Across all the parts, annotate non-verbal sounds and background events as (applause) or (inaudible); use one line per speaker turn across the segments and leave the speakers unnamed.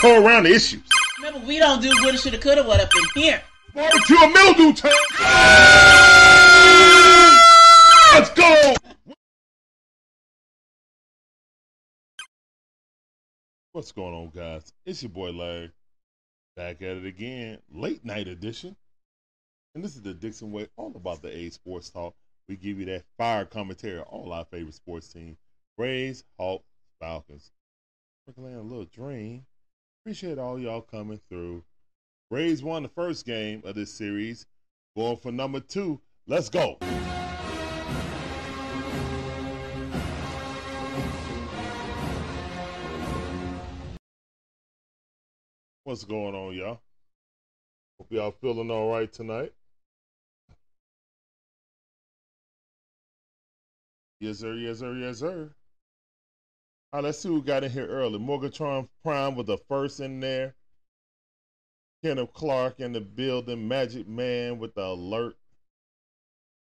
tiptoe around the issues.
Remember, we don't do good shoulda coulda what up in here.
Barbecue and mildew time. Let's go. What's going on, guys? It's your boy Larry, back at it again, late night edition. And this is the Dixon Way, all about the A Sports Talk. We give you that fire commentary, on all our favorite sports team, Braves, Hawks, Falcons. Working a little dream. Appreciate all y'all coming through. Braves won the first game of this series. Going for number two. Let's go. What's going on, y'all? Hope y'all feeling all right tonight. Yes, sir. Yes, sir. Yes, sir. All right, let's see who got in here early. Morgatron Prime was the first in there. Kenneth Clark in the building. Magic Man with the alert.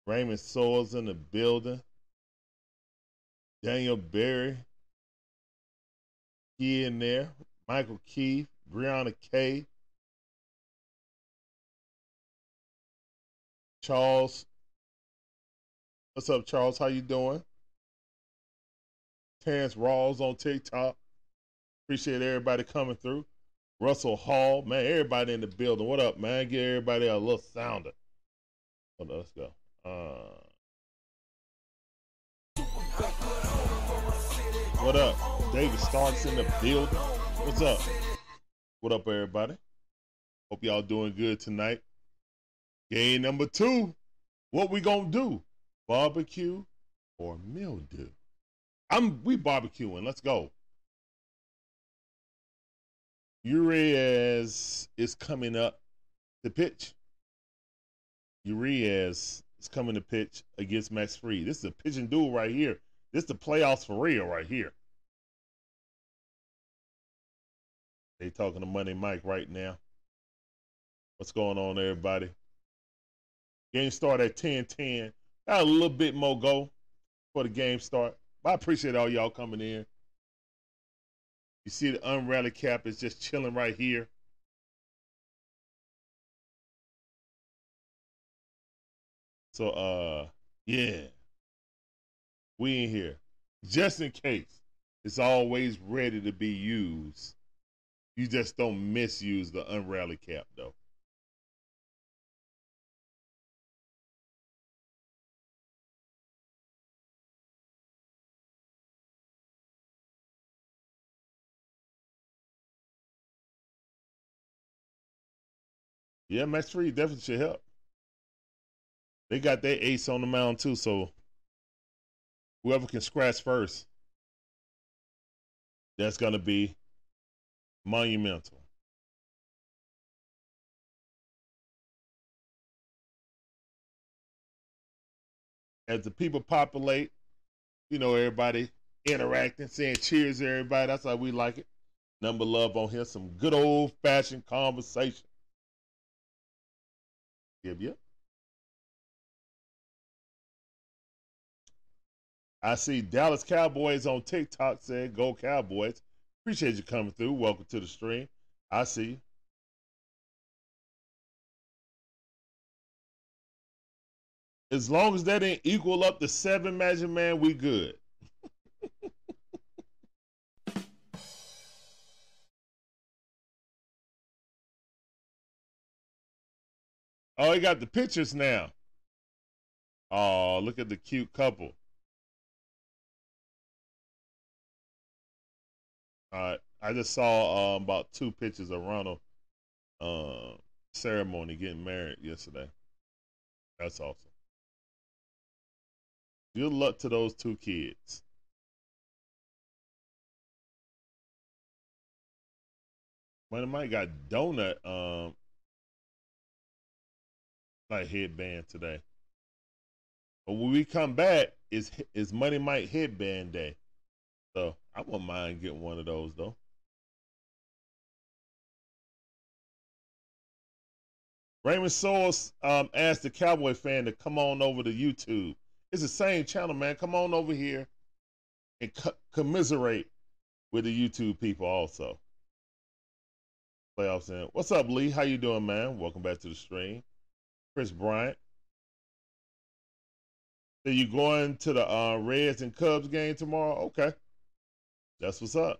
Raymond Soles in the building. Daniel Berry. He in there. Michael Keith. Brianna K. Charles. What's up, Charles? How you doing? Terrence Rawls on TikTok. Appreciate everybody coming through. Russell Hall, man, everybody in the building. What up, man? Get everybody a little sounder. Hold on, let's go. Uh, what up? David Starks in the building. What's up? What up, everybody? Hope y'all doing good tonight. Game number two. What we gonna do? Barbecue or mildew? I'm we barbecuing. Let's go. Urias is coming up to pitch. Urias is coming to pitch against Max Fried. This is a pitching duel right here. This is the playoffs for real right here. They talking to Money Mike right now. What's going on, everybody? Game start at 10-10. Got a little bit more go for the game start. I appreciate all y'all coming in. You see the unrally cap is just chilling right here. So uh yeah. We in here. Just in case. It's always ready to be used. You just don't misuse the unrally cap though. Yeah, Max Fried definitely should help. They got their ace on the mound too, so whoever can scratch first, that's gonna be monumental. As the people populate, you know, everybody interacting, saying cheers, everybody. That's how we like it. Number love on here. Some good old fashioned conversation. Yep. I see Dallas Cowboys on TikTok said, Go Cowboys. Appreciate you coming through. Welcome to the stream. I see you. As long as that didn't equal up to seven Magic Man, we good. Oh, he got the pictures now. Oh, look at the cute couple. All right. I just saw um, about two pictures of Ronald uh, ceremony getting married yesterday. That's awesome. Good luck to those two kids. Money Mike got donut um, like headband today. But when we come back, is is Money Mike headband day. So I won't mind getting one of those though. Raymond Source um, asked the Cowboy fan to come on over to YouTube. It's the same channel, man. Come on over here and co- commiserate with the YouTube people also. playoffs in. What's up, Lee? How you doing, man? Welcome back to the stream. Chris Bryant. So you going to the uh, Reds and Cubs game tomorrow? Okay. That's what's up.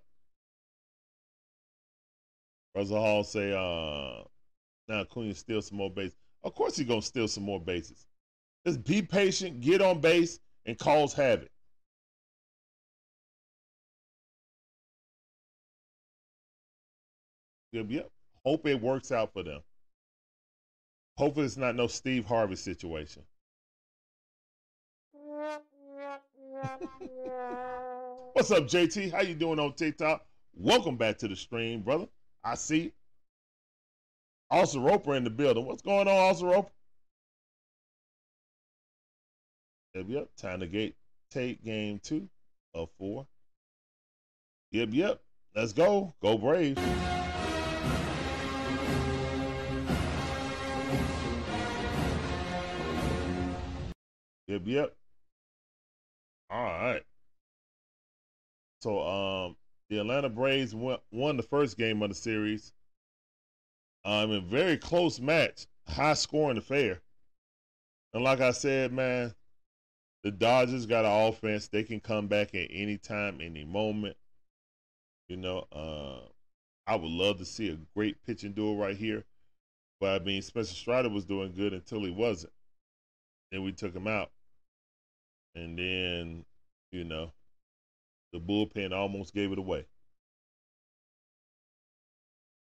Russell Hall say, uh, now Queen steal some more bases. Of course he's gonna steal some more bases. Just be patient, get on base, and cause havoc. Yep, yep. Hope it works out for them. Hopefully it's not no Steve Harvey situation. (laughs) What's up, JT? How you doing on TikTok? Welcome back to the stream, brother. I see. Austin Roper in the building. What's going on, Austin Roper? Yep, yep. Time to get take game two of four. Yep, yep. Let's go. Go Braves. Yep, yep. All right. So um the Atlanta Braves won, won the first game of the series. Um, a very close match, high scoring affair. And like I said, man, the Dodgers got an offense. They can come back at any time, any moment. You know, uh, I would love to see a great pitching duel right here. But I mean, Spencer Strider was doing good until he wasn't. Then we took him out. And then, you know, the bullpen almost gave it away.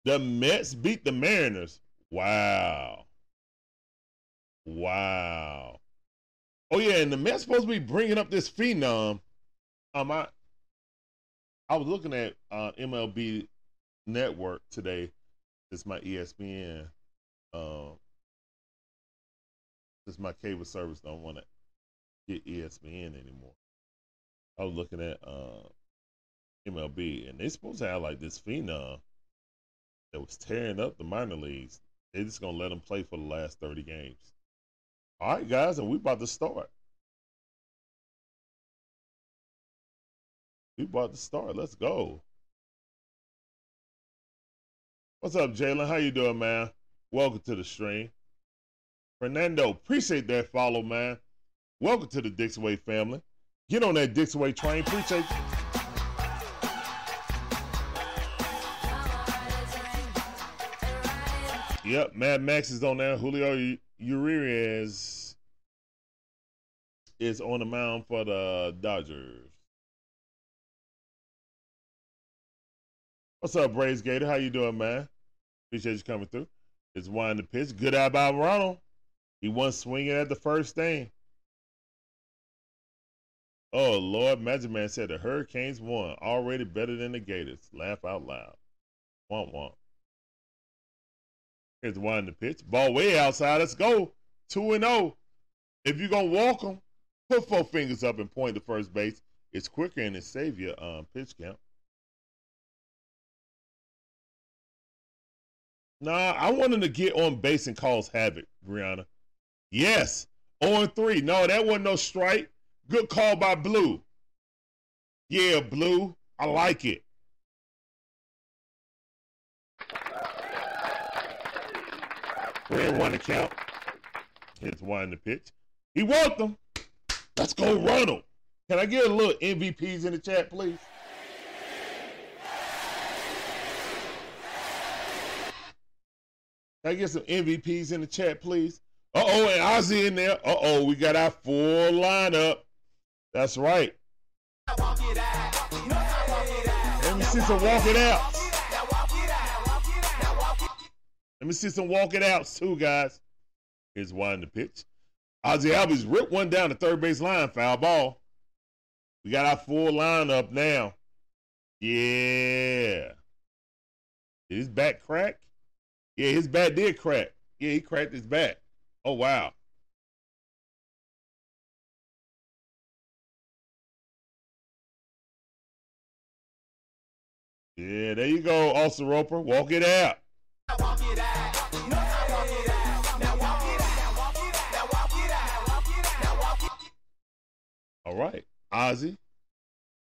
The Mets beat the Mariners. Wow. Wow. Oh yeah, and the Mets supposed to be bringing up this phenom. Um, I I was looking at uh, MLB Network today. It's my ESPN. Um, since my cable service don't want to get ESPN anymore. I was looking at uh, MLB, and they supposed to have like this phenom that was tearing up the minor leagues. They're just gonna let them play for the last thirty games. All right, guys, and we about to start. We about to start. Let's go. What's up, Jalen? How you doing, man? Welcome to the stream. Fernando, appreciate that follow, man. Welcome to the Dixon Way family. Get on that Dixon Way train. Appreciate you. Yep, Mad Max is on there. Julio Urias is on the mound for the Dodgers. What's up, Braves Gator? How you doing, man? Appreciate you coming through. It's one the pitch. Good eye by Ronald. He won swinging at the first thing. Oh Lord, Magic Man said the Hurricanes won. Already better than the Gators. Laugh out loud. Womp womp. Here's the one in the pitch. Ball way outside. Let's go. 2 and 0. If you're going to walk them, put four fingers up and point to first base. It's quicker and it saves your um, pitch count. Nah, I want him to get on base and cause havoc, Brianna. Yes. 0 and 3. No, that wasn't no strike. Good call by Blue. Yeah, Blue. I like it. Red one to count. Here's one the pitch. He walked them. Let's go Ronald. Can I get a little MVPs in the chat, please? Can I get some MVPs in the chat, please? Uh oh, and Ozzie in there. Uh oh, we got our full lineup. That's right. Let me see some walk it out. Let me see some walk it outs too, guys. Here's one the pitch. Ozzie Albies ripped one down the third base line, foul ball. We got our full lineup now. Yeah. Did his back crack? Yeah, his back did crack. Yeah, he cracked his back. Oh wow. Yeah, there you go, Austin Roper. Walk it out. All right. Ozzie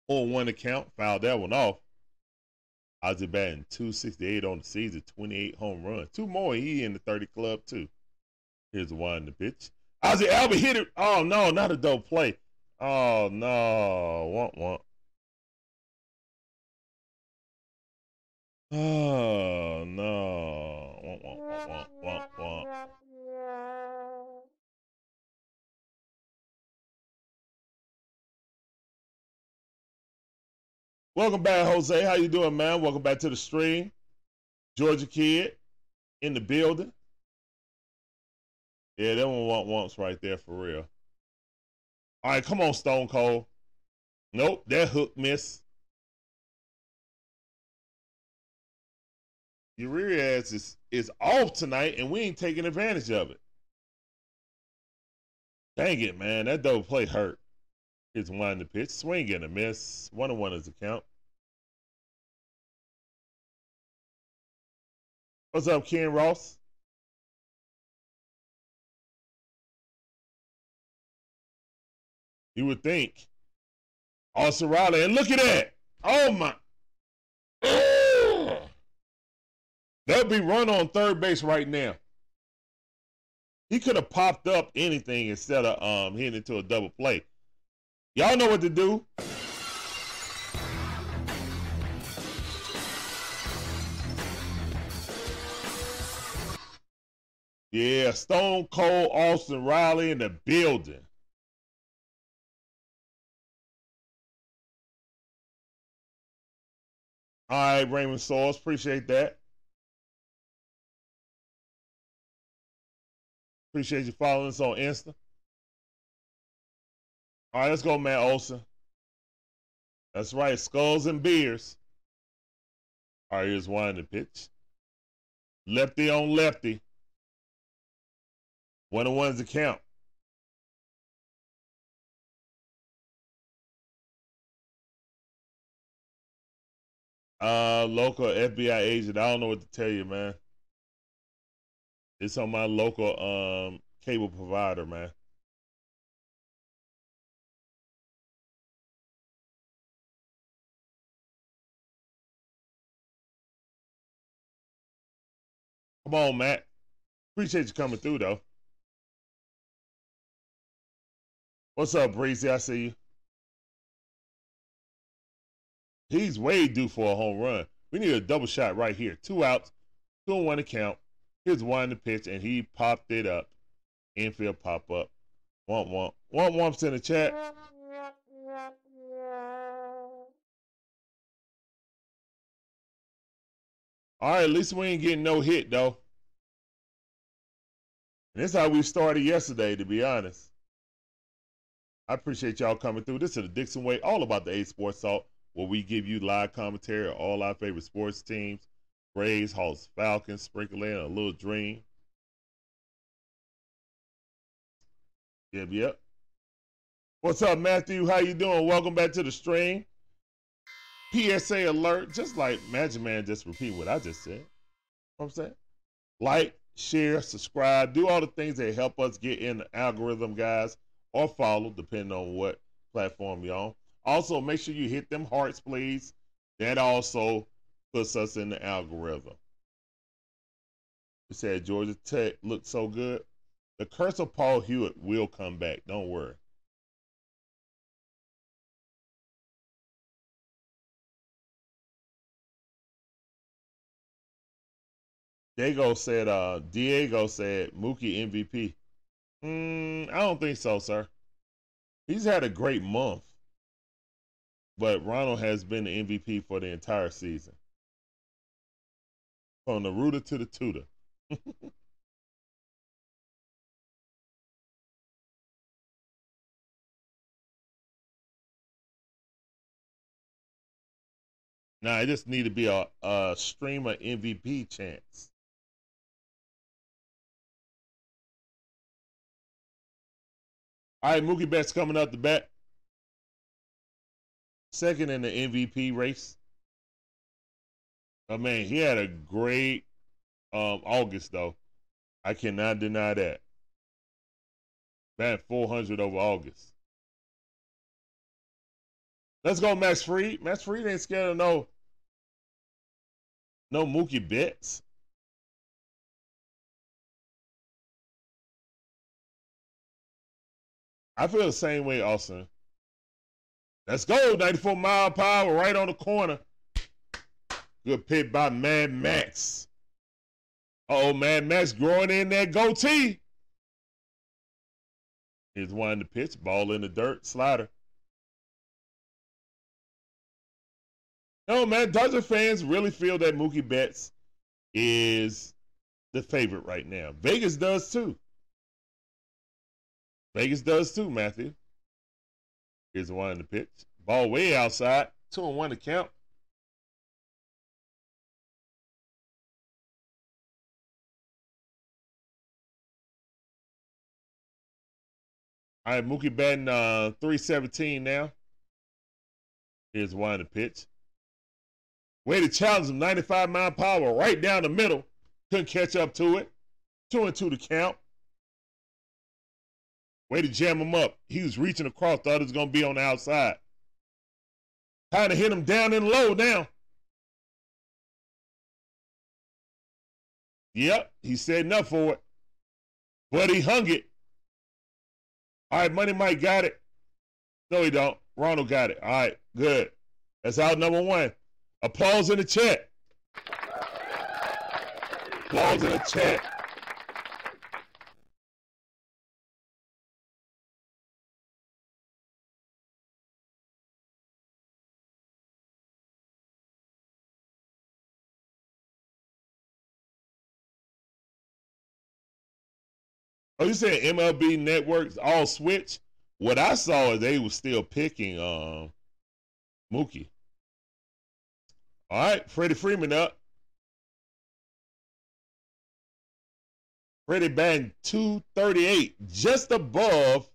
on one account, fouled that one off. Ozzie batting 268 on the season, 28 home runs. Two more, he in the 30 club too. Here's the one the pitch. Ozzie Albies hit it. Oh no, not a dope play. Oh no. Want want. Oh no. Want want want want want. Welcome back, Jose. How you doing, man? Welcome back to the stream. Georgia kid in the building. Yeah, that one want wants right there for real. All right, come on, Stone Cold. Nope, that hook miss. Urias is, is off tonight, and we ain't taking advantage of it. Dang it, man. That double play hurt. Here's one the pitch. Swing and a miss. One on one is the count. What's up, Ken Ross? You would think. Oh, Austin Riley, and look at that. Oh my. That'd be run on third base right now. He could have popped up anything instead of um hitting into a double play. Y'all know what to do. Yeah, Stone Cold Austin Riley in the building. All right, Raymond Sauce, appreciate that. Appreciate you following us on Insta. All right, let's go, Matt Olson. That's right, skulls and beers. All right, here's one the pitch. Lefty on lefty. One of one's to count. Uh, local FBI agent. I don't know what to tell you, man. It's on my local um cable provider, man. Come on, Matt. Appreciate you coming through, though. What's up, Breezy? I see you. He's way due for a home run. We need a double shot right here. Two outs, two and one to Here's one to pitch, and he popped it up. Infield pop up. Want want want wants in the chat. All right, at least we ain't getting no hit though. And this is how we started yesterday, to be honest. I appreciate y'all coming through. This is the Dixon Way, all about the A Sports Talk, where we give you live commentary of all our favorite sports teams Braves, Hawks, Falcons, Sprinkle in a little dream. Yep, yep. What's up, Matthew? How you doing? Welcome back to the stream. PSA alert, just like Magic Man just repeat what I just said. You know I'm saying? Like, share, subscribe, do all the things that help us get in the algorithm, guys or follow, depending on what platform you're on. Also, make sure you hit them hearts, please. That also puts us in the algorithm. You said Georgia Tech looked so good. The curse of Paul Hewitt will come back. Don't worry. Diego said, uh, Diego said Mookie MVP. Mm, I don't think so, sir. He's had a great month, but Ronald has been the MVP for the entire season. From the rooter to the tutor. (laughs) now, I just need to be a, a streamer MVP chance. All right, Mookie Betts coming up the bat. Second in the MVP race. I mean, he had a great um, August, though. I cannot deny that. Bat 400 over August. Let's go, Max Fried. Max Fried ain't scared of no No Mookie Betts. I feel the same way, Austin. Let's go. 94 mile hour right on the corner. Good pick by Mad Max. Oh, Mad Max growing in that goatee. Here's one the pitch. Ball in the dirt. Slider. No, man. Dodger fans really feel that Mookie Betts is the favorite right now. Vegas does too. Vegas does too, Matthew. Here's one in the pitch. Ball way outside. Two and one to count. All right, Mookie batting uh, 317 now. Here's one the pitch. Way to challenge him, 95 mile power right down the middle. Couldn't catch up to it. Two and two to count. Way to jam him up. He was reaching across, thought it was to be on the outside. Trying to hit him down and low now. Yep, he said enough for it. But he hung it. All right, Money Mike got it. No, he don't. Ronald got it. All right, good. That's out number one. Applause in the chat. Applause in the chat. Oh, you said MLB networks all switch? What I saw is they were still picking um Mookie. All right, Freddie Freeman up. Freddie batting 238, just above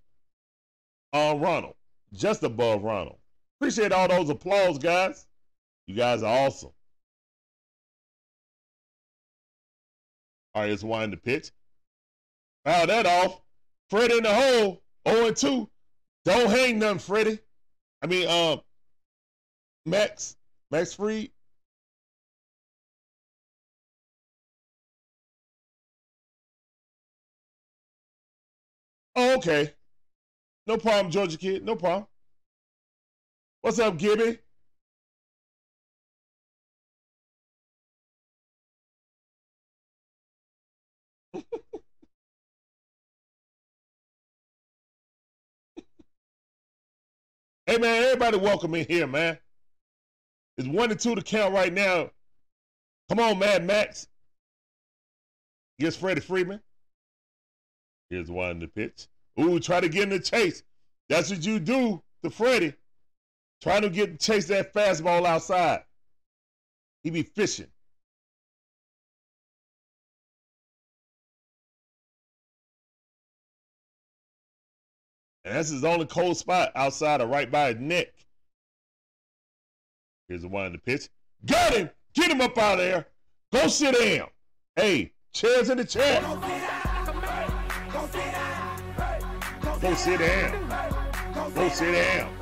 uh, Ronald. Just above Ronald. Appreciate all those applause, guys. You guys are awesome. All right, let's wind the pitch. Foul that off. Freddie in the hole. 0 and 2. Don't hang none, Freddie. I mean, um, Max, Max Fried. Oh, okay. No problem, Georgia kid. No problem. What's up, Gibby? Hey man, everybody welcome in here, man. It's one and two to count right now. Come on, Mad Max. Against Freddie Freeman. Here's one the pitch. Ooh, try to get in the chase. That's what you do to Freddie. Trying to get chase that fastball outside. He be fishing. And that's his only cold spot outside of right by his neck. Here's the one in the pitch. Got him! Get him up out of there. Go sit down. Hey, chairs in the chair. Go sit down. Go sit down.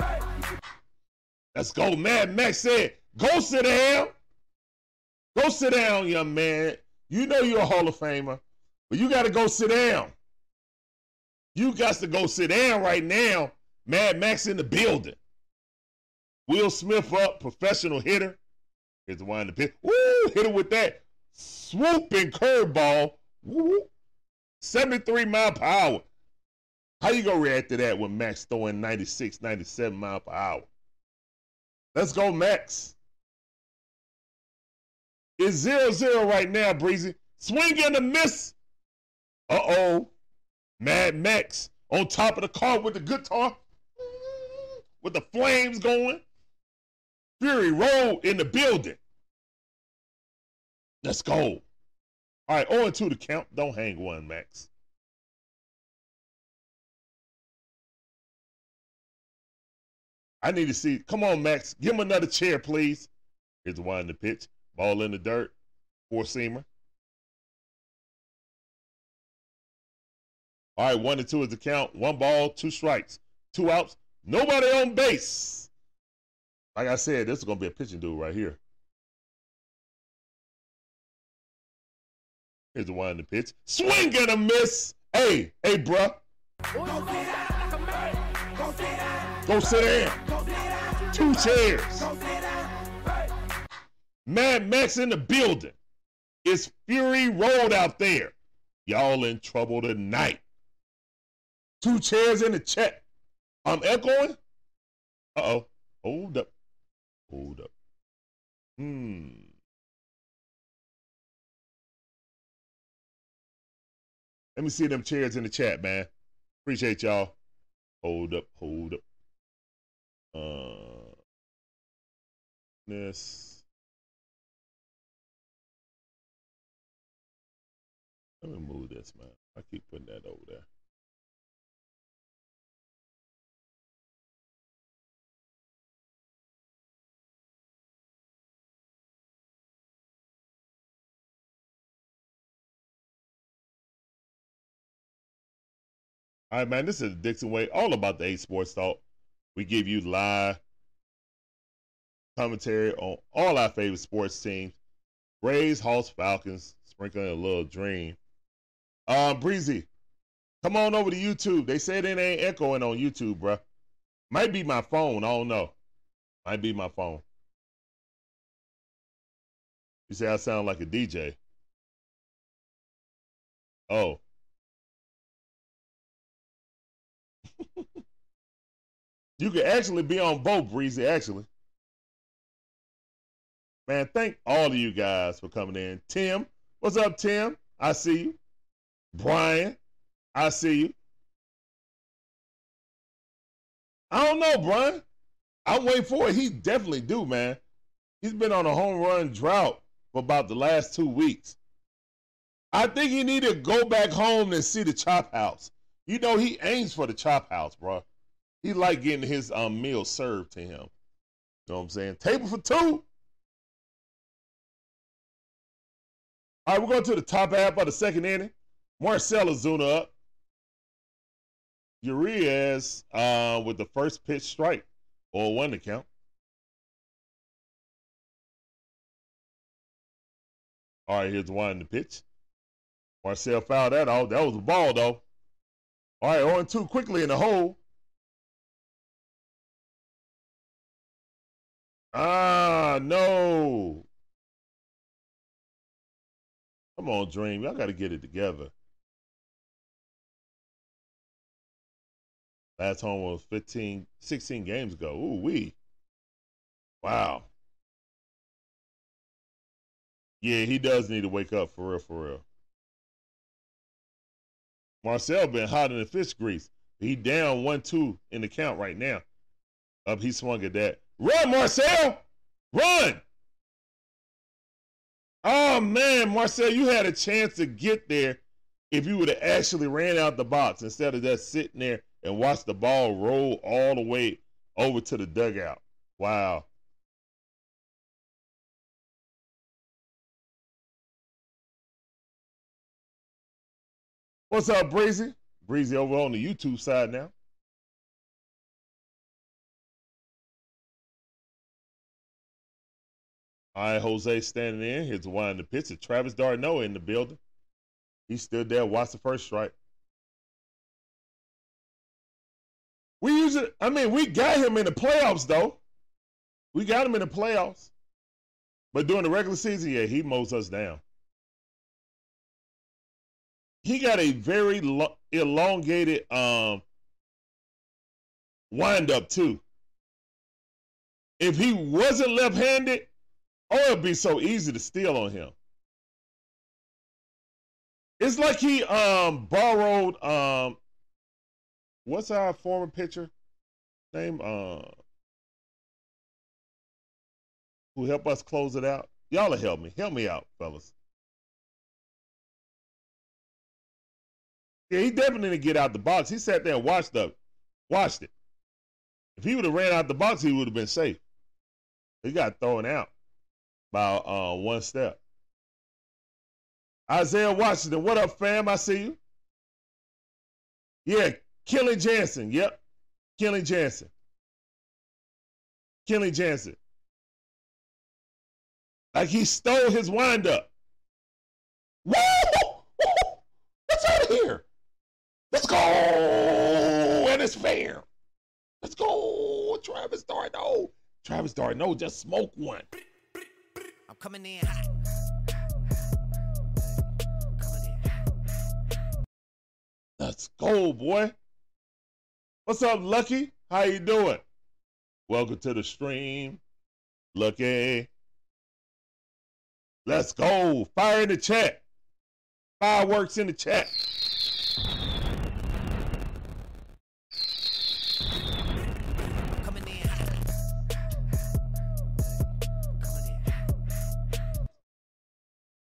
Let's go. Mad Max said, go sit down. Go sit down, young man. You know you're a Hall of Famer, but you got to go sit down. You got to go sit down right now. Mad Max in the building. Will Smith up, professional hitter. Here's the in the pit. Woo, hit him with that swooping curveball. Woo, 73 mile per hour. How you gonna react to that when Max throwing 96, 97 mile per hour? Let's go, Max. It's 0 0 right now, Breezy. Swing and a miss. Uh oh. Mad Max on top of the car with the guitar, with the flames going. Fury Road in the building. Let's go. All right, 0 2 to count. Don't hang one, Max. I need to see. Come on, Max. Give him another chair, please. Here's the one in the pitch. Ball in the dirt. Four seamer. All right, one and two is the count. One ball, two strikes, two outs, nobody on base. Like I said, this is gonna be a pitching dude right here. Here's the one in the pitch. Swing and a miss. Hey, hey, bruh. Go sit down. Two chairs. Mad Max in the building. It's Fury Road out there. Y'all in trouble tonight. Two chairs in the chat. I'm echoing. Uh oh. Hold up. Hold up. Hmm. Let me see them chairs in the chat, man. Appreciate y'all. Hold up, hold up. Uh, this. Let me move this, man. I keep putting that over there. All right, man. This is Dixon Way, all about the A Sports Talk. We give you live commentary on all our favorite sports teams. Braves, Hawks, Falcons, sprinkling a little dream. Uh, Breezy, come on over to YouTube. They said it ain't echoing on YouTube, bro. Might be my phone. I don't know. Might be my phone. You say I sound like a DJ. Oh. You could actually be on both, Breezy, actually. Man, thank all of you guys for coming in. Tim, what's up, Tim? I see you. Brian, I see you. I don't know, Brian. I'm waiting for it. He definitely do, man. He's been on a home run drought for about the last two weeks. I think he need to go back home and see the chop house. You know, he aims for the chop house, bro. He like getting his um, meal served to him. You know what I'm saying? Table for two. All right, we're going to the top half of the second inning. Marcell Ozuna up. Urias uh, with the first pitch strike or one to count. All right, here's one the pitch. Marcell fouled that out. That was a ball, though. All right, on 2 quickly in the hole. Ah, no. Come on, Dream. Y'all got to get it together. Last home was 15, 16 games ago. Ooh, we. Wow. Yeah, he does need to wake up for real, for real. Marcell been hot in the fish grease. He down one two in the count right now. Up, he swung at that. Run, Marcell! Run! Oh man, Marcell, you had a chance to get there if you would have actually ran out the box instead of just sitting there and watch the ball roll all the way over to the dugout. Wow. What's up, Breezy? Breezy over on the YouTube side now. All right, Jose standing in. Here's one in the pitch. It's Travis d'Arnaud in the building. He stood there, watched the first strike. We usually, I mean, we got him in the playoffs, though. We got him in the playoffs. But during the regular season, yeah, he mows us down. He got a very lo- elongated um, wind up, too. If he wasn't left handed, Oh, it'd be so easy to steal on him. It's like he um borrowed um what's our former pitcher name? Uh who helped us close it out? Y'all help me. Help me out, fellas. Yeah, he definitely didn't get out the box. He sat there and watched the watched it. If he would have ran out the box, he would have been safe. He got thrown out by uh, one step. Isaiah Washington, what up, fam? I see you. Yeah, Kenley Jansen. Yep, Kenley Jansen. Kenley Jansen. Like he stole his windup. Woo! Let's go. Travis d'Arnaud. Travis d'Arnaud just smoke one. I'm coming in hot. Let's go, boy. What's up, Lucky? How you doing? Welcome to the stream, Lucky. Let's go. Fire in the chat. Fireworks in the chat.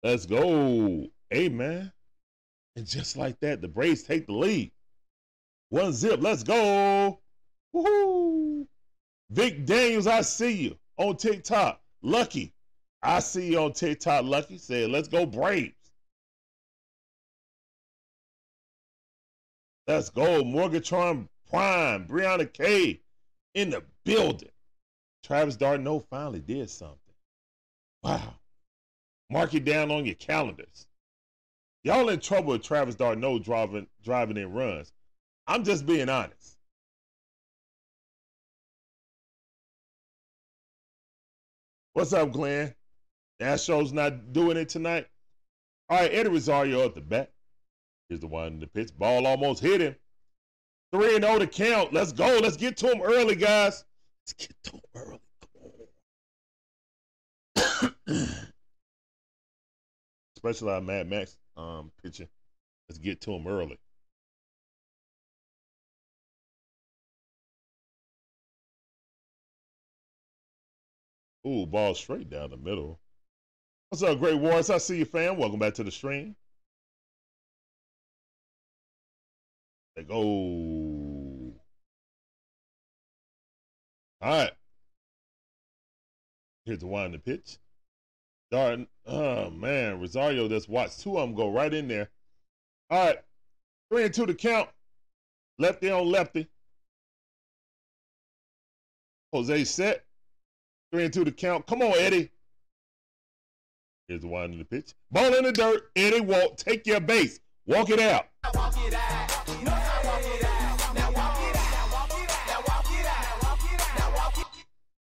Let's go. Hey, man. And just like that, the Braves take the lead. One zip. Let's go. Woohoo. Vic Daniels, I see you on TikTok. Lucky. I see you on TikTok. Lucky said, let's go Braves. Let's go. Morgatron Prime. Brianna K in the building. Travis d'Arnaud finally did something. Wow. Mark it down on your calendars. Y'all in trouble with Travis d'Arnaud driving driving in runs. I'm just being honest. What's up, Glenn? Astros not doing it tonight. All right, Eddie Rosario at the bat. Here's the one in the pitch. Ball almost hit him. 3 and 0 to count. Let's go. Let's get to him early, guys. Let's get to him early. Come on. (coughs) (coughs) Especially our Mad Max um. Let's get to him early. Ooh, ball straight down the middle. What's up, Great Wars? I see you, fam. Welcome back to the stream. They go. All right. Here's the in the pitch. Darn, oh man, Rosario just watched two of them go right in there. All right, three and two to count. Lefty on lefty. Jose set. Three and two to count. Come on, Eddie. Here's the one in the pitch. Ball in the dirt. Eddie walk. Take your base. Walk it out.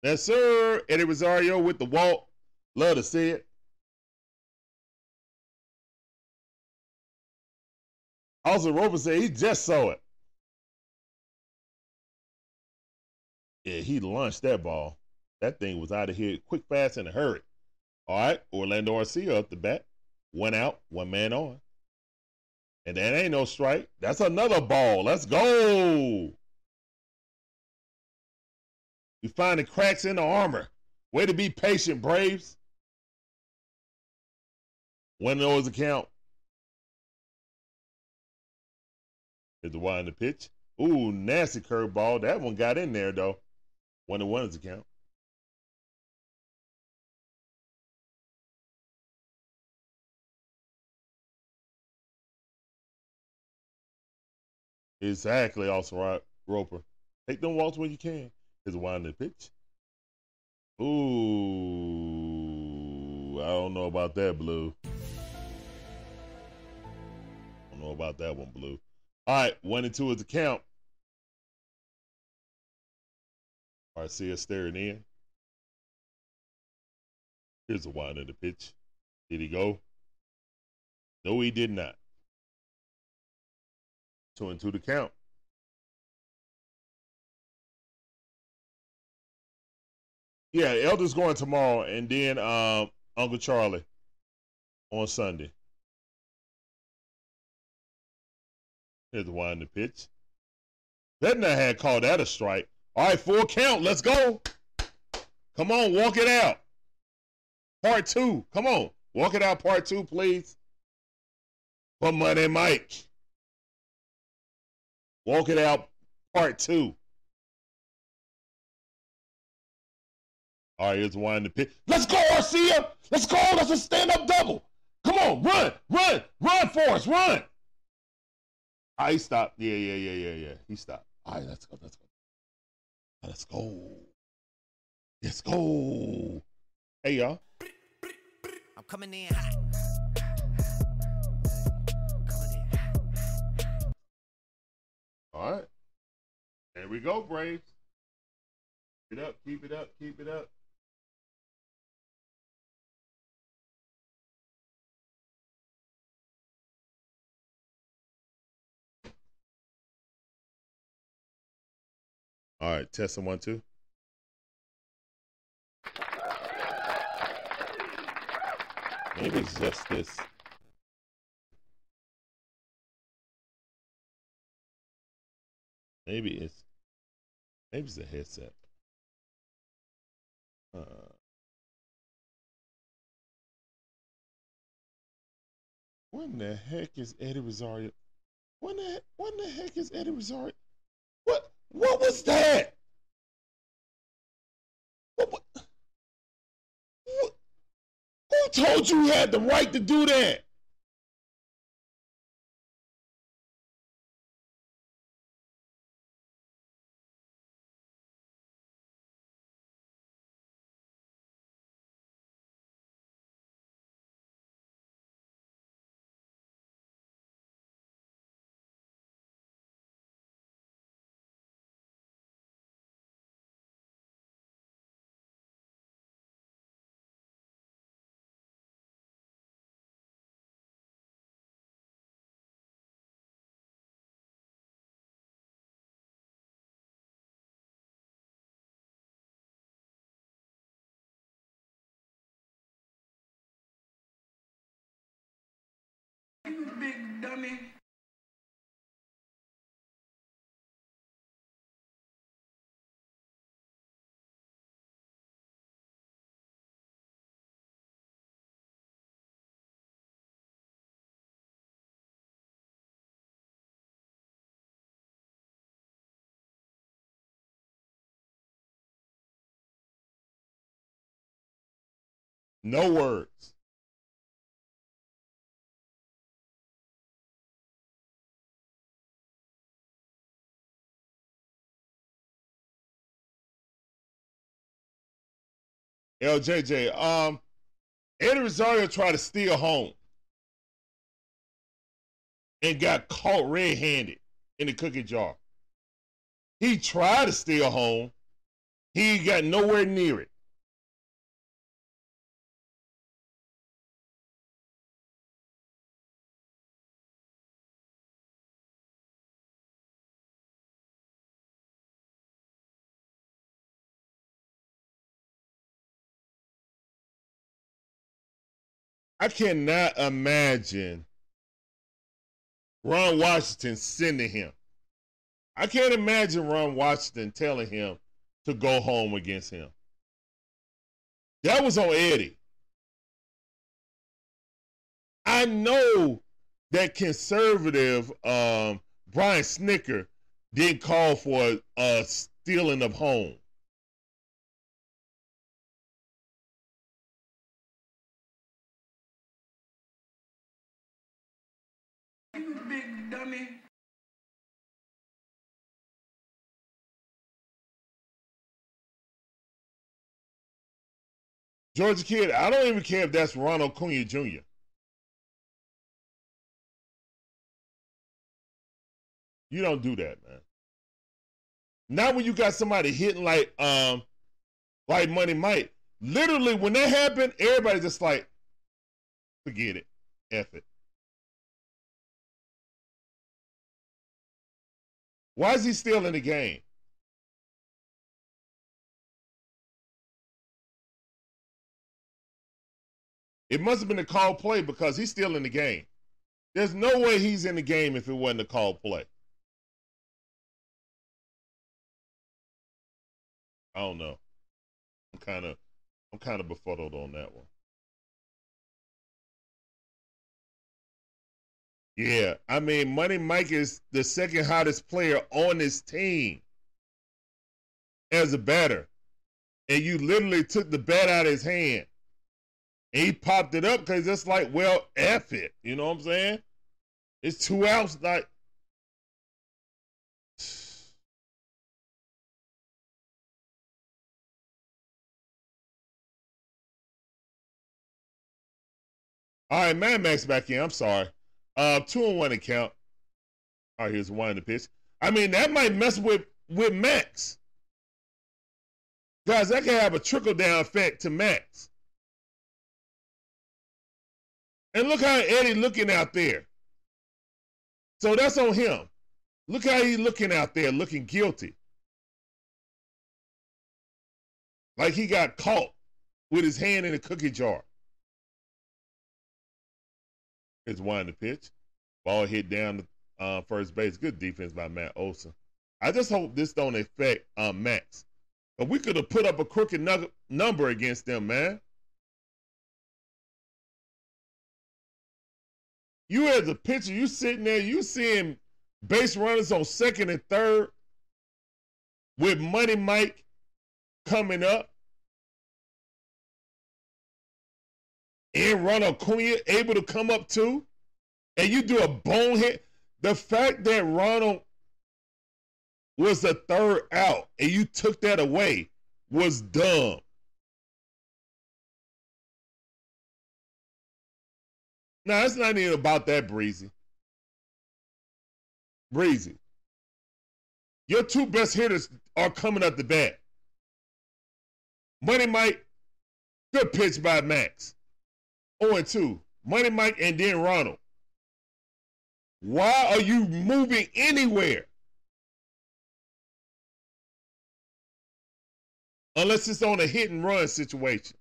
Yes, sir. Eddie Rosario with the walk. Love to see it. Also, Roper said he just saw it. Yeah, he launched that ball. That thing was out of here quick, fast, in a hurry. All right, Orlando Arcia up the bat. One out, one man on. And that ain't no strike. That's another ball. Let's go. Find the cracks in the armor. Way to be patient, Braves. One those account. Is the one in the pitch. Ooh, nasty curveball. That one got in there though. One to one's account. Exactly, also right, Roper. Take them walks when you can. Is one in the pitch. Ooh, I don't know about that, Blue know about that one, Blue. All right, one and two is the count. Garcia staring in. Here's the wind of the pitch. Did he go? No, he did not. Two and two to count. Yeah, Elder's going tomorrow, and then um, Uncle Charlie on Sunday. Here's the one in the pitch. Bednar had called that a strike. All right, full count. Let's go. Come on, walk it out. Part two. Come on. Walk it out, part two, please. For Money Mike. Walk it out, part two. All right, here's one in the pit. Let's go, Arcia. Let's go. That's a stand up double. Come on, run, run, run for us, run. I stopped. Yeah, yeah, yeah, yeah, yeah. He stopped. All right, let's go. Let's go. Let's go. Let's go. Hey, y'all. I'm coming in hot. All right. There we go, Braves. Keep it up, keep it up, keep it up. All right, testing one, two. Maybe it's just this. Maybe it's maybe it's a headset. Uh, when the heck is Eddie Rosario? When the when the heck is Eddie Rosario? What what was that? What, what, what, who told you you had the right to do that?
Dummy.
No words. LJJ, um, Eddie Rosario tried to steal home and got caught red handed in the cookie jar. He tried to steal home, he got nowhere near it. I cannot imagine Ron Washington sending him. I can't imagine Ron Washington telling him to go home against him. That was on Eddie. I know that conservative um, Brian Snitker didn't call for a stealing of home.
Big dummy.
Georgia Kid, I don't even care if that's Ronald Acuna Jr. You don't do that, man. Not when you got somebody hitting like um like Money Mike. Literally, when that happened, everybody just like, forget it. F it. Why is he still in the game? It must have been a call play because he's still in the game. There's no way he's in the game if it wasn't a call play. I don't know. I'm kind of I'm kind of befuddled on that one. Yeah, I mean, Money Mike is the second hottest player on his team as a batter. And you literally took the bat out of his hand. And he popped it up because it's like, well, F it. You know what I'm saying? It's two outs. Like, (sighs) All right, Mad Max back in. I'm sorry. Uh, two and one account. All right, here's one in the pitch. I mean, that might mess with with Max. Guys, that can have a trickle down effect to Max. And look how Eddie looking out there. So that's on him. Look how he's looking out there, looking guilty. Like he got caught with his hand in a cookie jar. It's one the pitch. Ball hit down the uh, first base. Good defense by Matt Olson. I just hope this don't affect um, Max. But we could have put up a crooked nug- number against them, man. You as a pitcher, you sitting there, you seeing base runners on second and third with Money Mike coming up. And Ronald Acuna able to come up too. And you do a bonehead. The fact that Ronald was the third out and you took that away was dumb. Now it's not even about that, Breezy. Breezy. Your two best hitters are coming up the bat. Money Mike, good pitch by Max. 0 2. Money Mike and then Ronald. Why are you moving anywhere? Unless it's on a hit and run situation.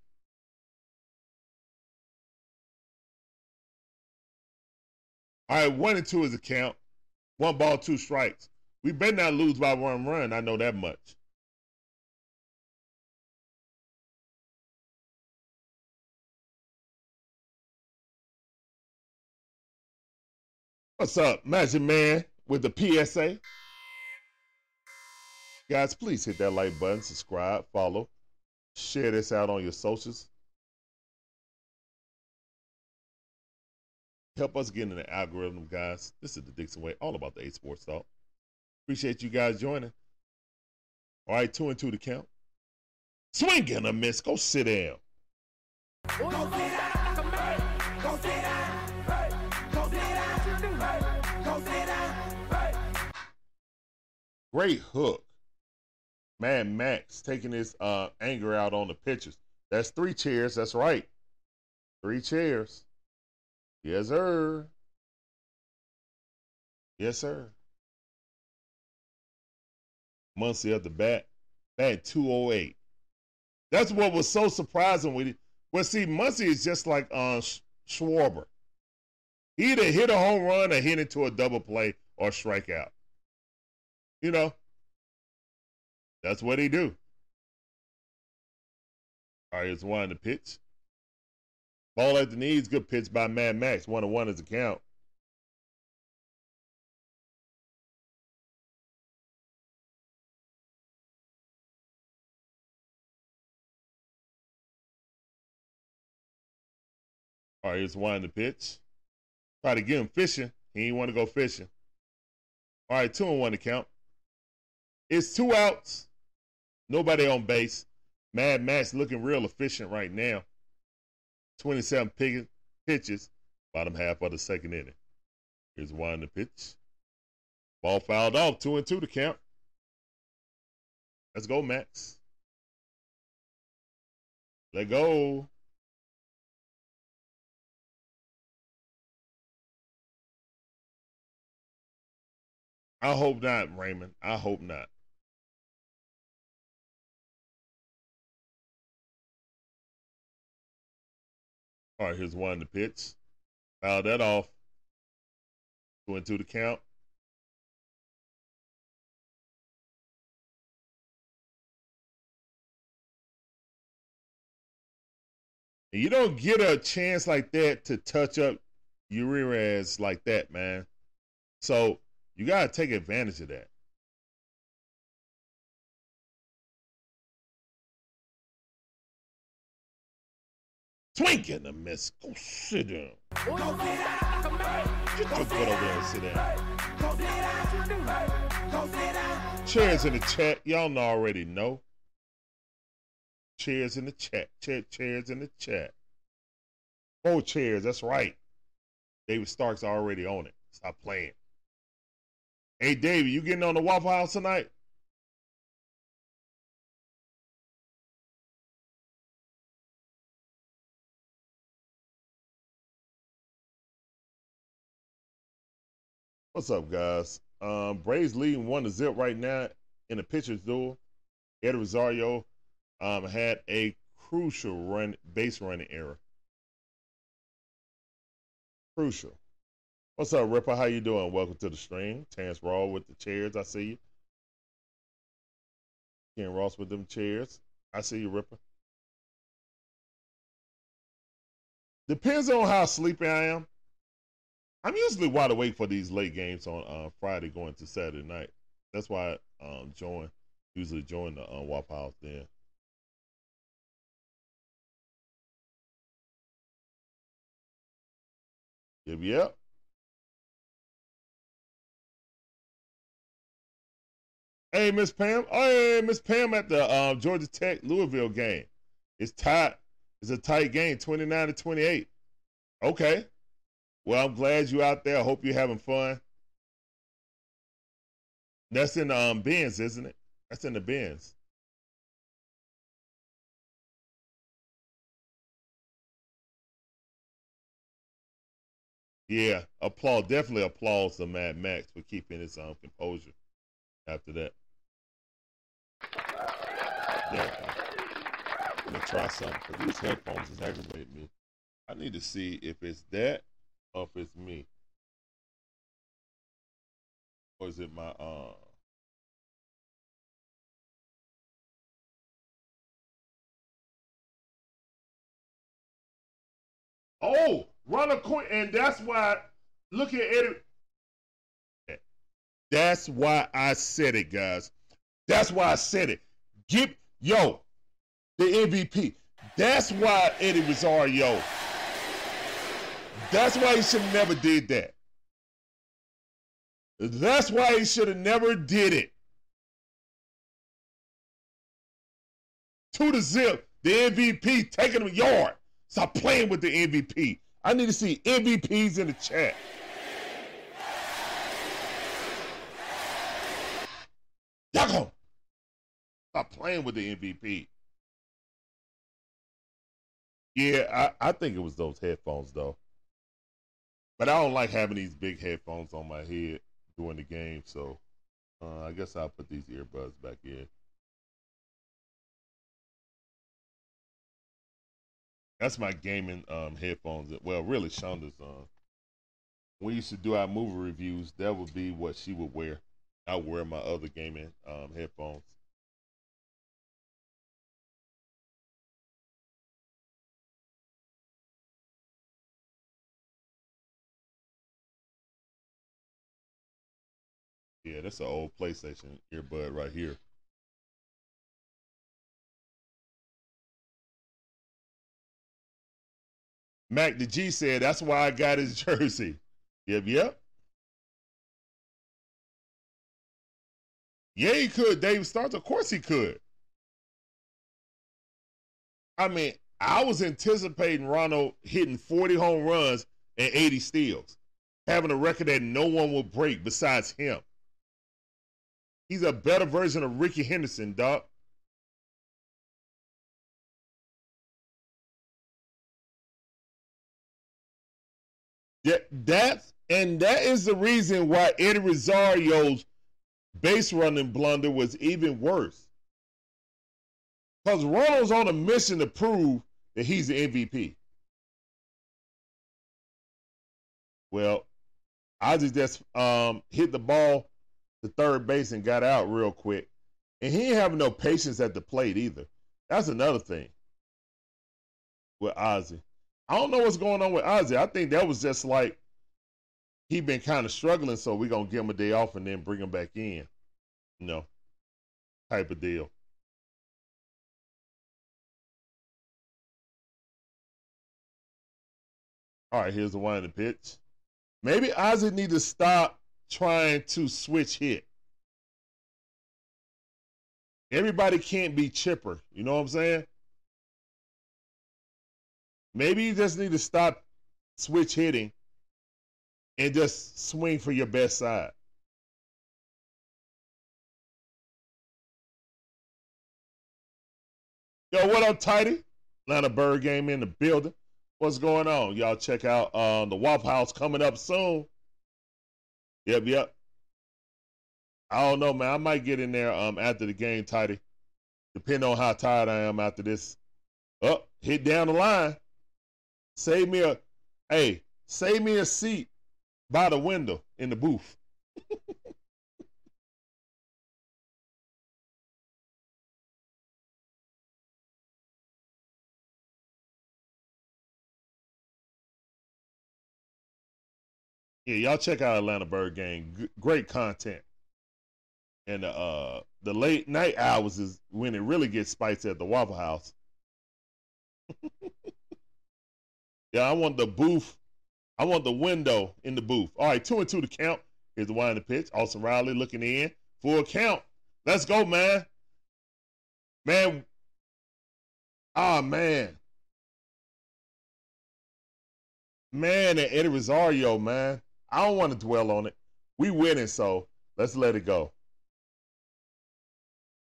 All right, one and two is a count. One ball, two strikes. We better not lose by one run. I know that much. What's up, Magic Man with the PSA? Guys, please hit that like button, subscribe, follow, share this out on your socials. Help us get in the algorithm, guys. This is the Dixon Way, all about the A Sports Talk. Appreciate you guys joining. All right, two and two to count. Swing and a miss. Go sit down.
Go sit down. Go sit down.
Great hook. Man, Max taking his uh, anger out on the pitchers. That's three chairs. That's right. Three chairs. Yes, sir. Yes, sir. Muncy at the bat. Bat 208. That's what was so surprising with it. Well, see, Muncy is just like uh, Sch- Schwarber. He either hit a home run or hit into a double play or strikeout. You know, that's what he do. All right, it's one the pitch. Ball at the knees, good pitch by Mad Max. One to one is the count. All right, it's one the pitch. Try to get him fishing. He ain't want to go fishing. All right, two and one to count. It's two outs. Nobody on base. Mad Max looking real efficient right now. 27 pig- pitches, bottom half of the second inning. Here's one to pitch. Ball fouled off, two and two to count. Let's go, Max. Let go. I hope not, Raymond. I hope not. All right, here's one the pitch. Foul that off. Two and to count. You don't get a chance like that to touch up Urias like that, man. So you got to take advantage of that. Miss. Go sit down.
Go sit down.
Get your over there and sit down. Chairs in the chat. Y'all know already know. Chairs in the chat. Chair, chairs in the chat. Four chairs. That's right. David Stark's already on it. Stop playing. Hey, David, you getting on the Waffle House tonight? What's up, guys? Um, Braves leading one to zip right now in the pitcher's duel. Eddie Rosario um, had a crucial run base running error. Crucial. What's up, Ripper? How you doing? Welcome to the stream. Terrence Raw with the chairs. I see you. Ken Ross with them chairs. I see you, Ripper. Depends on how sleepy I am. I'm usually wide awake for these late games on uh, Friday going to Saturday night. That's why I um, join, usually join the uh, Wap House then. Yep, yep. Hey, Miss Pam. Oh, hey, Miss Pam at the uh, Georgia Tech Louisville game. It's tight. It's a tight game, 29 to 28. Okay. Well, I'm glad you out there. I hope you're having fun. That's in the um, bins, isn't it? That's in the bins. Yeah, applaud. Definitely applause to Mad Max for keeping his um, composure after that. Yeah. I'm gonna try something because these headphones is aggravating me. I need to see if it's that if it's me. Or is it my uh Oh, run a coin, and that's why. Look at Eddie. That's why I said it, guys. That's why I said it. Get yo, the MVP. That's why Eddie Rosario. That's why he should have never did that. That's why he should have never did it. To the zip, the MVP taking a yard. Stop playing with the MVP. I need to see MVPs in the chat. Y'all go. Stop playing with the MVP. Yeah, I, I think it was those headphones though. But I don't like having these big headphones on my head during the game, so uh, I guess I'll put these earbuds back in. That's my gaming um, headphones. Well, really, Shonda's on. We used to do our movie reviews. That would be what she would wear. I wear my other gaming um, headphones. Yeah, that's an old PlayStation earbud right here. Mac the G said that's why I got his (laughs) jersey. Yep, yep. Yeah, he could. Dave Starks, of course he could. I mean, I was anticipating Ronald hitting 40 home runs and 80 steals, having a record that no one will break besides him. He's a better version of Ricky Henderson, Doc. That, that's and that is the reason why Eddie Rosario's base running blunder was even worse. Because Ronald's on a mission to prove that he's the MVP. Well, I just um, hit the ball to third base and got out real quick. And he ain't having no patience at the plate either. That's another thing with Ozzie. I don't know what's going on with Ozzie. I think that was just like he been kind of struggling, so we're gonna give him a day off and then bring him back in. You know, type of deal. All right, here's the one in the pitch. Maybe Ozzie need to stop trying to switch hit. Everybody can't be Chipper. You know what I'm saying? Maybe you just need to stop switch hitting and just swing for your best side. Yo, what up, Tidy? Atlanta Bird game in the building. What's going on? Y'all check out uh, the Waffle House coming up soon. Yep, yep. I don't know, man. I might get in there um after the game, tidy. Depending on how tired I am after this. Up, oh, hit down the line. Save me a hey, save me a seat by the window in the booth. Yeah, y'all check out Atlanta Bird Gang. G- great content. And uh the late night hours is when it really gets spicy at the Waffle House. (laughs) yeah, I want the booth. I want the window in the booth. All right, two and two to count. Here's the wine the pitch. Austin Riley looking in. Full count. Let's go, man. Man. Ah, man. Man, and Eddie Rosario, man. I don't want to dwell on it. We winning, so let's let it go.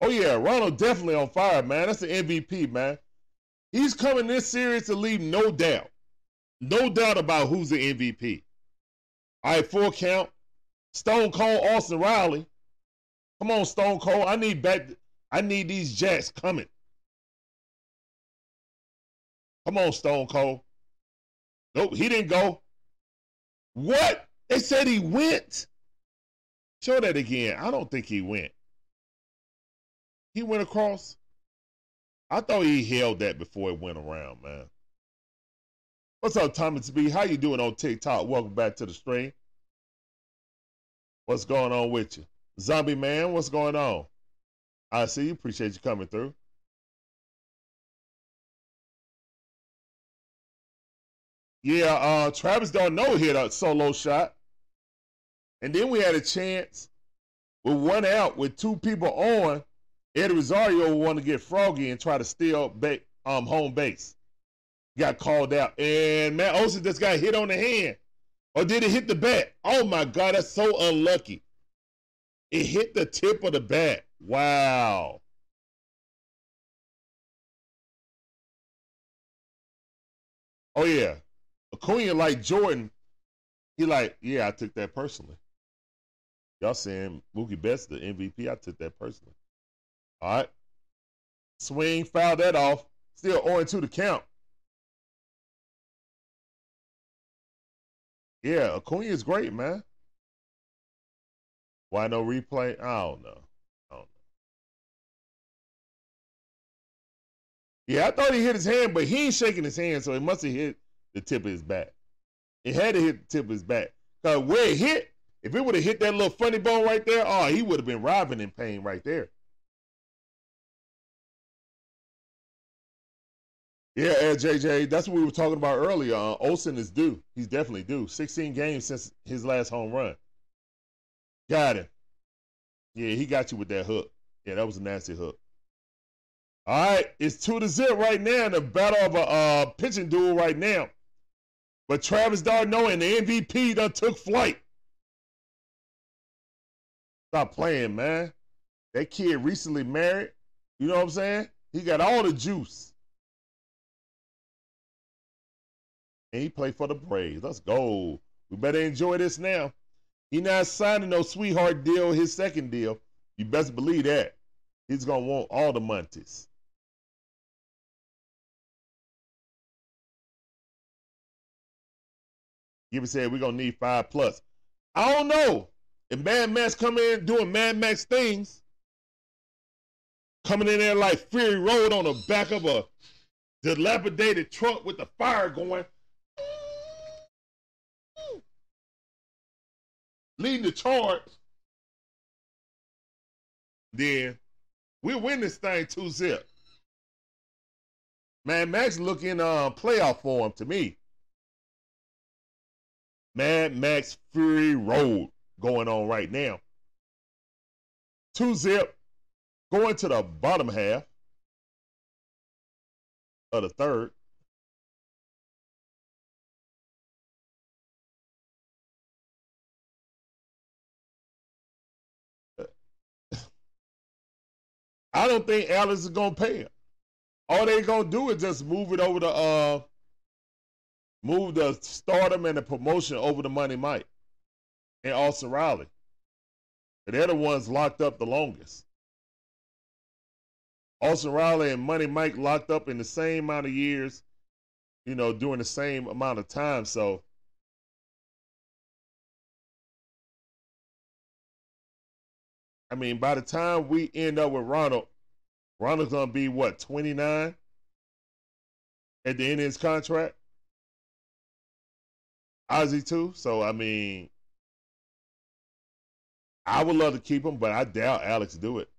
Oh yeah, Ronald definitely on fire, man. That's the MVP, man. He's coming this series to leave no doubt. No doubt about who's the MVP. All right, full count. Stone Cold Austin Riley. Come on, Stone Cold. I need back. I need these Jacks coming. Come on, Stone Cold. Nope, he didn't go. What? They said he went. Show that again. I don't think he went. He went across. I thought he held that before it went around, man. What's up, Thomas B? How you doing on TikTok? Welcome back to the stream. What's going on with you? Zombie man, what's going on? I see you. Appreciate you coming through. Yeah, uh, Travis d'Arnaud hit a solo shot. And then we had a chance with one out with two people on. Eddie Rosario wanted to get froggy and try to steal ba- um, home base. Got called out. And Matt Olson just got hit on the hand. Or did it hit the bat? Oh my God, that's so unlucky. It hit the tip of the bat. Wow. Oh yeah. Acuna like Jordan. He like, yeah, I took that personally. Y'all saying Mookie Betts the MVP? I took that personally. All right. Swing, foul that off. Still 0 2 the count. Yeah, Acuna is great, man. Why no replay? I don't know. I don't know. Yeah, I thought he hit his hand, but he ain't shaking his hand, so it must have hit the tip of his back. It had to hit the tip of his back. Because where it hit, if it would have hit that little funny bone right there, oh, he would have been robbing in pain right there. Yeah, JJ, that's what we were talking about earlier. Uh, Olson is due. He's definitely due. 16 games since his last home run. Got him. Yeah, he got you with that hook. Yeah, that was a nasty hook. All right, it's two to zero right now in the battle of a uh, pitching duel right now. But Travis d'Arnaud and the MVP done took flight. Stop playing, man. That kid recently married. You know what I'm saying? He got all the juice. And he played for the Braves. Let's go. We better enjoy this now. He not signing no sweetheart deal, his second deal. You best believe that. He's gonna want all the monties. Gibby said we're gonna need five plus. I don't know. If Mad Max come in doing Mad Max things, coming in there like Fury Road on the back of a dilapidated truck with the fire going, leading the charge, then we'll win this thing 2 zip. Mad Max looking uh, playoff form to me. Mad Max Fury Road going on right now. Two zip going to the bottom half of the third. I don't think Alex is gonna pay him. All they gonna do is just move it over to uh move the stardom and the promotion over to Money Mike. And Austin Riley. They're the ones locked up the longest. Austin Riley and Money Mike locked up in the same amount of years, you know, during the same amount of time. So I mean, by the time we end up with Ronald, Ronald's gonna be what, 29 at the end of his contract? Ozzie too. So I mean, I would love to keep him, but I doubt Alex do it.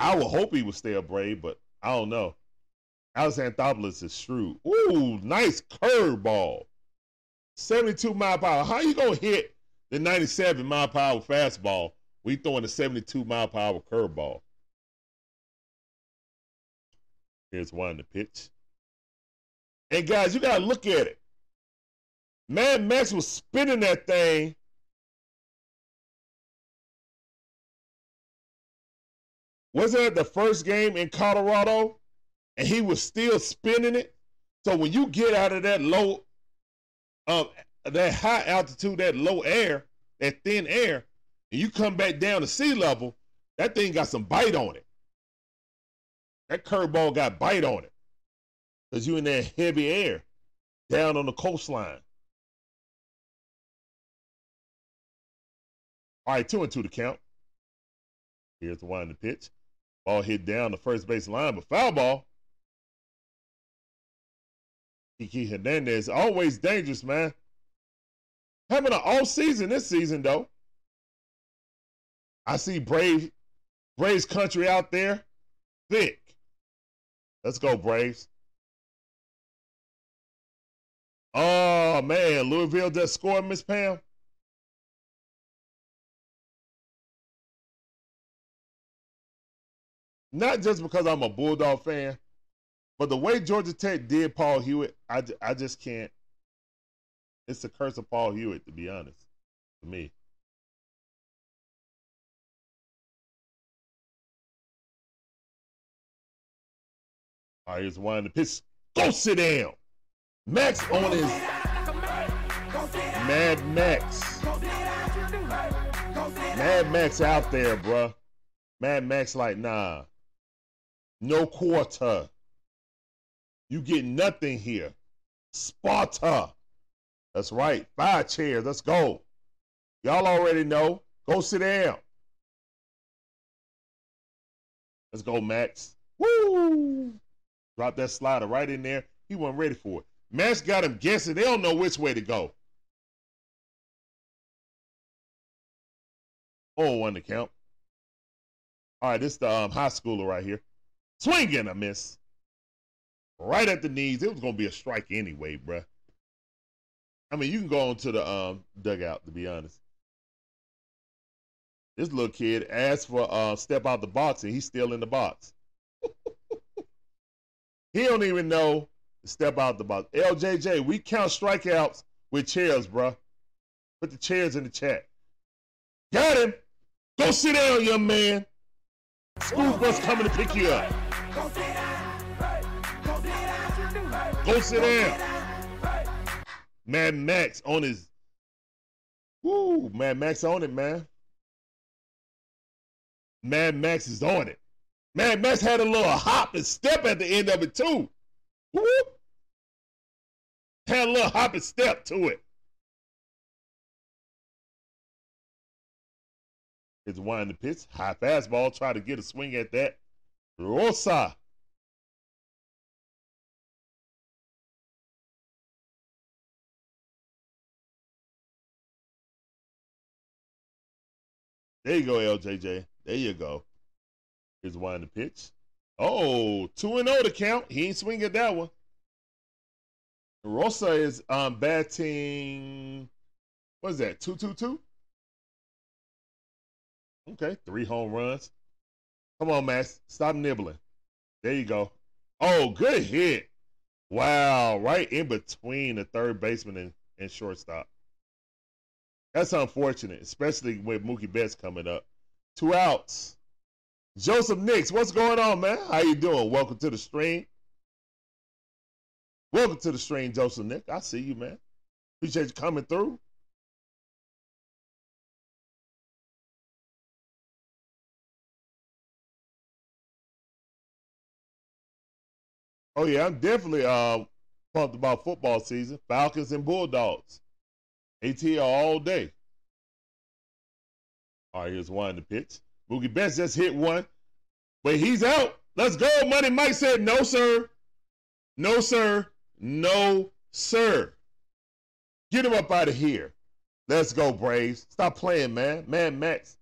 I would hope he would stay a Brave, but I don't know. Alex Anthopoulos is shrewd. Ooh, nice curveball. 72 mile hour. How you gonna hit the 97 mile hour fastball We throwing a 72 mile hour curveball? Here's one the pitch. And guys, you gotta look at it. Mad Max was spinning that thing. Wasn't it the first game in Colorado? And he was still spinning it. So when you get out of that low, um, that high altitude, that low air, that thin air, and you come back down to sea level, that thing got some bite on it. That curveball got bite on it. Because you in that heavy air down on the coastline. All right, two and two to count. Here's the in the pitch. Ball hit down the first base line, but foul ball. Kiki Hernandez, always dangerous, man. Having an all season this season, though. I see Brave, Braves country out there, thick. Let's go, Braves. Oh man, Louisville just scored, Miss Pam. Not just because I'm a Bulldog fan, but the way Georgia Tech did Paul Hewitt, I, I just can't. It's the curse of Paul Hewitt, to be honest, to me. All right, here's one the pitch. Go sit down. Max on his Mad Max. Mad Max out there, bruh. Mad Max like, nah. No quarter. You get nothing here. Sparta. That's right. Five chairs. Let's go. Y'all already know. Go sit down. Let's go, Max. Woo! Drop that slider right in there. He wasn't ready for it. Max got him guessing. They don't know which way to go. Oh, one to count. All right, this is the um, high schooler right here. Swinging a miss. Right at the knees. It was going to be a strike anyway, bruh. I mean, you can go on to the um, dugout, to be honest. This little kid asked for uh, step out the box, and he's still in the box. (laughs) he don't even know step out the box. LJJ, we count strikeouts with chairs, bruh. Put the chairs in the chat. Got him. Go sit down, young man. School bus coming to pick you up. Go sit down. Mad Max on his. Woo, Mad Max on it, man. Mad Max is on it. Mad Max had a little hop and step at the end of it, too. Whoop. Had a little hop and step to it. It's one the pitch. High fastball. Try to get a swing at that. Rojas. There you go, LJJ. There you go. Here's one the pitch. Oh, 2 and 0 to count. He ain't swinging at that one. Rojas is um batting what is that? 222? Okay, three home runs. Come on, Max. Stop nibbling. There you go. Oh, good hit. Wow, right in between the third baseman and, and shortstop. That's unfortunate, especially with Mookie Betts coming up. Two outs. Joseph Nix, what's going on, man? How you doing? Welcome to the stream. Welcome to the stream, Joseph Nick. I see you, man. Appreciate you coming through. Oh yeah, I'm definitely uh pumped about football season. Falcons and Bulldogs. ATL all day. All right, here's one in the pitch. Mookie Betts just hit one, but he's out. Let's go. Money Mike said, no, sir. No, sir. No, sir. Get him up out of here. Let's go, Braves. Stop playing, man. Man, Max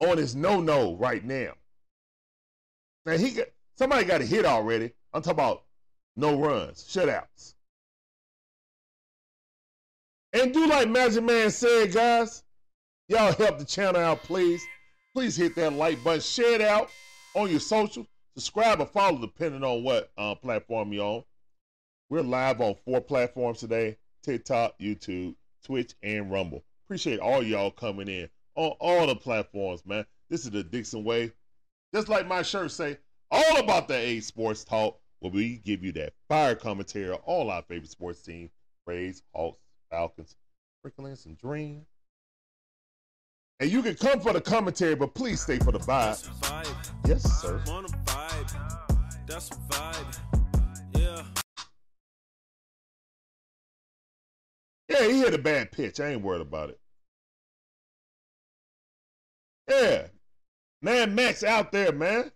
on his no-no right now. Now he got somebody got a hit already. I'm talking about no runs, shutouts. And do like Magic Man said, guys. Y'all help the channel out, please. Please hit that like button, share it out on your social, subscribe or follow depending on what uh, platform you're on. We're live on four platforms today: TikTok, YouTube, Twitch, and Rumble. Appreciate all y'all coming in on all the platforms, man. This is the Dixon way. Just like my shirt say, all about the A Sports Talk, where we give you that fire commentary on all our favorite sports teams: Braves, Hawks, Falcons, sprinkling some dreams. And you can come for the commentary, but please stay for the vibe.
vibe.
Yes, sir.
I'm on a vibe. That's a vibe. Yeah.
Yeah, he hit a bad pitch. I ain't worried about it. Yeah. Man, Max out there, man.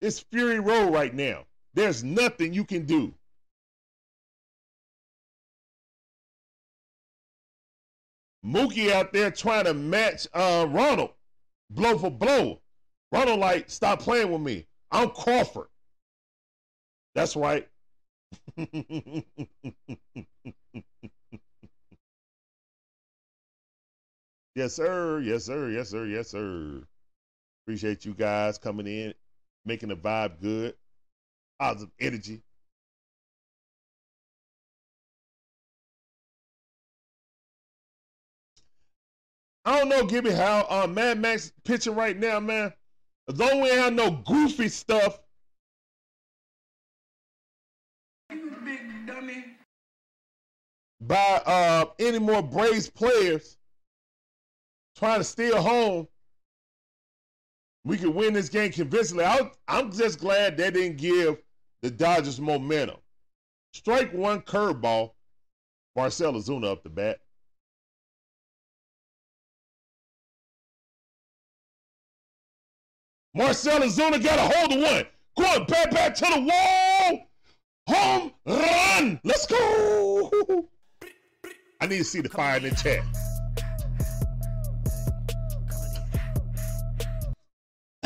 It's Fury Road right now. There's nothing you can do. Mookie out there trying to match uh, Ronald blow for blow. Ronald like, stop playing with me. I'm Crawford. That's right. (laughs) Yes, sir. Yes, sir. Yes, sir. Yes, sir. Appreciate you guys coming in, making the vibe good, positive energy. I don't know, Gibby, how uh, Mad Max pitching right now, man. As long as we ain't have no goofy stuff,
Big dummy.
by uh, any more Braves players trying to steal home, we could win this game convincingly. I, I'm just glad they didn't give the Dodgers momentum. Strike one curveball, Marcell Ozuna up the bat. Marcell Ozuna got a hold of one. Going back back to the wall. Home run. Let's go. I need to see the fire in the chat.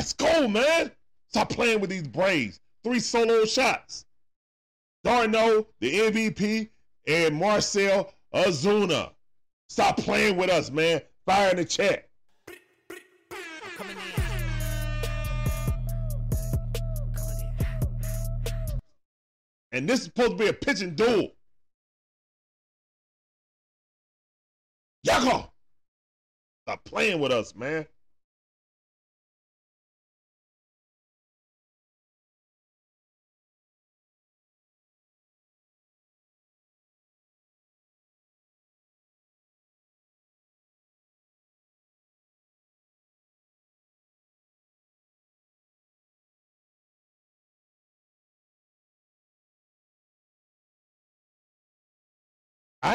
Let's go, man. Stop playing with these Braves. Three solo shots. d'Arnaud, the MVP, and Marcell Ozuna. Stop playing with us, man. Fire in the chat. And this is supposed to be a pitching duel. Yago! Stop playing with us, man.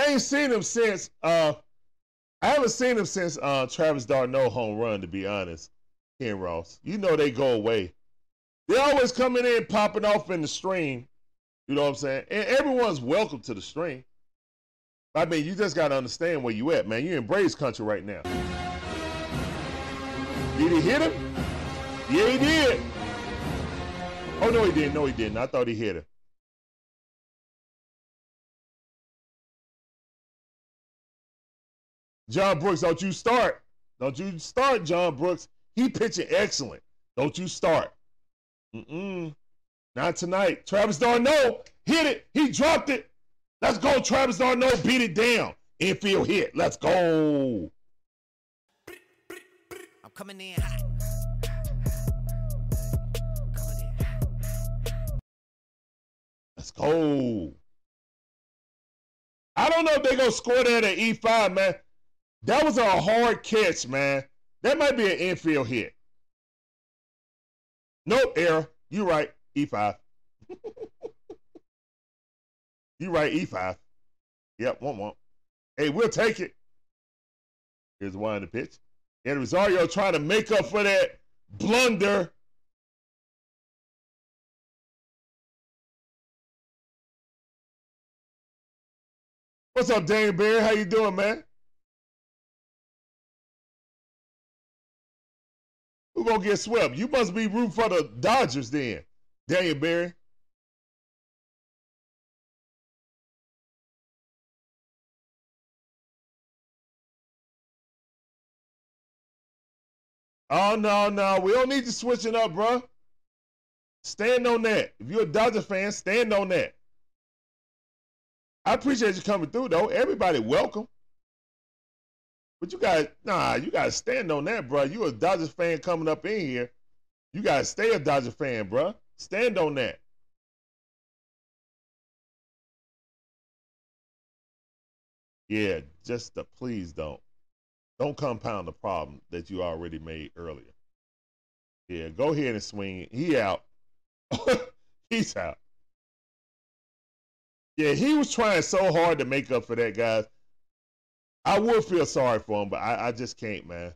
Ain't seen him since uh I haven't seen him since uh Travis d'Arnaud home run, to be honest. Ken Ross. You know they go away. They're always coming in popping off in the stream. You know what I'm saying? And everyone's welcome to the stream. I mean, you just gotta understand where you at, man. You in Braves country right now. Did he hit him? Yeah, he did. Oh no, he didn't. No, he didn't. I thought he hit him. John Brooks, don't you start. Don't you start, John Brooks. He pitching excellent. Don't you start. Mm-mm. Not tonight. Travis d'Arnaud hit it. He dropped it. Let's go, Travis d'Arnaud. Beat it down. Infield hit. Let's go.
I'm coming in hot.
Let's go. I don't know if they're gonna score that at E5, man. That was a hard catch, man. That might be an infield hit. Nope, error. You right. E5. (laughs) you right, E5. Yep, one one. Hey, we'll take it. Here's one in the pitch. And Rosario trying to make up for that blunder. What's up, Daniel Barry? How you doing, man? Who gonna get swept? You must be rooting for the Dodgers then, Daniel Barry. Oh no, no, we don't need to switch it up, bro. Stand on that. If you're a Dodger fan, stand on that. I appreciate you coming through, though. Everybody, welcome. But you got nah, you gotta stand on that, bro. You a Dodgers fan coming up in here. You gotta stay a Dodger fan, bro. Stand on that. Yeah, just the please don't. Don't compound the problem that you already made earlier. Yeah, go ahead and swing. He out. (laughs) He's out. Yeah, he was trying so hard to make up for that, guys. I would feel sorry for him, but I, I just can't, man.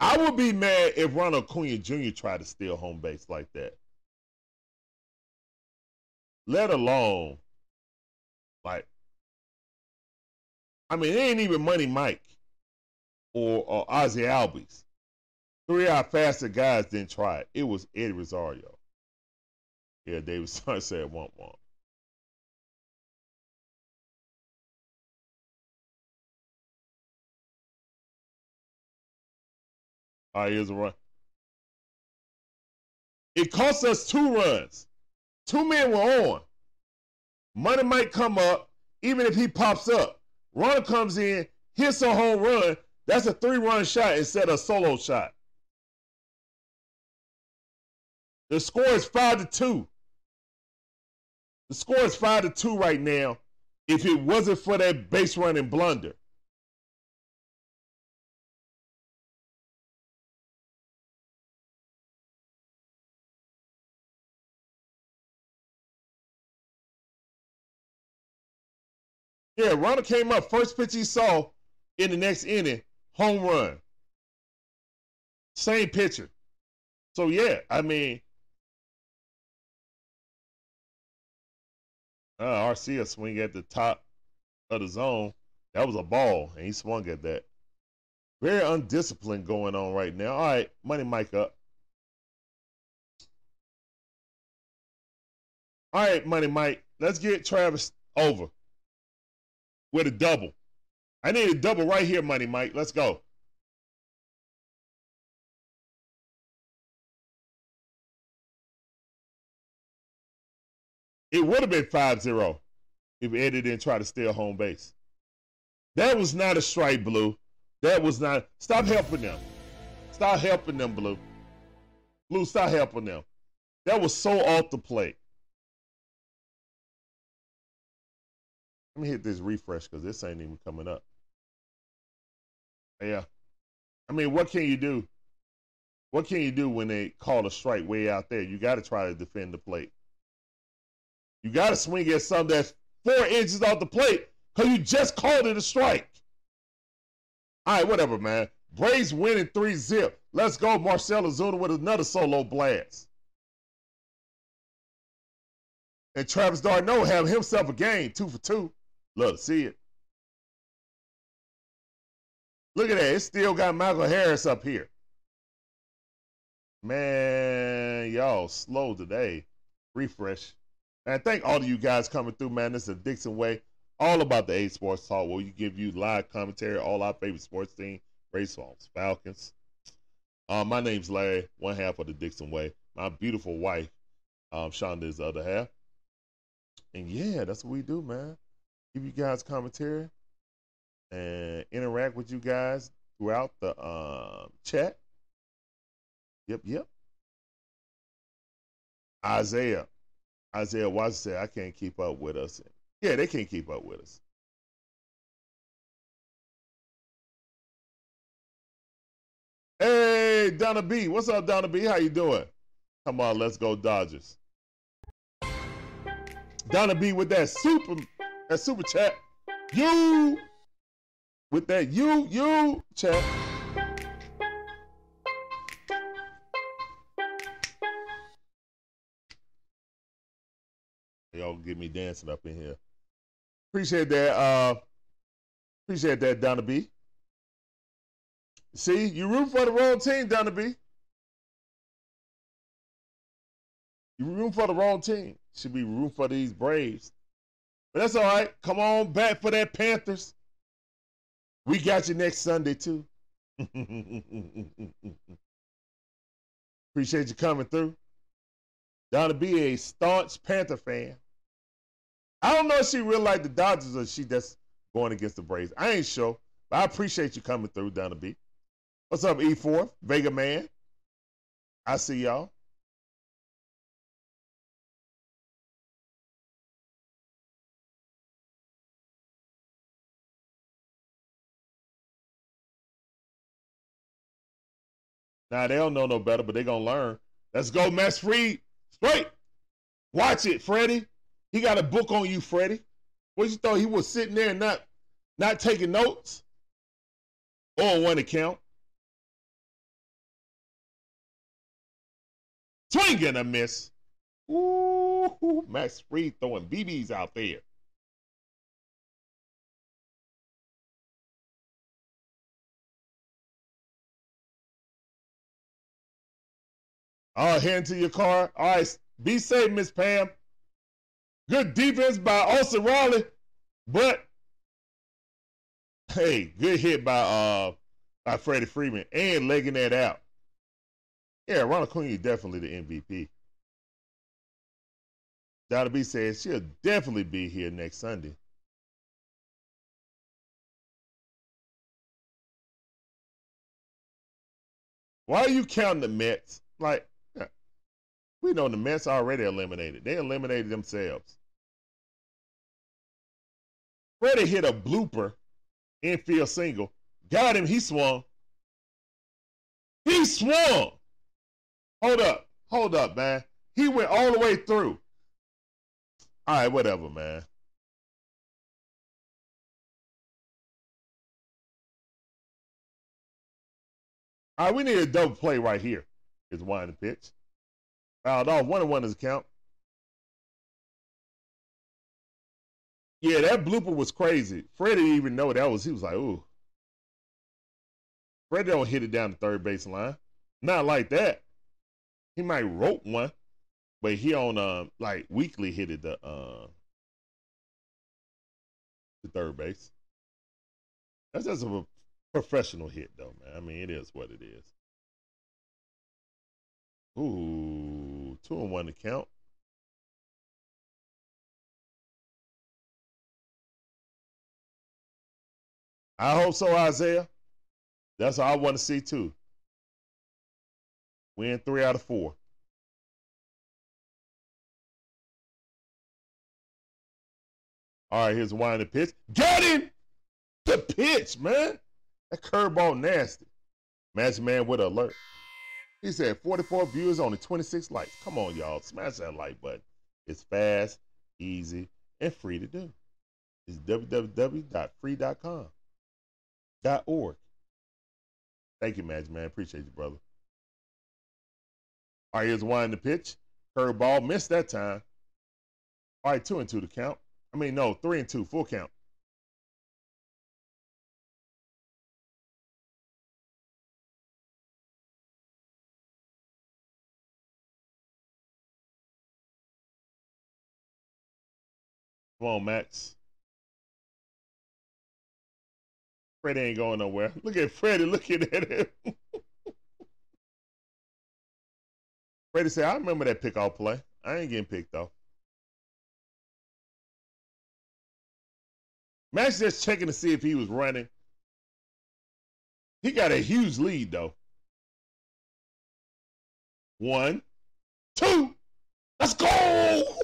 I would be mad if Ronald Acuna Jr. tried to steal home base like that. Let alone, like, I mean, it ain't even Money Mike or, or Ozzie Albies. Three our faster guys didn't try it. It was Eddie Rosario. Yeah, David (laughs) Sunset one one. All right, here's a run. It cost us two runs. Two men were on. Money might come up, even if he pops up. Runner comes in, hits a home run. That's a three run shot instead of a solo shot. The score is five to two. The score is five to two right now. If it wasn't for that base running blunder, Yeah, runner came up. First pitch he saw in the next inning, home run. Same pitcher. So yeah, I mean, uh, Arcia swing at the top of the zone. That was a ball, and he swung at that. Very undisciplined going on right now. All right, money Mike up. All right, money Mike. Let's get Travis over with a double. I need a double right here, Money Mike. Let's go. It would have been 5 0 if Eddie didn't try to steal home base. That was not a strike, Blue. That was not. Stop helping them. Stop helping them, Blue. Blue, stop helping them. That was so off the plate. Let me hit this refresh because this ain't even coming up. Yeah. I mean, what can you do? What can you do when they call a strike way out there? You got to try to defend the plate. You got to swing at something that's four inches off the plate because you just called it a strike. All right, whatever, man. Braves winning 3 zip. Let's go. Marcell Ozuna with another solo blast. And Travis d'Arnaud have himself a game, two for two. Look, see it. Look at that. It still got Michael Harris up here. Man, y'all slow today. Refresh. And thank all of you guys coming through, man. This is a Dixon Way. All about the A Sports Talk, where we give you live commentary, all our favorite sports team, Race Falls, Falcons. Uh, my name's Larry, one half of the Dixon Way. My beautiful wife, um, Shonda, is the other half. And yeah, that's what we do, man give you guys commentary and interact with you guys throughout the um, chat. Yep, yep. Isaiah, Isaiah Watson said, I can't keep up with us. Yeah, they can't keep up with us. Hey, Donna B. What's up, Donna B? How you doing? Come on, let's go Dodgers. Donna B with that super that super chat. You with that you you chat. Y'all get me dancing up in here. Appreciate that. Uh appreciate that, Donna B. See, you root for the wrong team, Donna B. You root for the wrong team. Should be root for these Braves. But that's all right. Come on back for that Panthers. We got you next Sunday too. (laughs) Appreciate you coming through. Donna B a staunch Panther fan. I don't know if she really like the Dodgers or she just going against the Braves. I ain't sure, but I appreciate you coming through, Donna B. What's up, E4? Vega Man. I see y'all. Now they don't know no better, but they gonna learn. Let's go, Max Fried Straight. Watch it, Freddie. He got a book on you, Freddie. What you thought he was sitting there not not taking notes? On one account. Swing and a miss. Ooh, Max Fried throwing BBs out there. Oh, head into your car. All right, be safe, Miss Pam. Good defense by Austin Riley, but hey, good hit by uh by Freddie Freeman and legging that out. Yeah, Ronald Acuna definitely the MVP. Donna B says she'll definitely be here next Sunday. Why are you counting the Mets? Like, we know the Mets already eliminated. They eliminated themselves. Freddie hit a blooper infield single. Got him. He swung. He swung. Hold up. Hold up, man. He went all the way through. All right, whatever, man. All right, we need a double play right here. Is one the pitch. Fouled off. One and one a count. Yeah, that blooper was crazy. Freddie didn't even know that was. He was like, "Ooh." Freddie don't hit it down the third base line. Not like that. He might rope one, but he on uh like weekly hit it the uh the third base. That's just a professional hit though, man. I mean, it is what it is. Ooh, two and one account. I hope so, Isaiah. That's all I want to see too. Win three out of four. All right, here's one the pitch. Got him! The pitch, man. That curveball nasty. Magic Man with alert. He said 44 viewers, only 26 likes. Come on, y'all. Smash that like button. It's fast, easy, and free to do. It's www.free.com. Dot org. Thank you, Magic Man. Appreciate you, brother. All right, here's one the pitch. Curveball missed that time. All right, two and two to count. I mean, no, three and two, full count. Come on, Max. Freddie ain't going nowhere. (laughs) Look at Freddie looking at him. (laughs) Freddie said, I remember that pickoff play. I ain't getting picked off. Max just checking to see if he was running. He got a huge lead, though. One, two, let's go!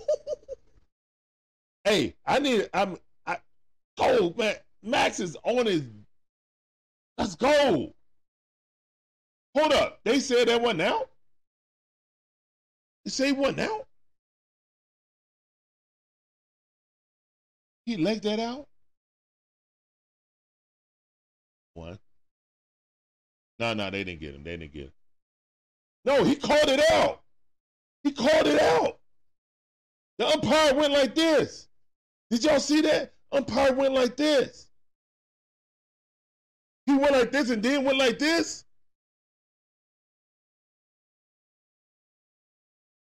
Hey, I need. I'm. I go, man. Max is on his. Let's go. Hold up. They said that wasn't out. They say wasn't out. He legged that out. One. No, no, they didn't get him. They didn't get him. No, he called it out. He called it out. The umpire went like this. Did y'all see that? Umpire went like this. He went like this and then went like this.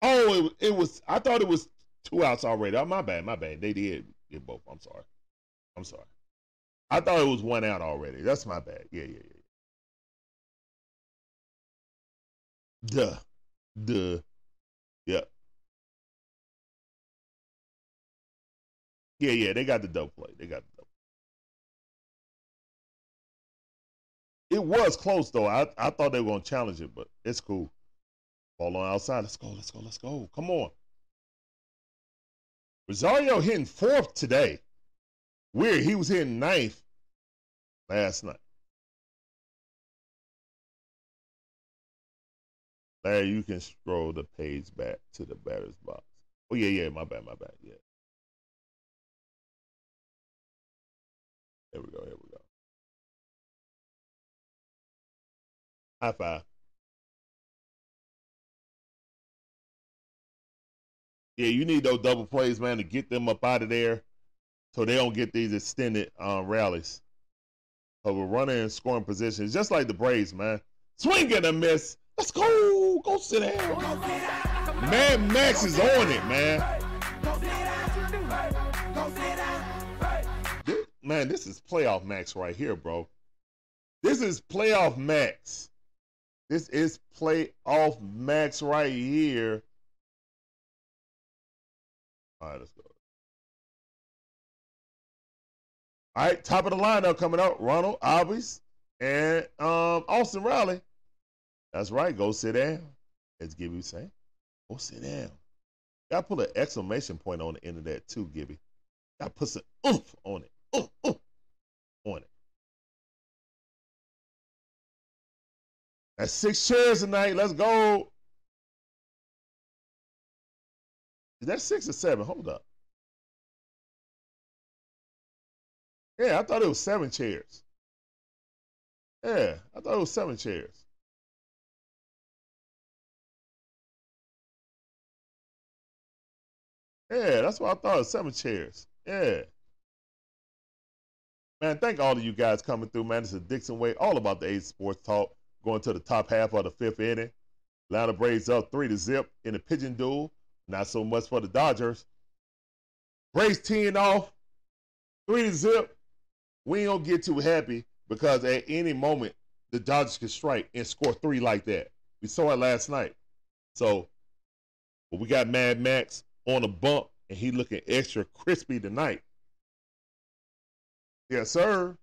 Oh, it, it was. I thought it was two outs already. Oh, my bad. My bad. They did get both. I'm sorry. I'm sorry. I thought it was one out already. That's my bad. Yeah, yeah, yeah. Duh. Duh. Yeah, yeah, they got the double play. They got the double. It was close though. I, I thought they were gonna challenge it, but it's cool. Ball on outside. Let's go, let's go, let's go. Come on. Rosario hitting fourth today. Weird. He was hitting ninth last night. Larry, you can scroll the page back to the batter's box. Oh yeah, yeah, my bad, my bad. Yeah. Here we go, here we go. High five. Yeah, you need those double plays, man, to get them up out of there so they don't get these extended uh, rallies. So we're running in scoring positions, just like the Braves, man. Swing and a miss. Let's go. Go sit down. Man, Max is on it, man. Man, this is playoff Max right here, bro. This is playoff Max. This is playoff Max right here. All right, let's go. All right, top of the lineup coming up: Ronald Albies and um, Austin Riley. That's right. Go sit down. As Gibby say, go sit down. Got to put an exclamation point on the end of that too, Gibby. Got to put some oomph on it. Oomph on it. That's six chairs tonight. Let's go. Is that six or seven? Hold up. Yeah, I thought it was seven chairs. Yeah, I thought it was seven chairs. Yeah, that's what I thought. Seven chairs. Yeah. Man, thank all of you guys coming through, man. This is Dixon Way, all about the A's Sports Talk. Going to the top half of the fifth inning. Atlanta Braves up three to zip in the pigeon duel. Not so much for the Dodgers. Braves teeing off three to zip. We gonna get too happy because at any moment the Dodgers can strike and score three like that. We saw it last night. So, we got Mad Max on a bump, and he looking extra crispy tonight. Yes, sir.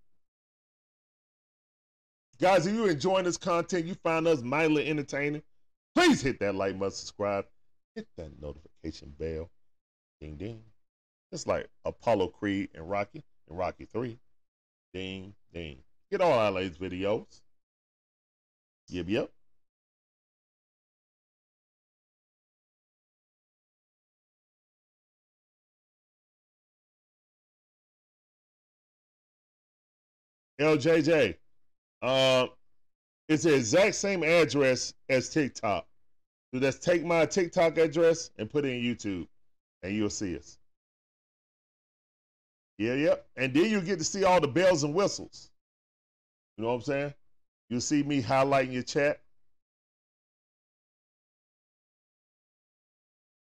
Guys, if you're enjoying this content, you find us mildly entertaining, please hit that like button, subscribe, hit that notification bell. Ding ding. Just like Apollo Creed and Rocky and Rocky 3. Ding ding. Get all our latest videos. Yep, yep. LJJ, uh, it's the exact same address as TikTok. So just take my TikTok address and put it in YouTube, and you'll see us. Yeah, yep. And then you get to see all the bells and whistles. You know what I'm saying? You'll see me highlighting your chat.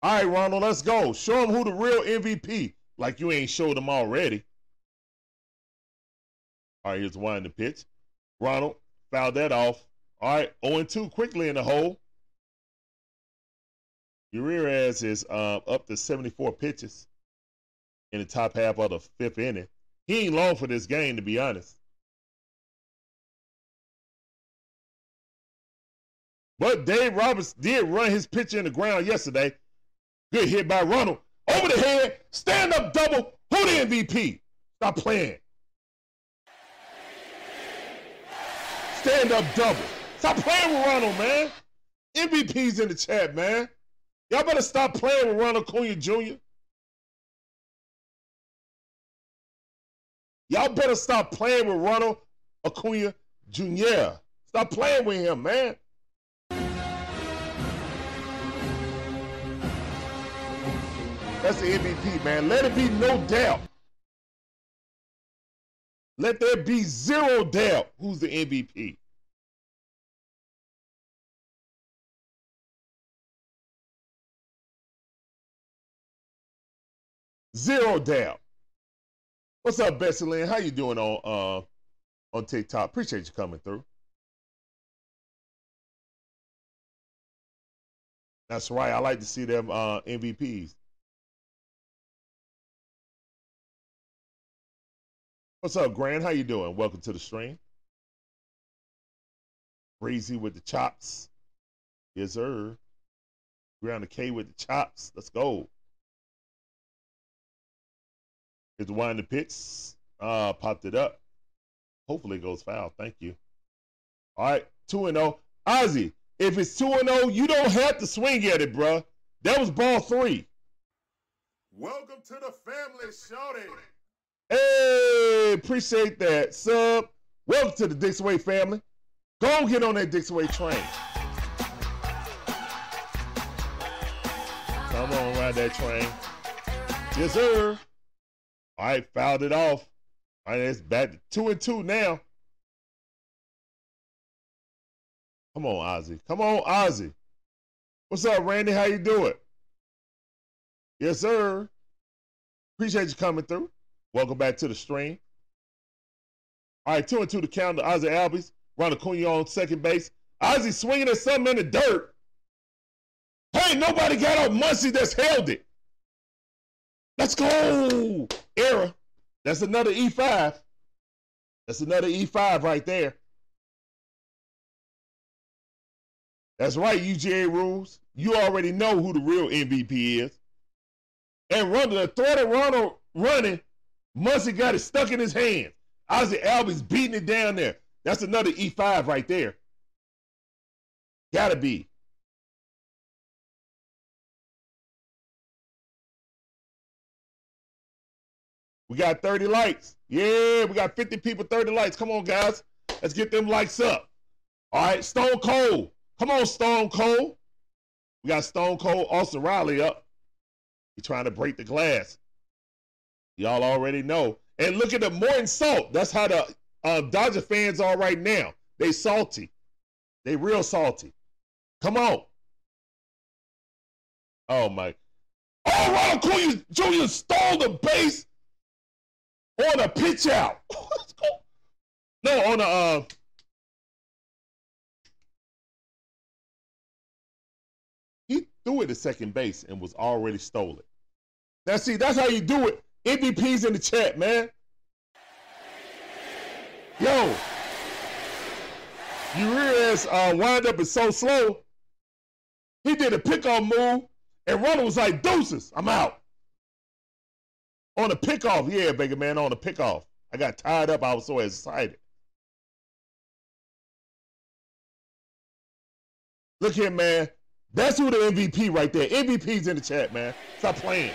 All right, Ronald, let's go. Show them who the real MVP, like you ain't showed them already. All right, here's one the pitch. Ronald fouled that off. All right, 0 2 quickly in the hole. Urias is uh, up to 74 pitches in the top half of the fifth inning. He ain't long for this game, to be honest. But Dave Roberts did run his pitch in the ground yesterday. Good hit by Ronald. Over the head, stand up double. Who the MVP? Stop playing. Stand up double. Stop playing with Ronald, man. MVP's in the chat, man. Y'all better stop playing with Ronald Acuna Jr. Y'all better stop playing with Ronald Acuna Jr. Stop playing with him, man. That's the MVP, man. Let it be no doubt. Let there be zero doubt who's the MVP. Zero doubt. What's up, Bessie Lynn? How you doing on uh on TikTok? Appreciate you coming through. That's right. I like to see them uh MVPs. What's up, Grant? How you doing? Welcome to the stream. Breezy with the chops. Yes, sir. Ground the K with the chops. Let's go. Here's the in the pits. Uh, popped it up. Hopefully it goes foul. Thank you. All right, 2 and 0. Ozzie, if it's 2 and 0, you don't have to swing at it, bruh. That was ball three. Welcome to the family, Shorty. Hey, appreciate that. Sub. Welcome to the Dixon Way family. Go get on that Dixon Way train. Come on, ride that train. Yes, sir. All right, fouled it off. All right, it's back to two and two now. Come on, Ozzie. Come on, Ozzie. What's up, Randy? How you doing? Yes, sir. Appreciate you coming through. Welcome back to the stream. All right, two and two to count to Ozzie Albies. Ron Acuna on second base. Ozzie swinging at something in the dirt. Hey, nobody got out Muncy that's held it. Let's go. Error. That's another E5. That's another E5 right there. That's right, UGA rules. You already know who the real MVP is. And run the throw that Ronald running, Muncy got it stuck in his hands. Ozzie Albies beating it down there. That's another E5 right there. Gotta be. We got 30 likes. Yeah, we got 50 people, 30 likes. Come on, guys. Let's get them likes up. All right, Stone Cold. Come on, Stone Cold. We got Stone Cold Austin Riley up. He's trying to break the glass. Y'all already know. And look at the Morton Salt. That's how the uh, Dodger fans are right now. They salty. They real salty. Come on. Oh my. Oh, Ronald Acuna Jr. stole the base on a pitch out. (laughs) No, on a uh, he threw it to second base and was already stolen. Now, see, that's how you do it. MVP's in the chat, man. Yo, Urias uh, wind up is so slow. He did a pickoff move, and Ronald was like, deuces, I'm out. On a pickoff, yeah, bigger man, on a pickoff. I got tied up. I was so excited. Look here, man. That's who the MVP right there. MVP's in the chat, man. Stop playing.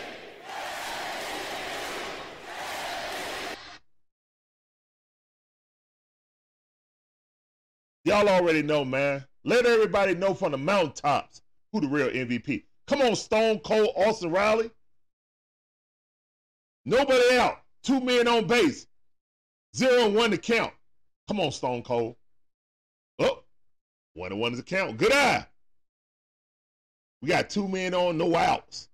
Y'all already know, man. Let everybody know from the mountaintops who the real MVP. Come on, Stone Cold Austin Riley. Nobody out. Two men on base. Zero and one to count. Come on, Stone Cold. Oh, one and one is a count. Good eye. We got two men on, no outs.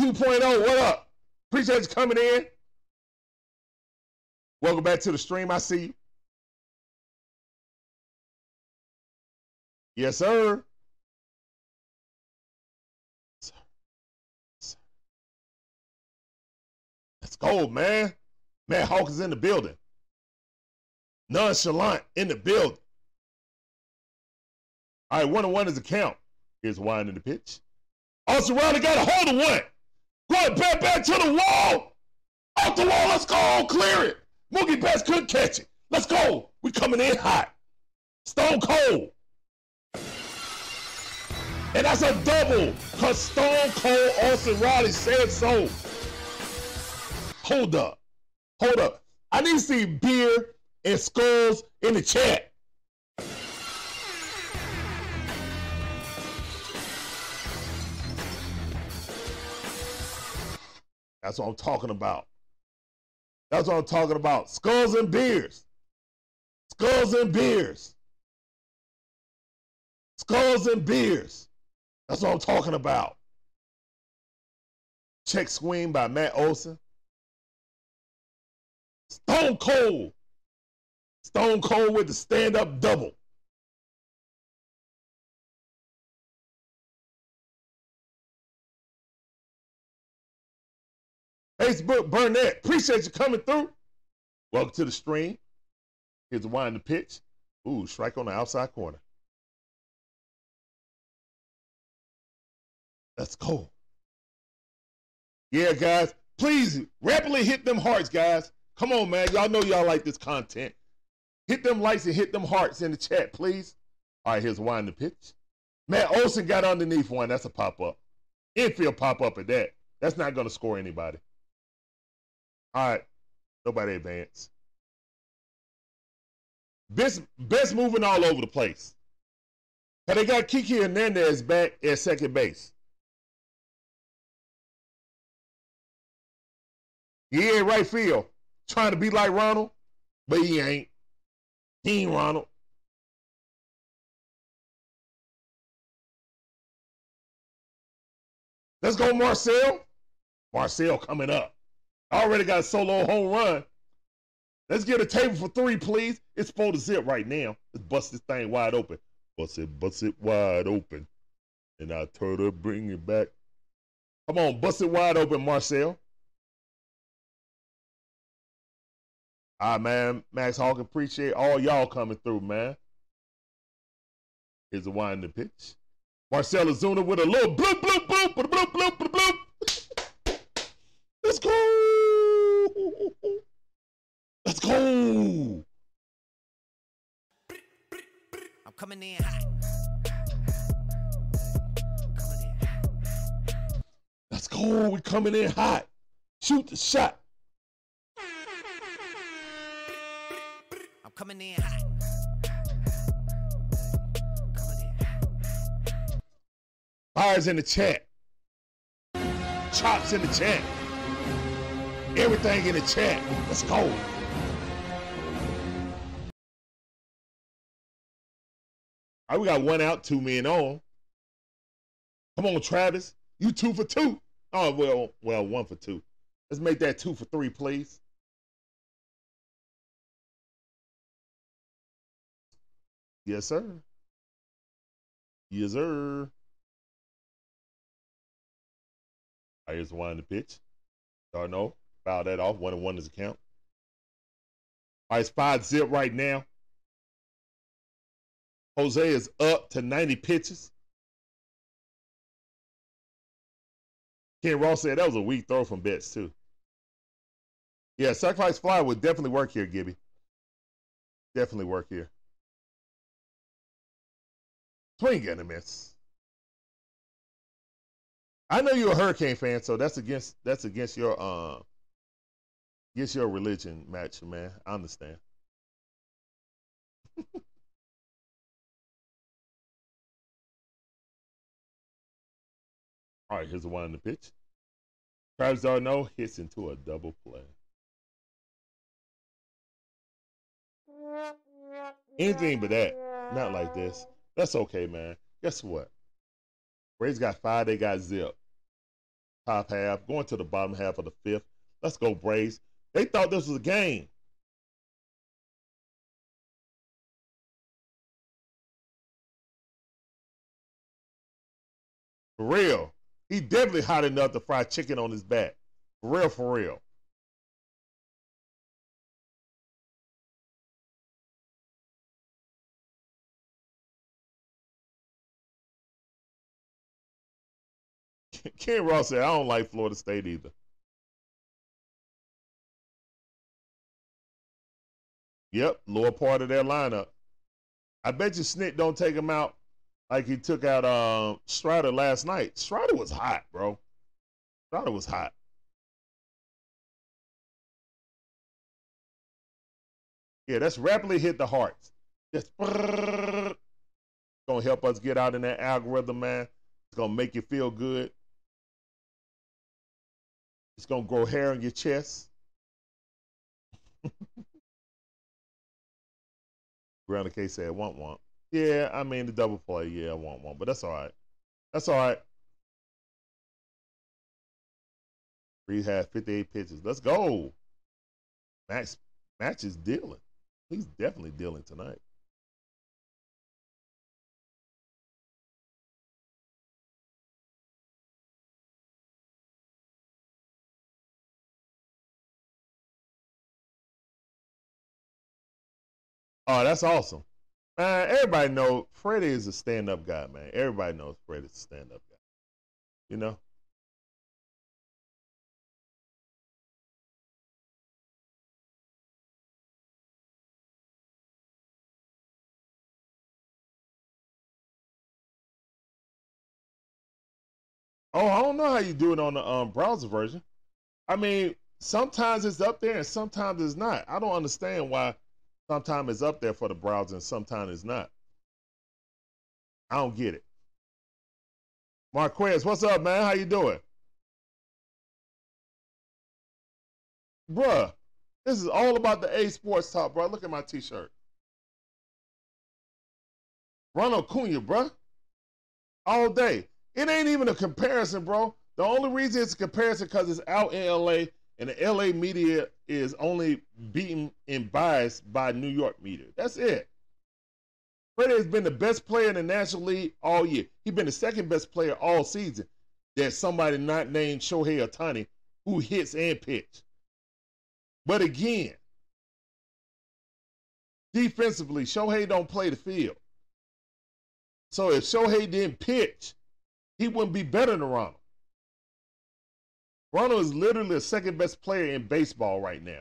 2.0, what up? Appreciate you coming in. Welcome back to the stream. I see you. Yes, sir. Sir. Sir. Let's go, man. Matt Hawk is in the building. Nonchalant in the building. All right, one and one is a count. Here's one in the pitch. Austin Riley got a hold of one. Going back back to the wall. Off the wall. Let's go. Clear it. Mookie Betts couldn't catch it. Let's go. We coming in hot. Stone cold. And that's a double. Cause Stone Cold Austin Riley said so. Hold up. Hold up. I need to see beer and skulls in the chat. That's what I'm talking about. That's what I'm talking about. Skulls and beers. Skulls and beers. Skulls and beers. That's what I'm talking about. Check Swing by Matt Olson. Stone Cold. Stone Cold with the stand up double. Facebook Burnett, appreciate you coming through. Welcome to the stream. Here's the wind the pitch. Ooh, strike on the outside corner. Let's go. Yeah, guys, please rapidly hit them hearts, guys. Come on, man. Y'all know y'all like this content. Hit them likes and hit them hearts in the chat, please. All right, here's wind the pitch. Matt Olson got underneath one. That's a pop up. Infield pop up at that. That's not going to score anybody. All right. Nobody advance. Best, best moving all over the place. And they got Kiki Hernandez back at second base. He ain't right field, trying to be like Ronald, but he ain't. He ain't Ronald. Let's go, Marcell. Marcell coming up. Already got a solo home run. Let's get a table for three, please. It's four to zip right now. Let's bust this thing wide open. Bust it, bust it wide open. And I turn to bring it back. Come on, bust it wide open, Marcell. All right, man. Max Hawk, appreciate all y'all coming through, man. Here's a wind the pitch. Marcell Ozuna with a little bloop, bloop, bloop, bloop, bloop, bloop. Let's go. Let's go.
I'm coming in hot. Coming in hot.
Let's go. We coming in hot. Shoot the shot.
I'm coming in hot. Coming in hot.
Fires in the chat. Chops in the chat. Everything in the chat. Let's go. All right, we got one out, two men on. Come on, Travis. You two for two. Oh, well, well, one for two. Let's make that two for three, please. Yes, sir. Yes, sir. I just the in the pitch. d'Arnaud, foul that off. One and one is a count. All right, it's five zip right now. Jose is up to 90 pitches. Ken Ross said that was a weak throw from Betts, too. Yeah, sacrifice fly would definitely work here, Gibby. Definitely work here. Swing and a miss. I know you're a Hurricane fan, so that's against that's against your uh against your religion, match, man. I understand. (laughs) All right, here's the one in the pitch. Travis d'Arnaud hits into a double play. Anything but that. Not like this. That's okay, man. Guess what? Braves got five, they got zip. Top half, going to the bottom half of the fifth. Let's go, Braves. They thought this was a game. For real. He definitely hot enough to fry chicken on his back. For real, for real. (laughs) Ken Ross said, I don't like Florida State either. Yep, lower part of their lineup. I bet you Snit don't take him out like he took out um, Strider last night. Strider was hot, bro. Strider was hot. Yeah, that's rapidly hit the hearts. Just gonna help us get out in that algorithm, man. It's gonna make you feel good. It's gonna grow hair on your chest. (laughs) Ground K said, "Want want." Yeah, I mean the double play. Yeah, I want one, but that's all right. That's all right. Reed had 58 pitches. Let's go. Max Match is dealing. He's definitely dealing tonight. Oh, that's awesome. Man, everybody know Freddie is a stand-up guy, man. Everybody knows Freddie's a stand-up guy. You know? Oh, I don't know how you do it on the um, browser version. I mean, sometimes it's up there and sometimes it's not. I don't understand why sometimes it's up there for the browser and sometimes it's not. I don't get it. Marquez, what's up, man? How you doing? Bruh, this is all about the A Sports Talk, bro. Look at my t-shirt. Ronald Cunha, bruh. All day. It ain't even a comparison, bro. The only reason it's a comparison because it's out in LA and the LA media is only beaten and biased by New York media. That's it. Freddie has been the best player in the National League all year. He's been the second best player all season. There's somebody not named Shohei Ohtani who hits and pitch. But again, defensively, Shohei don't play the field. So if Shohei didn't pitch, he wouldn't be better than Ronald. Ronald is literally the second best player in baseball right now.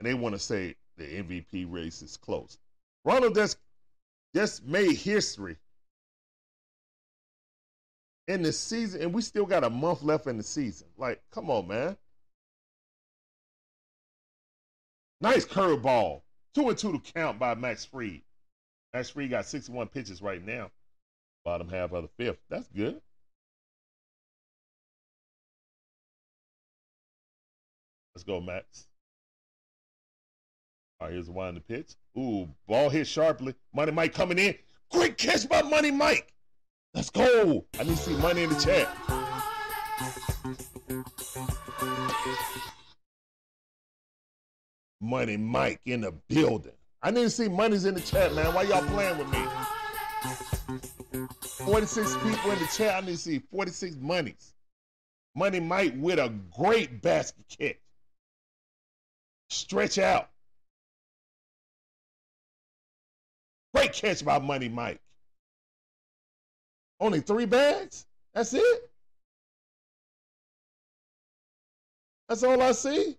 And they want to say the MVP race is close. Ronald just, just made history in the season, and we still got a month left in the season. Like, come on, man. Nice curveball. Two and two to count by Max Fried. Max Fried got 61 pitches right now. Bottom half of the fifth. That's good. Let's go, Max. All right, here's the one the pitch. Ooh, ball hit sharply. Money Mike coming in. Great catch by Money Mike. Let's go. I need to see money in the chat. Money Mike in the building. I need to see money's in the chat, man. Why y'all playing with me? 46 people in the chat. I need to see 46 monies. Money Mike with a great basket kick. Stretch out. Great catch by Money Mike. Only three bags? That's it? That's all I see?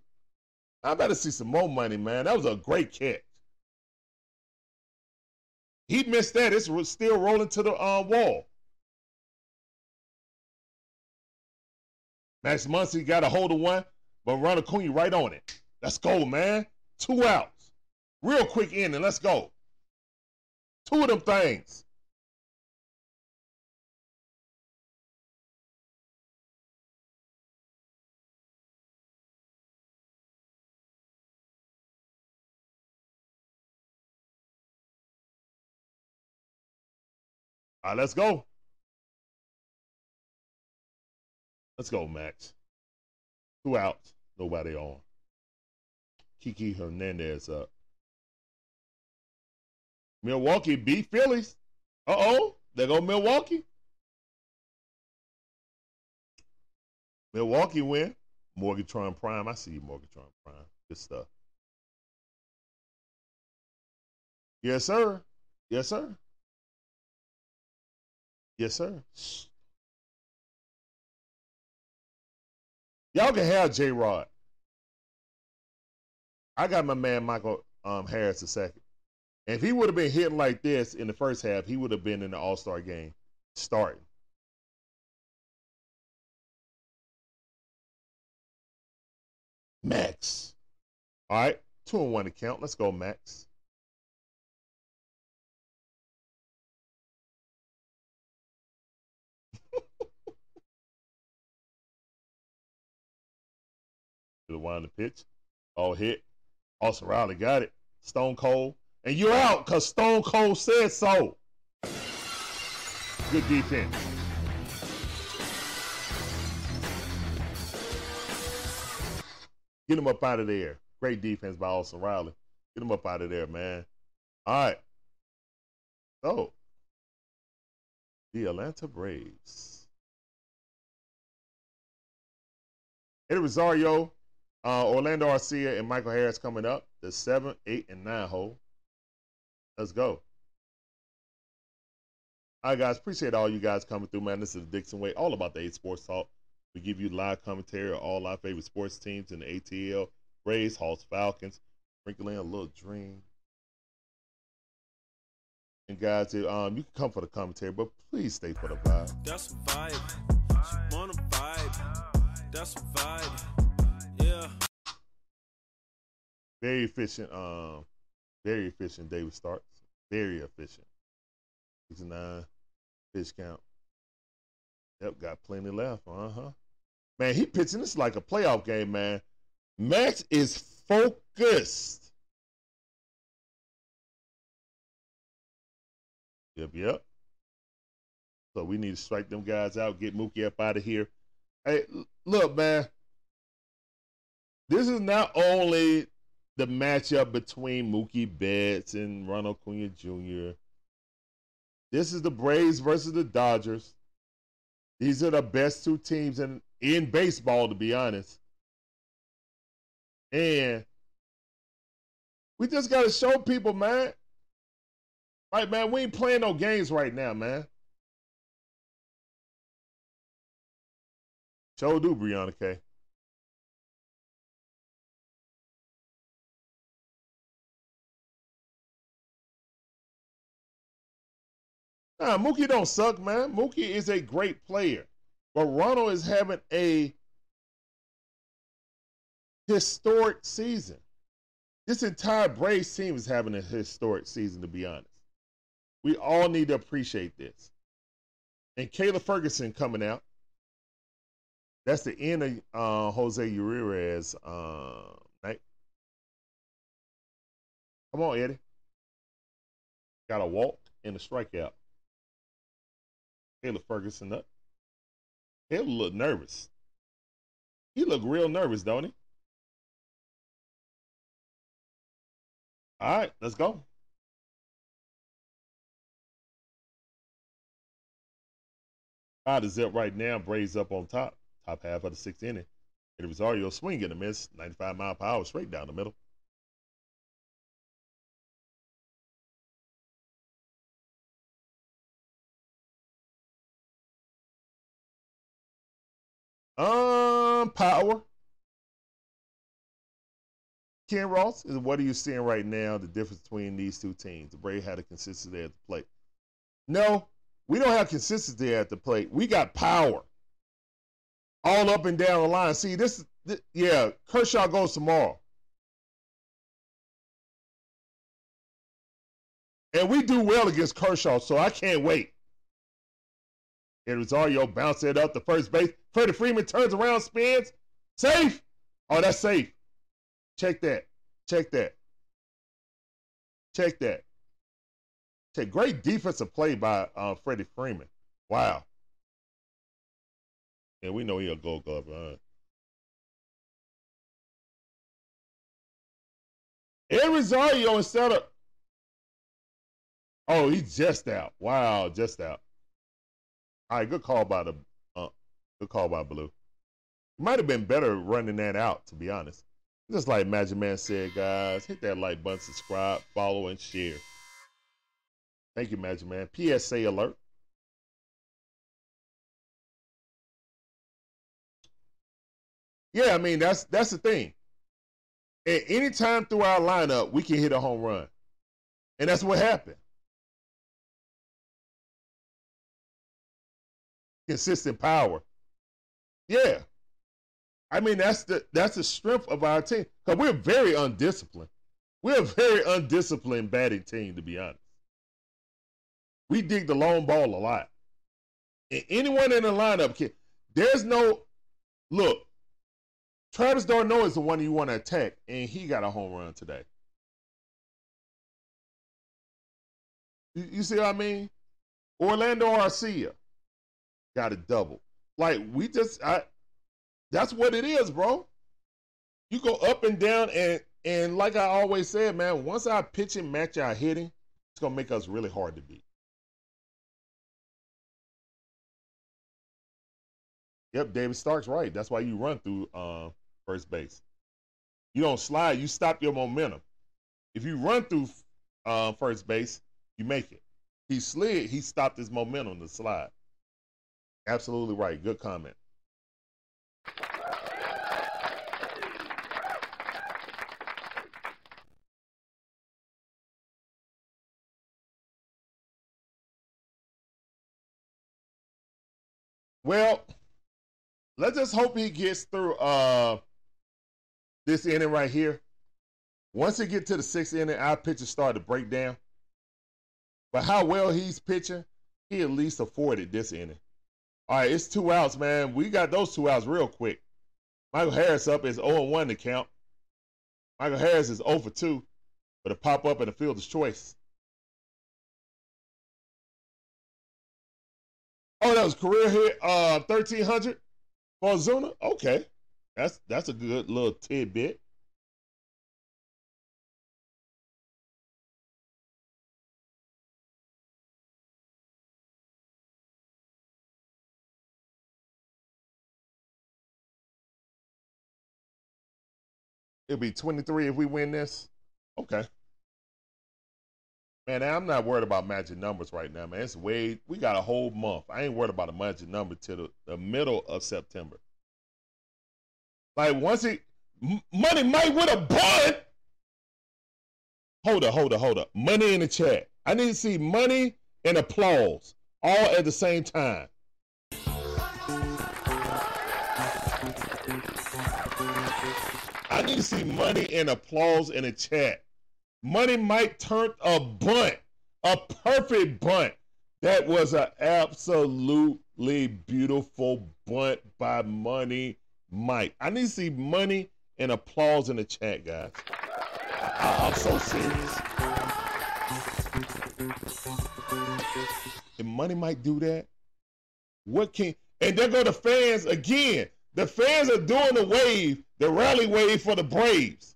I better see some more money, man. That was a great catch. He missed that. It's still rolling to the uh, wall. Max Muncy got a hold of one, but Ronald Acuna right on it. Let's go, man. Two outs. Real quick inning. Let's go. Two of them things. All right, let's go. Let's go, Max. Two outs, nobody on. Kiki Hernandez up. Milwaukee beat Phillies. Uh oh, they go Milwaukee. Milwaukee win. Morgatron Prime. I see you, Morgatron Prime. Good stuff. Yes, sir. Yes, sir. Yes, sir. Y'all can have J Rod. I got my man Michael um, Harris a second. If he would have been hitting like this in the first half, he would have been in the All Star game starting. Max. All right, two and one to count. Let's go, Max. (laughs) the wind the pitch. All hit. Austin Riley got it. Stone Cold. And you're out because Stone Cold said so. Good defense. Get him up out of there. Great defense by Austin Riley. Get him up out of there, man. All right. So, the Atlanta Braves. Eddie Rosario, uh, Orlando Arcia, and Michael Harris coming up. The seven, eight, and nine hole. Let's go. All right, guys. Appreciate all you guys coming through, man. This is Dixon Way, all about the eight sports talk. We give you live commentary of all our favorite sports teams in the ATL, Braves, Hawks, Falcons, sprinkle in a little dream. And guys, um, you can come for the commentary, but please stay for the vibe.
That's a vibe. She wanna vibe. That's a vibe.
Very efficient, um, very efficient David starts. Very efficient. 69 pitch count. Yep, got plenty left. Uh huh. Man, he pitching this like a playoff game, man. Max is focused. Yep, yep. So we need to strike them guys out, get Mookie up out of here. Hey, look, man. This is not only the matchup between Mookie Betts and Ronald Acuna Jr. This is the Braves versus the Dodgers. These are the best two teams in, in baseball, to be honest. And we just got to show people, man. Right, man, we ain't playing no games right now, man. Show do, Brianna K. Eh? Nah, Mookie don't suck, man. Mookie is a great player. But Ronald is having a historic season. This entire Braves team is having a historic season, to be honest. We all need to appreciate this. And Caleb Ferguson coming out. That's the end of uh, Jose Urias uh, night. Come on, Eddie. Got a walk and a strikeout. Caleb Ferguson up. He'll look nervous. He look real nervous, don't he? All right, let's go. Five to zip right now. Braves up on top. Top half of the sixth inning. Eddie Rosario swing a miss. 95 mile per hour straight down the middle. Power. Ken Ross is what are you seeing right now? The difference between these two teams. The Braves had a consistency at the plate. No, we don't have consistency at the plate. We got power all up and down the line. See, this, this yeah, Kershaw goes tomorrow. And we do well against Kershaw, so I can't wait. And Rosario bounce it up to first base. Freddie Freeman turns around, spins. Safe. Oh, that's safe. Check that. Check that. Check that. Check. Great defensive play by uh, Freddie Freeman. Wow. And we know he'll go glove. Huh? And Rosario instead of Oh, he's just out. Wow, just out. All right, good call by the uh, good call by Blue. Might have been better running that out, to be honest. Just like Magic Man said, guys, hit that like button, subscribe, follow, and share. Thank you, Magic Man. PSA alert. Yeah, I mean that's that's the thing. At any time through our lineup, we can hit a home run, and that's what happened. Consistent power. Yeah, I mean that's the that's the strength of our team because we're very undisciplined. We're a very undisciplined batting team, to be honest. We dig the long ball a lot. And anyone in the lineup can. There's no look. Travis d'Arnaud is the one you want to attack, and he got a home run today. You, you see what I mean? Orlando Arcia got a double. Like we just, I. That's what it is, bro. You go up and down, and and like I always said, man, once our pitching match our hitting, it's gonna make us really hard to beat. Yep, David Stark's right. That's why you run through uh, first base. You don't slide. You stop your momentum. If you run through uh, first base, you make it. He slid. He stopped his momentum to slide. Absolutely right. Good comment. Well, let's just hope he gets through uh this inning right here. Once he get to the sixth inning, our pitchers start to break down. But how well he's pitching, he at least afforded this inning. All right, it's two outs, man. We got those two outs real quick. Michael Harris up is 0 1 to count. Michael Harris is 0 for 2, but a pop up and a fielder's choice. Oh, that was career hit uh 1300 for Ozuna. Okay. That's that's a good little tidbit. It'll be 23 if we win this. Okay. Man, I'm not worried about magic numbers right now, man. It's way we got a whole month. I ain't worried about a magic number till the, the middle of September. Like once it Money Mike with a bun. Hold up, hold up, hold up. Money in the chat. I need to see money and applause all at the same time. I need to see money and applause in the chat. Money Mike turned a bunt, a perfect bunt. That was an absolutely beautiful bunt by Money Mike. I need to see money and applause in the chat, guys. I- I'm so serious. If Money Mike do that, what can and there go the fans again. The fans are doing the wave, the rally wave for the Braves.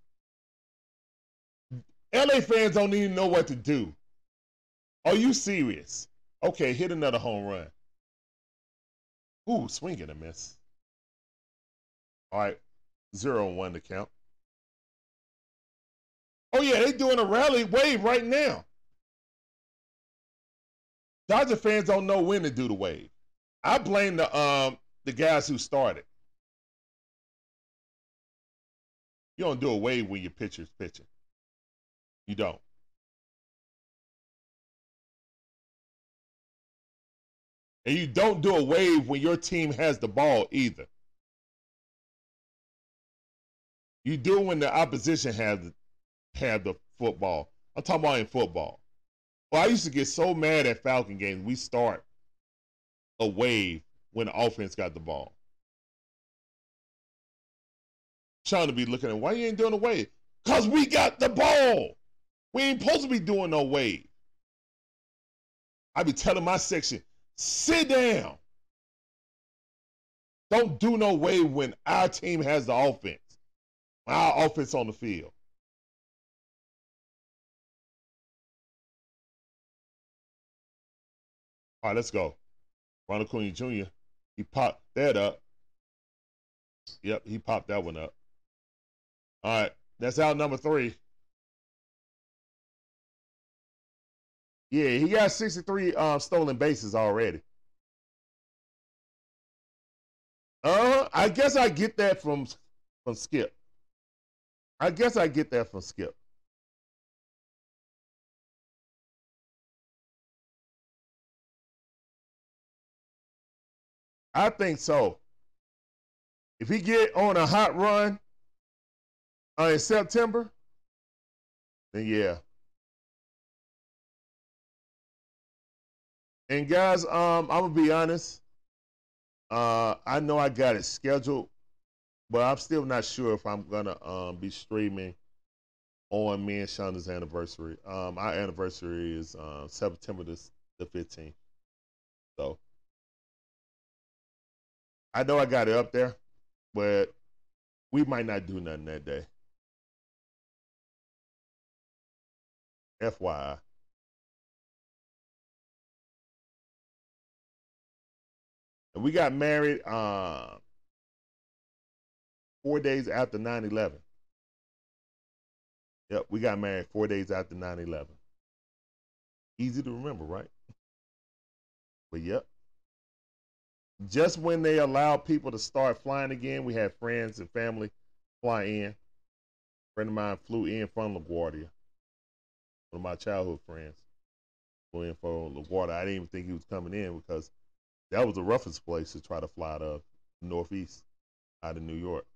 LA fans don't even know what to do. Are you serious? Okay, hit another home run. Ooh, swing and a miss. All right, zero and one to count. Oh yeah, they doing a rally wave right now. Dodger fans don't know when to do the wave. I blame the um the guys who started. You don't do a wave when your pitcher's pitching. You don't. And you don't do a wave when your team has the ball either. You do when the opposition has have the football. I'm talking about in football. Well, I used to get so mad at Falcon games. We start a wave when the offense got the ball. Trying to be looking at why you ain't doing a wave? Cause we got the ball. We ain't supposed to be doing no wave. I be telling my section, sit down. Don't do no wave when our team has the offense. Our offense on the field. All right, let's go. Ronald Acuna Jr. He popped that up. Yep, he popped that one up. All right, that's out number three. Yeah, he got 63 uh, stolen bases already. Uh, I guess I get that from from Skip. I guess I get that from Skip. I think so. If he get on a hot run uh, in September, then yeah. And guys, um, I'm gonna be honest. Uh, I know I got it scheduled, but I'm still not sure if I'm gonna um, be streaming on me and Shonda's anniversary. Um, our anniversary is uh, September the, the 15th. So I know I got it up there, but we might not do nothing that day. FYI. We got married uh, four days after 9 11. Yep, we got married four days after 9 11. Easy to remember, right? But yep. Just when they allowed people to start flying again, we had friends and family fly in. A friend of mine flew in from LaGuardia. One of my childhood friends flew in from LaGuardia. I didn't even think he was coming in because that was the roughest place to try to fly of Northeast, out of New York.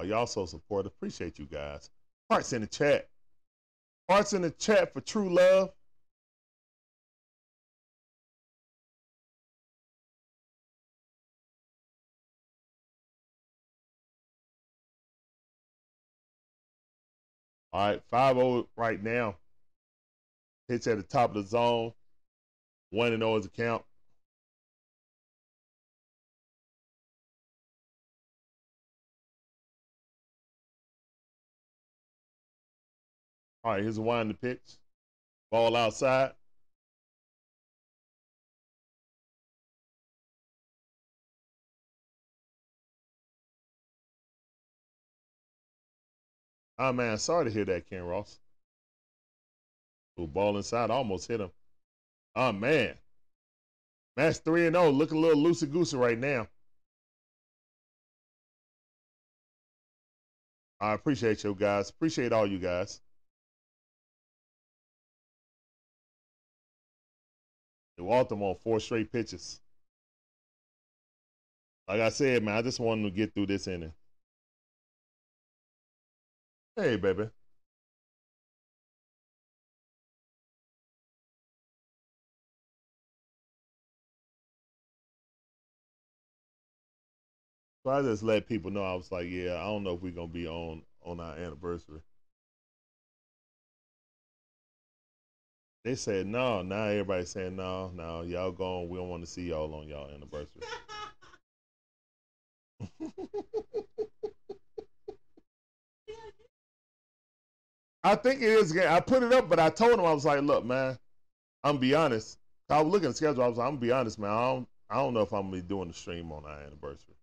Oh, y'all so supportive. Appreciate you guys. Hearts in the chat. Hearts in the chat for true love. All right, 5 0 right now. Hits at the top of the zone. 1 0 is a count. All right, here's a wind the pitch. Ball outside. Oh man, sorry to hear that, Ken Ross. Ooh, ball inside, almost hit him. Oh man. Match 3 and 0, looking a little loosey goosey right now. I appreciate you guys. Appreciate all you guys. Walked on four straight pitches. Like I said, man, I just wanted to get through this inning. Hey, baby. So I just let people know I was like, yeah, I don't know if we're gonna be on on our anniversary. They said no. Now everybody's saying no, no. Y'all going? We don't want to see y'all on y'all anniversary. (laughs) I think it is. I put it up, but I told him I was like, look, man, I'm be honest. I was looking at the schedule. I was like, I'm be honest, man. I don't, I don't know if I'm gonna be doing the stream on our anniversary.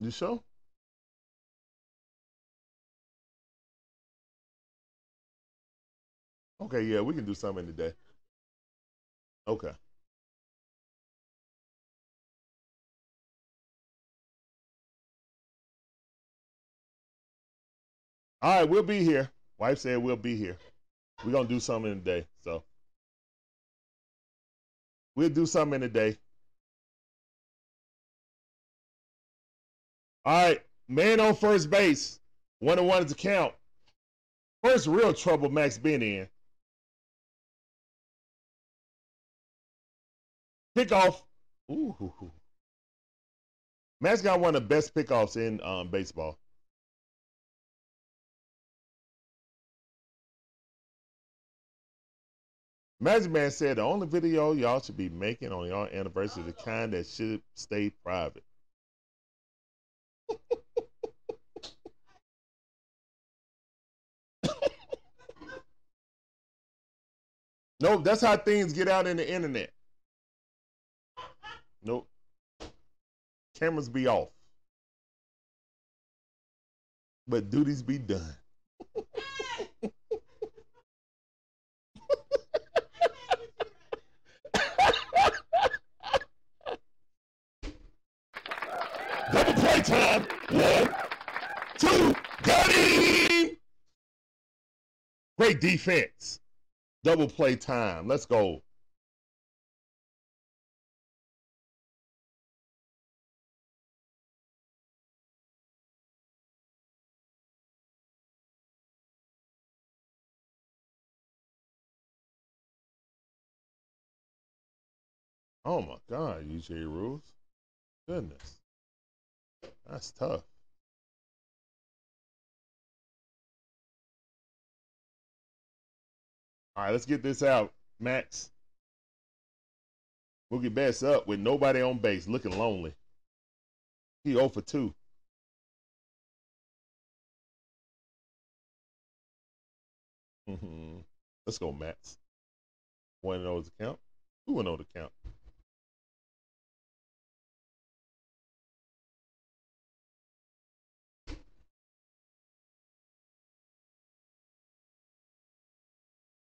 You sure? Okay, yeah, we can do something today. Okay. All right, we'll be here. Wife said we'll be here. We're gonna do something today. So we'll do something in the day. All right, man on first base. One and one is a count. First real trouble Max been in. Pickoff. Ooh. Max got one of the best pickoffs in um, baseball. Magic Man said the only video y'all should be making on y'all anniversary is the kind that should stay private. (laughs) nope, that's how things get out in the internet. Nope. Cameras be off. But duties be done. Double play time. One, two, got him. Great defense. Double play time. Let's go. Oh my God, UJ rules. Goodness. That's tough. All right, let's get this out, Max. Mookie Betts up with nobody on base, looking lonely. He 0 for 2. Mm-hmm. Let's go, Max. One and oh know the count. Two and know the count.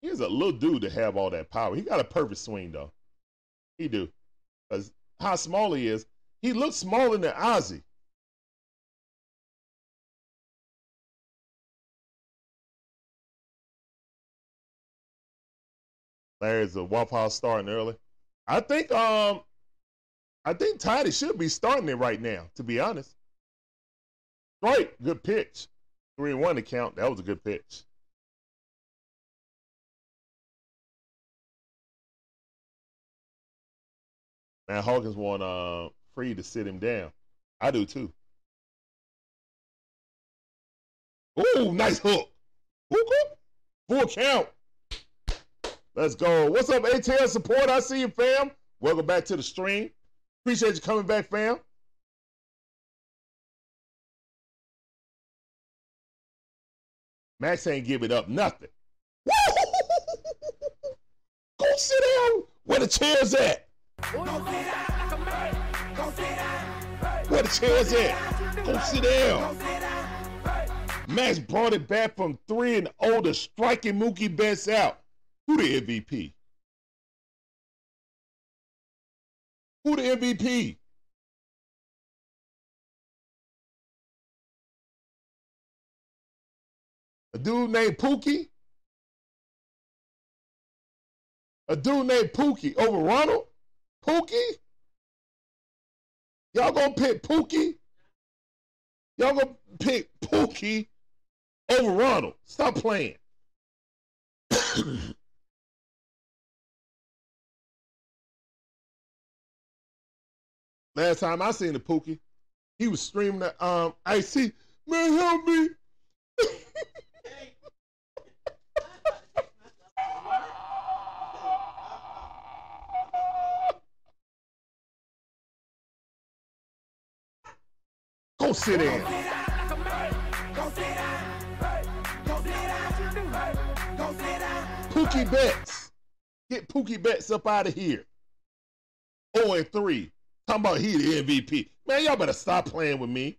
He's a little dude to have all that power. He got a perfect swing though. He do. Cause how small he is, he looks smaller than Ozzie. There's a Waffle House starting early. I think um I think Tidy should be starting it right now, to be honest. Right, good pitch. Three and one to count. That was a good pitch. Man, Hawkins want uh Fried to sit him down. I do too. Ooh, nice hook. Hook. Full count. Let's go. What's up, ATL support? I see you, fam. Welcome back to the stream. Appreciate you coming back, fam. Max ain't giving up nothing. (laughs) Go sit down where the chair's at. Where the chair's at. Go sit down.
Go sit down.
Max brought it back from three and oh older, striking Mookie Betts out. Who the MVP? Who the MVP? A dude named Pookie? A dude named Pookie over Ronald? Pookie? Y'all gonna pick Pookie? Y'all gonna pick Pookie over Ronald? Stop playing. (coughs) Last time I seen the Pookie, he was streaming that um I see, man help me. (laughs) Go sit in.
Go sit down like a man. Go sit down. Hey. Go sit down. Hey. Go sit down.
Pookie Betts. Get Pookie Betts up out of here. 0 and 3. Talking about he the MVP. Man, y'all better stop playing with me.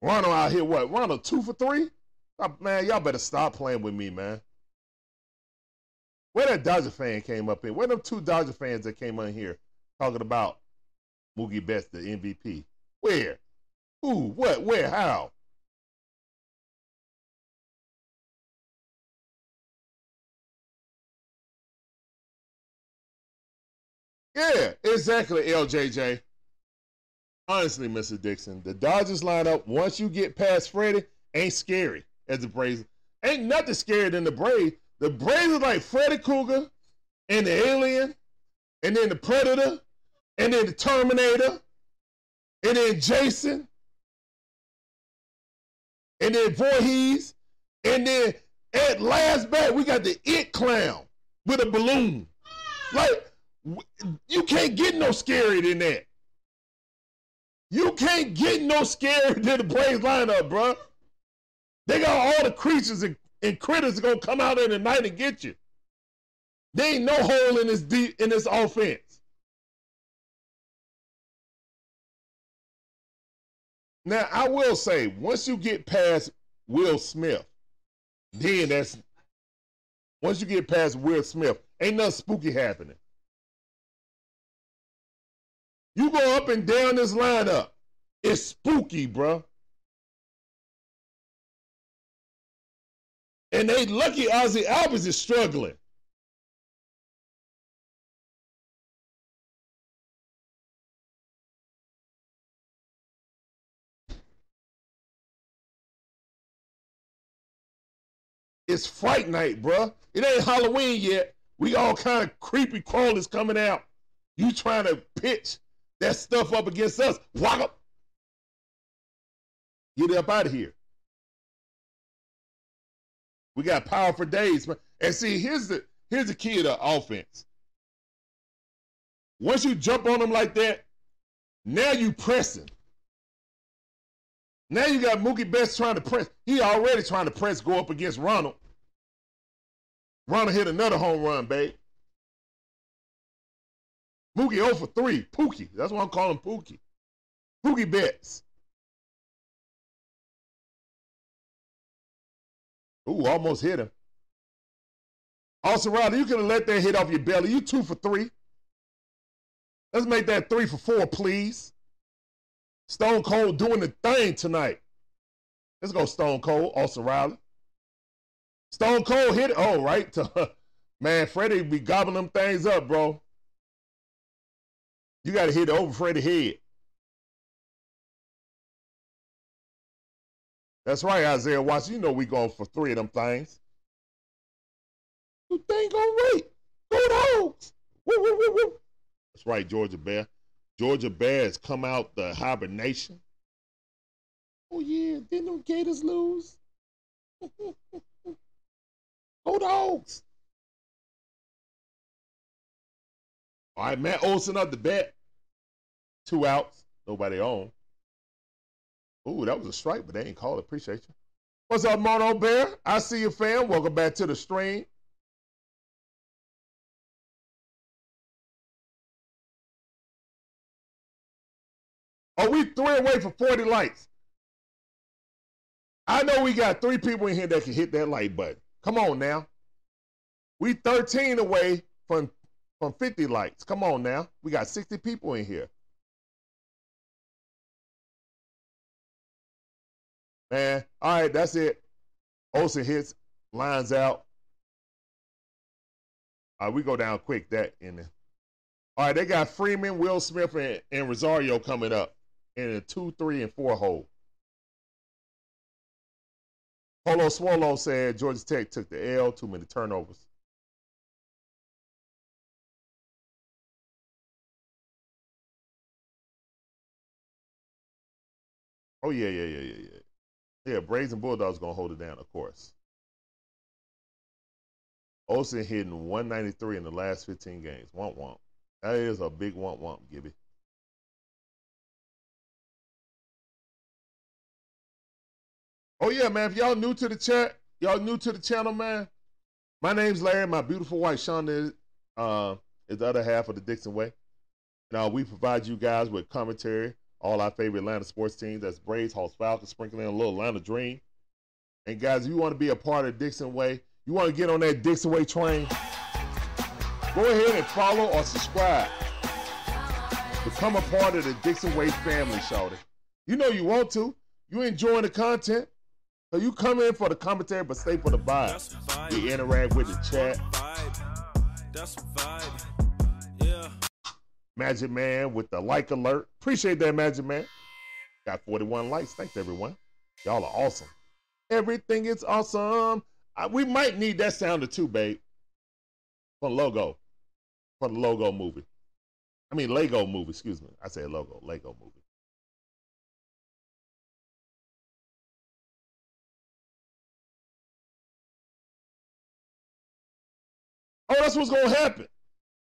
Ronald out here, what? Ronald two for three? Stop- man, y'all better stop playing with me, man. Where that Dodger fan came up in? Where them two Dodger fans that came on here talking about Mookie Betts, the MVP? Where? Who? What? Where? How? Yeah, exactly, LJJ. Honestly, Mr. Dixon, the Dodgers lineup, once you get past Freddie, ain't scary as the Braves. Ain't nothing scarier than the Braves. The Braves are like Freddy Krueger and the Alien, and then the Predator, and then the Terminator, and then Jason, and then Voorhees, and then at last bat, we got the It Clown with a balloon. Like, you can't get no scarier than that. You can't get no scarier (laughs) than the Braves lineup, bro. They got all the creatures and, and critters gonna come out in the night and get you. There ain't no hole in this deep in this offense. Now I will say, once you get past Will Smith, then that's once you get past Will Smith, ain't nothing spooky happening. You go up and down this lineup. It's spooky, bruh. And they lucky Ozzie Albies is struggling. It's Fright Night, bruh. It ain't Halloween yet. We all kind of creepy crawlers coming out. You trying to pitch that stuff up against us. Walk up. Get up out of here. We got power for days, man. And see, here's the here's the key to offense. Once you jump on them like that, now you pressing. Now you got Mookie Betts trying to press. He already trying to press go up against Ronald. Ronald hit another home run, babe. Mookie 0 for 3. Pookie. That's why I'm calling Pookie. Pookie Betts. Ooh, almost hit him. Austin Riley, you could have let that hit off your belly. You two for three. Let's make that three for four, please. Stone Cold doing the thing tonight. Let's go, Stone Cold. Austin Riley. Stone Cold hit it. Oh, right. (laughs) Man, Freddie be gobbling them things up, bro. You got to hit it over Freddie's head. That's right, Isaiah Watson. You know we going for three of them things. You think gonna wait. Go dogs. Woo, woo, woo, woo. That's right, Georgia Bear. Georgia Bears come out the hibernation. Oh yeah, didn't them Gators lose? (laughs) Oh, Go dogs. All right, Matt Olson up the bat. Two outs, nobody on. Ooh, that was a strike, but they ain't called. Appreciate you. What's up, Mono Bear? I see you, fam. Welcome back to the stream. Are we three away for 40 likes? I know we got three people in here that can hit that like button. Come on now. We 13 away from, from 50 likes. Come on now. We got 60 people in here. Man, all right, that's it. Olson hits, lines out. All right, we go down quick. That in there. All right, they got Freeman, Will Smith, and, and Rosario coming up in a two, three, and four hole. Polo Swallow said Georgia Tech took the L, too many turnovers. Oh yeah, yeah, yeah, yeah, yeah. Yeah, Braves and Bulldogs gonna hold it down, of course. Olson hitting 193 in the last 15 games. Womp womp. That is a big womp womp, Gibby. Oh yeah, man. If y'all new to the chat, y'all new to the channel, man. My name's Larry. My beautiful wife Shonda is, uh, is the other half of the Dixon Way. Now we provide you guys with commentary, all our favorite Atlanta sports teams. That's Braves, Hawks, Falcons, sprinkling a little Atlanta Dream. And guys, if you want to be a part of Dixon Way, you want to get on that Dixon Way train, go ahead and follow or subscribe. Become a part of the Dixon Way family, Shawty. You know you want to. You enjoying the content. So you come in for the commentary, but stay for the vibe.
Vibe.
You interact with the chat.
Vibe. That's vibe. Yeah.
Magic Man with the like alert. Appreciate that, Magic Man. Got 41 likes. Thanks, everyone. Y'all are awesome. Everything is awesome. I, we might need that sounder too, babe. For the logo. For the logo movie. I mean, Lego movie, excuse me. I said logo, Lego movie. That's what's gonna happen.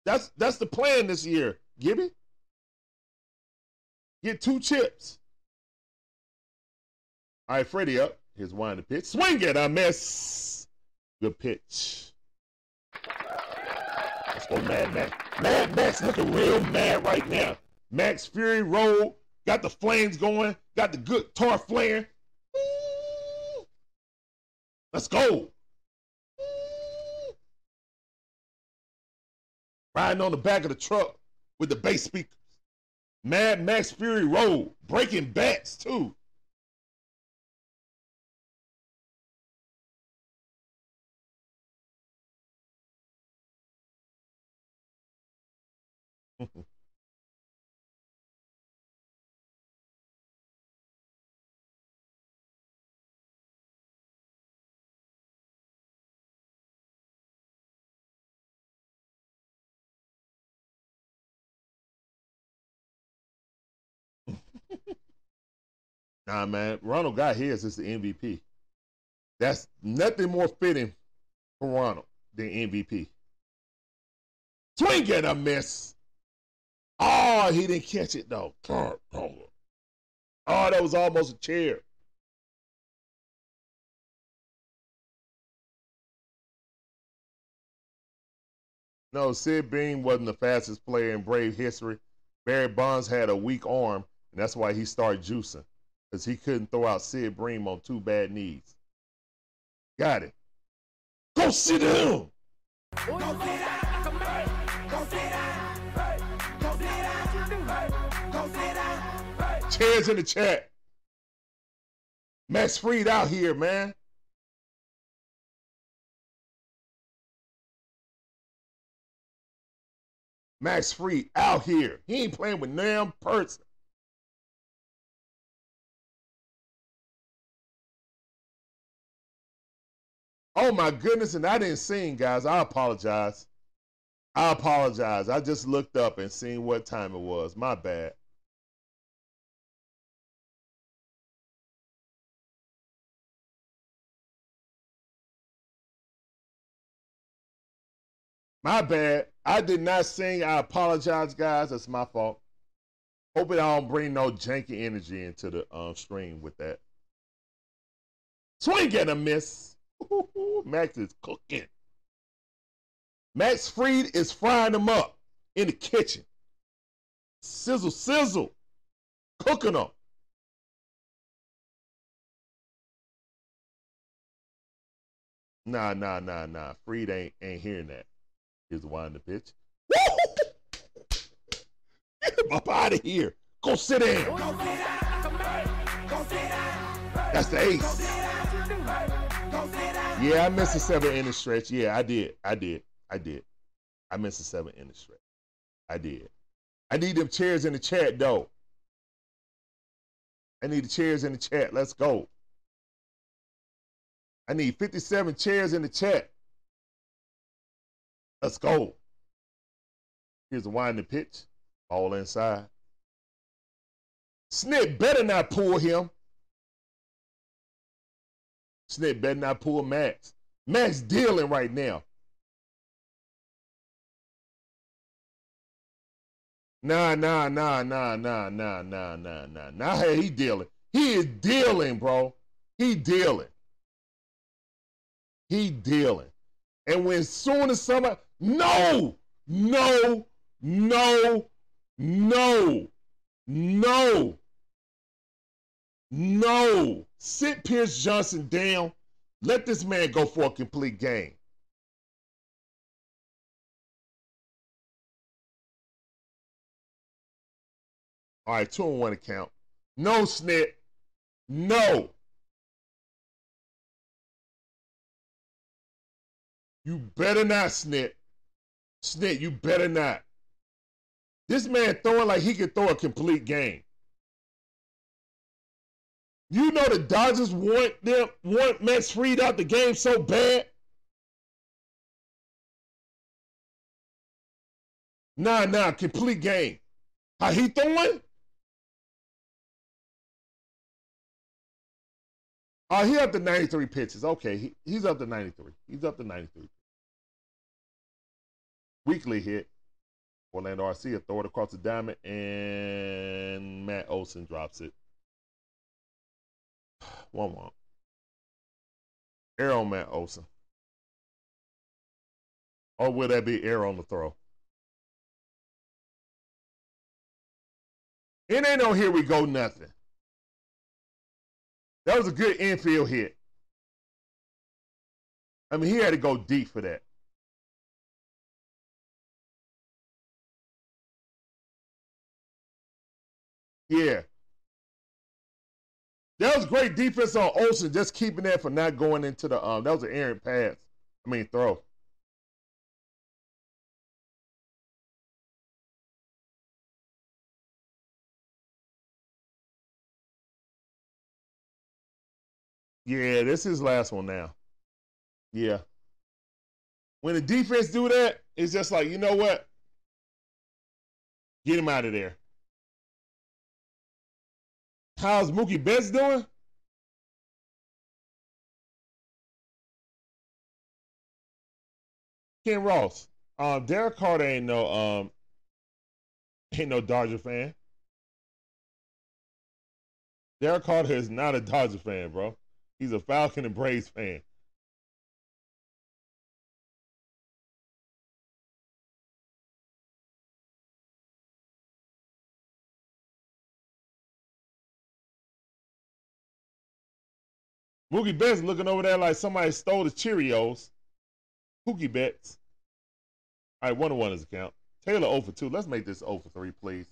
That's that's the plan this year, Gibby. Get two chips. All right, Freddie up. Here's one the pitch. Swing it, I miss. Good pitch. Let's go, Mad Max. Mad Max looking real mad right now. Max Fury Road. Got the flames going. Got the good tar flaring. Let's go. Riding on the back of the truck with the bass speakers. Mad Max Fury Road. Breaking bats, too. Nah, man. Ronald got his as the MVP. That's nothing more fitting for Ronald than MVP. Swing and a miss. Oh, he didn't catch it though. Oh, that was almost a chair. No, Sid Bream wasn't the fastest player in Brave history. Barry Bonds had a weak arm, and that's why he started juicing because he couldn't throw out Sid Bream on two bad knees. Got it. Go sit down.
Go sit down.
Chairs in the chat. Max Fried out here, man. Max Fried out here. He ain't playing with damn person. Oh my goodness, and I didn't sing, guys. I apologize. I apologize. I just looked up and seen what time it was. My bad. My bad. I did not sing. I apologize, guys. That's my fault. Hoping I don't bring no janky energy into the um, stream with that. Swing and a miss. (laughs) Max is cooking. Max Fried is frying them up in the kitchen. Sizzle, sizzle. Cooking them. Nah, nah, nah, nah. Fried ain't ain't hearing that. Here's the wind the pitch. (laughs) Get him up out of here. Go sit down.
Go sit down, come on. Go sit down.
That's the ace. Yeah, I missed a seven inning stretch. Yeah, I did. I did. I did. I missed a seven inning stretch. I did. I need them chairs in the chat though. I need the chairs in the chat. Let's go. I need 57 chairs in the chat. Let's go. Here's the winding pitch. All inside. Snit better not pull him. Snit better not pull Max. Max dealing right now. Nah, nah, nah, nah, nah, nah, nah, nah, nah. Nah, hey, he dealing. He is dealing, bro. He dealing. He dealing. And when soon as somebody, no, no, no, no, no, no. Sit Pierce Johnson down. Let this man go for a complete game. All right, two and one account. No snit. No. You better not snit. Snit, you better not. This man throwing like he could throw a complete game. You know the Dodgers want them want Max Fried out the game so bad. Nah, nah, complete game. How he throwing? Oh, he up to 93 pitches. Okay, he, he's up to 93. He's up to 93. Weekly hit. Orlando Arcia will throw it across the diamond, and Matt Olson drops it. 1 1. Air on Matt Olson. Or will that be air on the throw? It ain't no here we go nothing. That was a good infield hit. I mean, he had to go deep for that. Yeah. That was great defense on Olson, just keeping that from not going into the um. That was an errant pass. I mean throw. Yeah, this is last one now. Yeah. When the defense do that, it's just like, you know what? Get him out of there. How's Mookie Betts doing? Ken Ross. Um, Derek Carter ain't no um ain't no Dodger fan. Derek Carter is not a Dodger fan, bro. He's a Falcon and Braves fan. Mookie Betts looking over there like somebody stole the Cheerios. Pookie Betts. All right, one on one is a count. Taylor 0 for 2. Let's make this 0 for 3, please.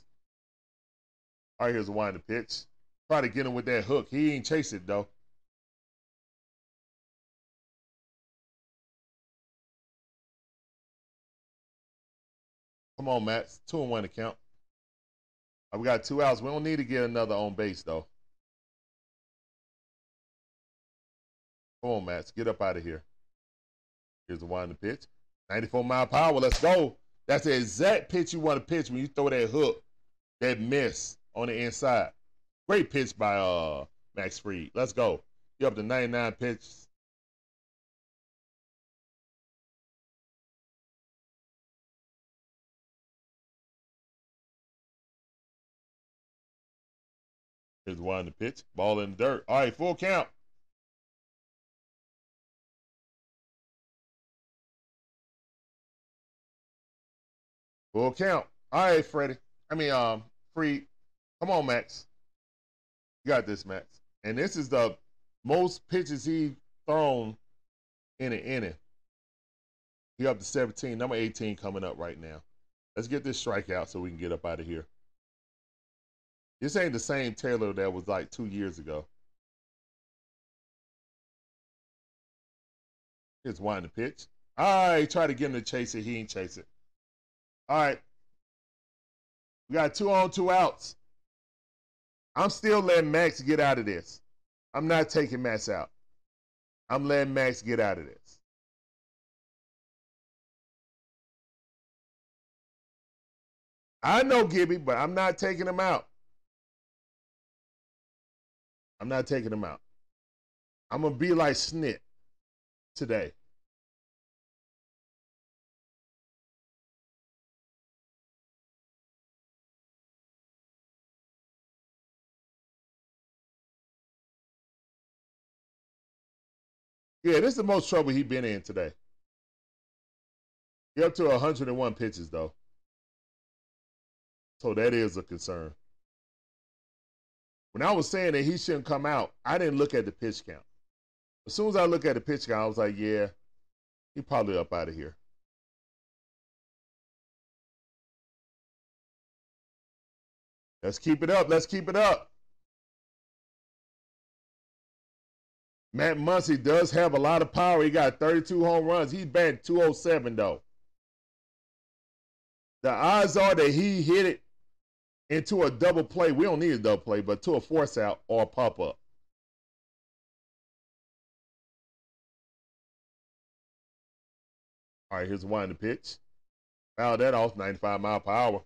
All right, here's a winding pitch. Try to get him with that hook. He ain't chase it, though. Come on, Matt. Two and one to count. We got two outs. We don't need to get another on base, though. Come on, Matt. Get up out of here. Here's the winding pitch. 94 mile power. Let's go. That's the exact pitch you want to pitch when you throw that hook, that miss on the inside. Great pitch by uh Max Fried. Let's go. You up to 99 pitches. Here's one the pitch. Ball in the dirt. All right, full count. Full count. All right, Freddie. I mean, um, free. Come on, Max. You got this, Max. And this is the most pitches he thrown in an inning. He up to 17. Number 18 coming up right now. Let's get this strikeout so we can get up out of here. This ain't the same Taylor that was like two years ago. Here's one the pitch. All right, try to get him to chase it. He ain't chase it. All right. We got two on, two outs. I'm still letting Max get out of this. I'm not taking Max out. I'm letting Max get out of this. I know Gibby, but I'm not taking him out. I'm not taking him out. I'm gonna be like Snit today. Yeah, this is the most trouble he's been in today. He up to 101 pitches though. So that is a concern. When I was saying that he shouldn't come out, I didn't look at the pitch count. As soon as I look at the pitch count, I was like, yeah, he probably up out of here. Let's keep it up. Let's keep it up. Max Muncy does have a lot of power. He got 32 home runs. He's batting 207 though. The odds are that he hit it into a double play. We don't need a double play, but to a force out or a pop up. All right, here's the wind the pitch. Foul that off, 95 mile per hour.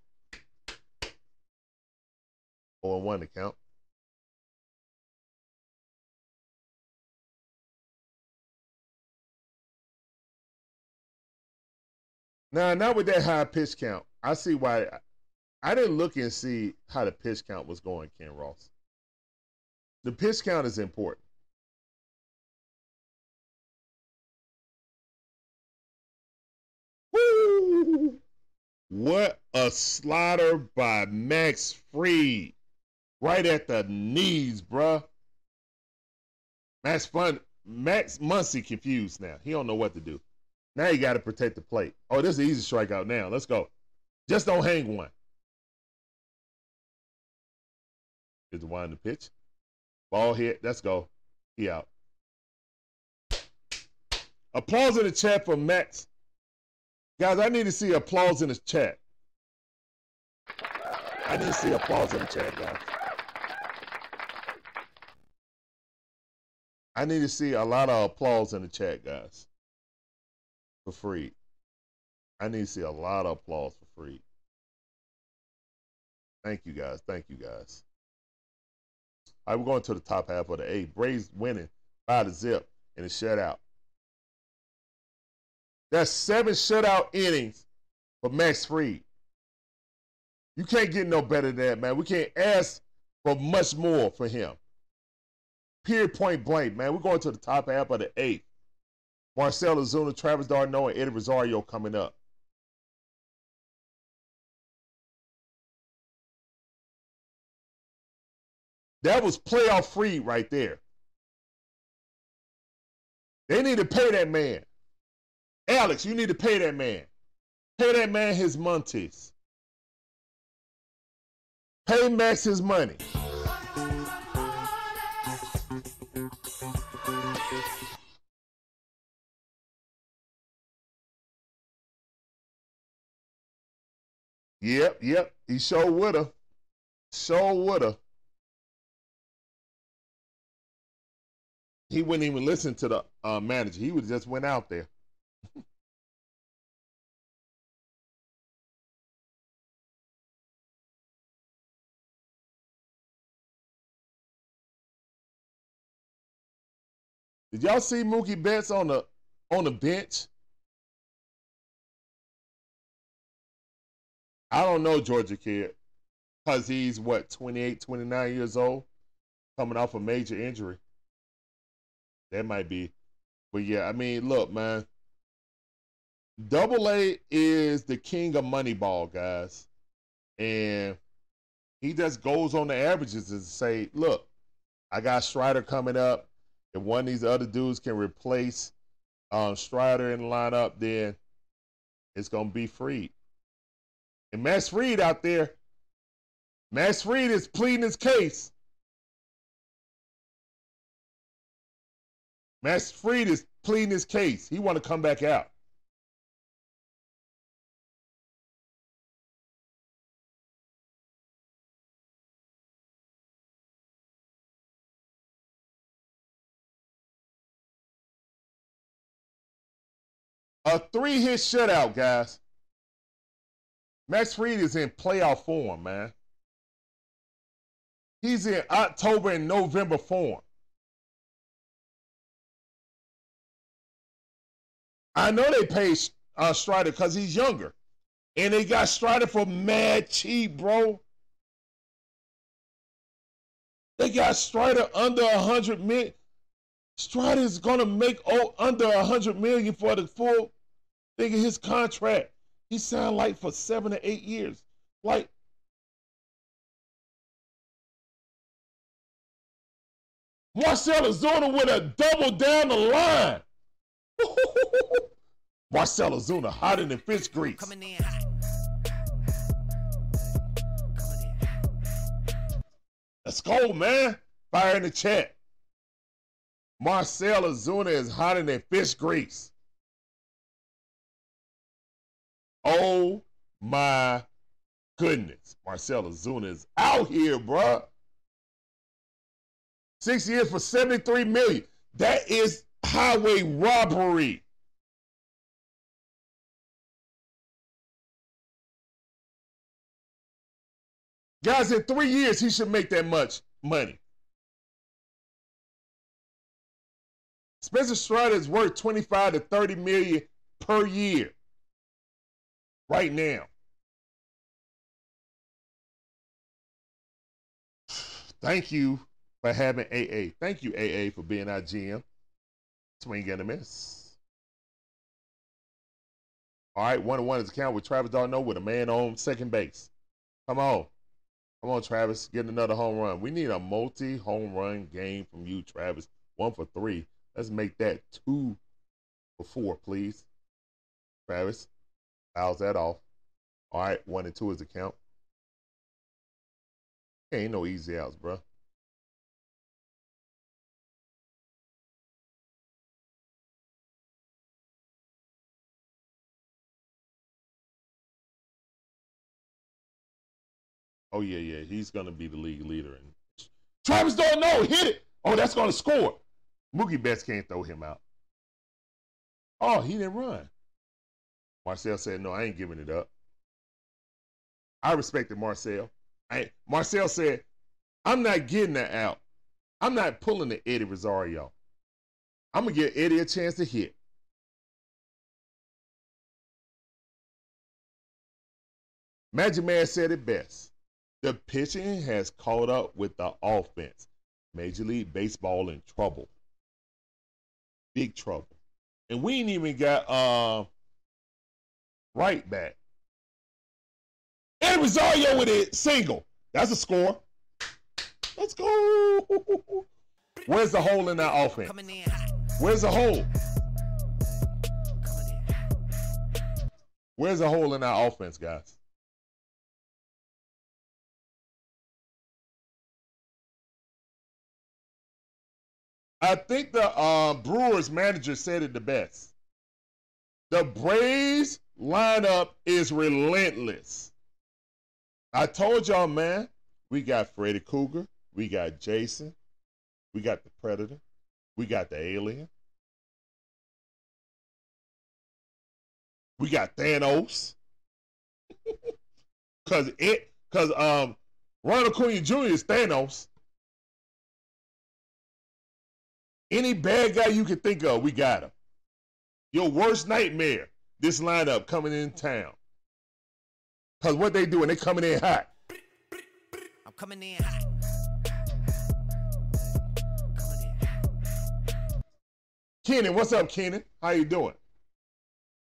4 1 to count. Nah, not with that high pitch count. I see why. I didn't look and see how the pitch count was going, Ken Ross. The pitch count is important. Woo! What a slider by Max Fried. Right at the knees, bruh. Max Fun Max Muncy confused now. He don't know what to do. Now you got to protect the plate. Oh, this is an easy strikeout now. Let's go. Just don't hang one. Is the in the pitch. Ball hit. Let's go. He out. Applause in the chat for Max. Guys, I need to see applause in the chat. I need to see applause in the chat, guys. I need to see a lot of applause in the chat, guys. For Fried. I need to see a lot of applause for Fried. Thank you, guys. Thank you, guys. All right, we're going to the top half of the eight. Braves winning by the zip in a shutout. That's seven shutout innings for Max Fried. You can't get no better than that, man. We can't ask for much more for him. Period point blank, man. We're going to the top half of the eighth. Marcell Ozuna, Travis d'Arnaud, and Eddie Rosario coming up. That was playoff Fried right there. They need to pay that man. Alex, you need to pay that man. Pay that man his montes. Pay Max his money. Yep, yep. He sure woulda. Sure woulda. He wouldn't even listen to the uh, manager. He would just went out there. Did y'all see Mookie Betts on the on the bench? I don't know Georgia kid because he's what 28, 29 years old, coming off a major injury. That might be, but yeah, I mean, look, man. Double A is the king of Moneyball, guys, and he just goes on the averages and say, "Look, I got Strider coming up. If one of these other dudes can replace um, Strider in the lineup, then it's gonna be free." And Max Fried out there, Max Fried is pleading his case. Max Fried is pleading his case. He want to come back out. A three hit shutout, guys. Max Fried is in playoff form, man. He's in October and November form. I know they paid uh, Strider because he's younger. And they got Strider for mad cheap, bro. They got Strider under a hundred million. Strider is gonna make oh, under a hundred million for the full thing of his contract. He signed like for seven or eight years. Like, Marcell Ozuna with a double down the line. (laughs) Marcell Ozuna hotter than fish grease.
Coming in hot. Coming in hot.
Let's go, man. Fire in the chat. Marcell Ozuna is hotter than fish grease. Oh my goodness. Marcell Ozuna is out here, bruh. Six years for 73 million. That is highway robbery. Guys, in three years, he should make that much money. Spencer Strider is worth 25 to 30 million per year. Right now. Thank you for having AA. Thank you, AA, for being our GM. Swing and a miss. All right, one on one is the count with Travis d'Arnaud with a man on second base. Come on. Come on, Travis. Get another home run. We need a multi home run game from you, Travis. One for three. Let's make that two for four, please. Travis. Fouls that off. All right, one and two is the count. Ain't no easy outs, bro. Oh yeah, yeah. He's gonna be the league leader. Travis d'Arnaud. Hit it. Oh, that's gonna score. Mookie Betts can't throw him out. Oh, he didn't run. Marcell said, "No, I ain't giving it up." I respected Marcell. I, Marcell said, "I'm not getting that out. I'm not pulling the Eddie Rosario. I'm gonna give Eddie a chance to hit." Magic Man said it best. The pitching has caught up with the offense. Major League Baseball in trouble. Big trouble. And we ain't even got uh right back. And Rosario with a single. That's a score. Let's go. Where's the hole in that offense?
Coming in hot.
Where's the hole?
Coming in hot.
Where's the hole in our offense, guys? I think the uh, Brewers manager said it the best. The Braves lineup is relentless. I told y'all, man, we got Freddy Krueger, we got Jason, we got the Predator, we got the Alien, we got Thanos. (laughs) Cause it, cause um, Ronald Acuna Jr. is Thanos. Any bad guy you can think of, we got him. Your worst nightmare, this lineup coming in town. Cause what they doing, they coming in hot.
I'm coming in hot. Coming.
Kenan, what's up, Kenan? How you doing?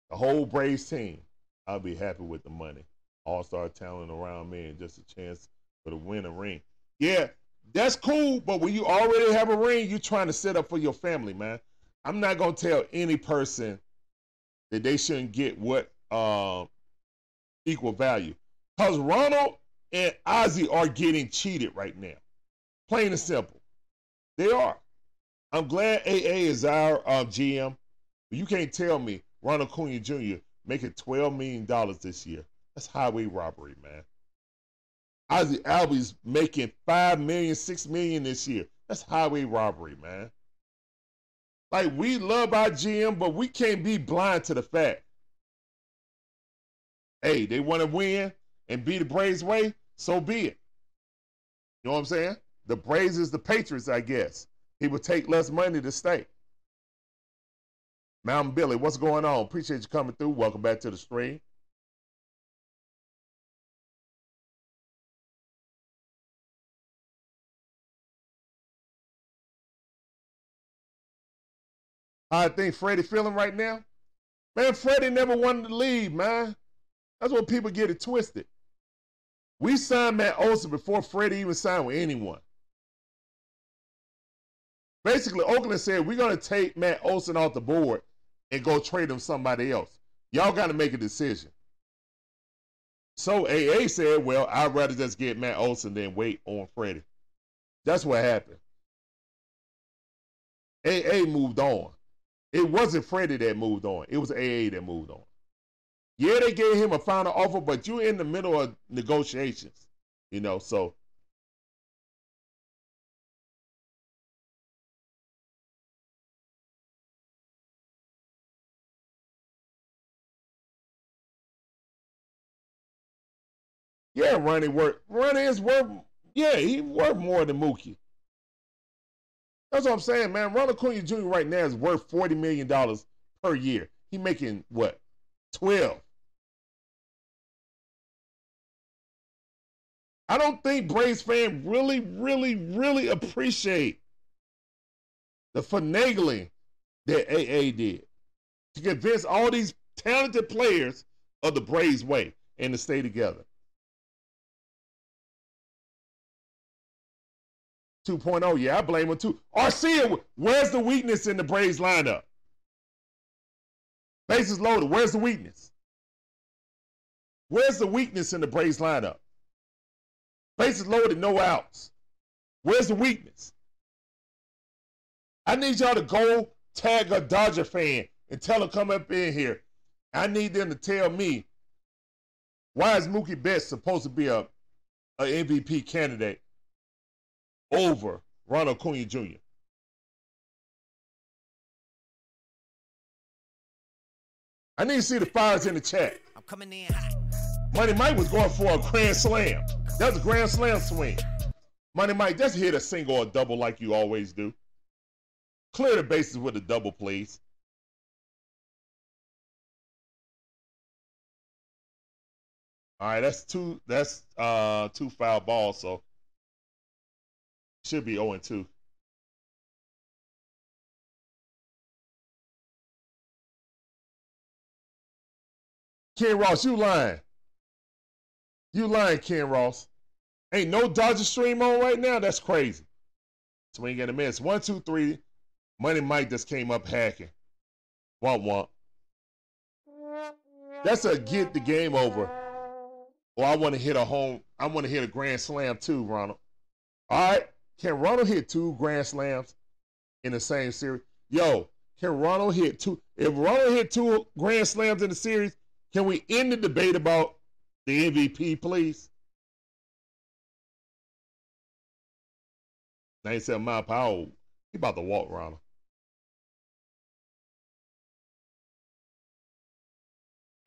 The whole Braves team. I'll be happy with the money. All-star talent around me and just a chance for the win a ring. Yeah, that's cool, but when you already have a ring, you're trying to set up for your family, man. I'm not gonna tell any person that they shouldn't get what um equal value. Because Ronald and Ozzie are getting cheated right now. Plain and simple. They are. I'm glad AA is our uh, GM, but you can't tell me Ronald Acuna Jr. making $12 million this year. That's highway robbery, man. Ozzie Albies making five million, six million this year. That's highway robbery, man. Like we love our GM, but we can't be blind to the fact. Hey, they want to win and be the Braves way, so be it. You know what I'm saying? The Braves is the Patriots, I guess. He would take less money to stay. Mountain Billy, what's going on? Appreciate you coming through. Welcome back to the stream. I think Freddie feeling right now? Man, Freddie never wanted to leave, man. That's what people get it twisted. We signed Matt Olson before Freddie even signed with anyone. Basically, Oakland said we're gonna take Matt Olson off the board and go trade him somebody else. Y'all got to make a decision. So AA said, "Well, I'd rather just get Matt Olson than wait on Freddie." That's what happened. AA moved on. It wasn't Freddie that moved on. It was AA that moved on. Yeah, they gave him a final offer, but you're in the middle of negotiations, you know. So yeah, Ronnie worth Ronnie is worth yeah, he worth more than Mookie. That's what I'm saying, man. Ronald Acuna Jr. right now is worth forty million dollars per year. He making what twelve. I don't think Braves fan really, really, really appreciate the finagling that AA did to convince all these talented players of the Braves way and to stay together. 2.0, yeah, I blame him too. Arcia, where's the weakness in the Braves lineup? Bases loaded, where's the weakness? Where's the weakness in the Braves lineup? Bases loaded, no outs. Where's the weakness? I need y'all to go tag a Dodger fan and tell them come up in here. I need them to tell me why is Mookie Betts supposed to be a, a MVP candidate over Ronald Acuna Jr. I need to see the fires in the chat.
I'm coming in hot.
Money Mike was going for a grand slam. That's a grand slam swing. Money Mike, just hit a single or double like you always do. Clear the bases with a double, please. All right, that's two. That's uh two foul balls, so should be 0 and 2. Ken Ross, you lying. You lying, Ken Ross. Ain't no Dodger stream on right now. That's crazy. Swing and a miss. One, two, three. Money Mike just came up hacking. Womp womp. That's a get the game over. Or I want to hit a home. I want to hit a grand slam too, Ronald. All right. Can Ronald hit two grand slams in the same series? Yo, can Ronald hit two? If Ronald hit two grand slams in the series, can we end the debate about the MVP, please? 97 mile per hour. He about to walk, Ronald.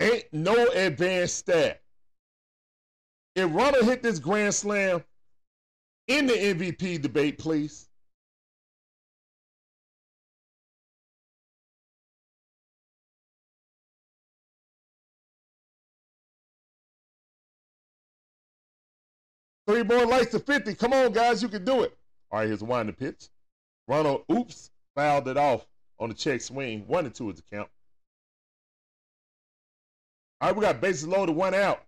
Ain't no advanced stat. If Ronald hit this grand slam in the MVP debate, please. Three more lights to 50. Come on, guys, you can do it. All right, here's a wind the pitch. Ronald, oops, fouled it off on the check swing. One and two is the count. All right, we got bases loaded, one out.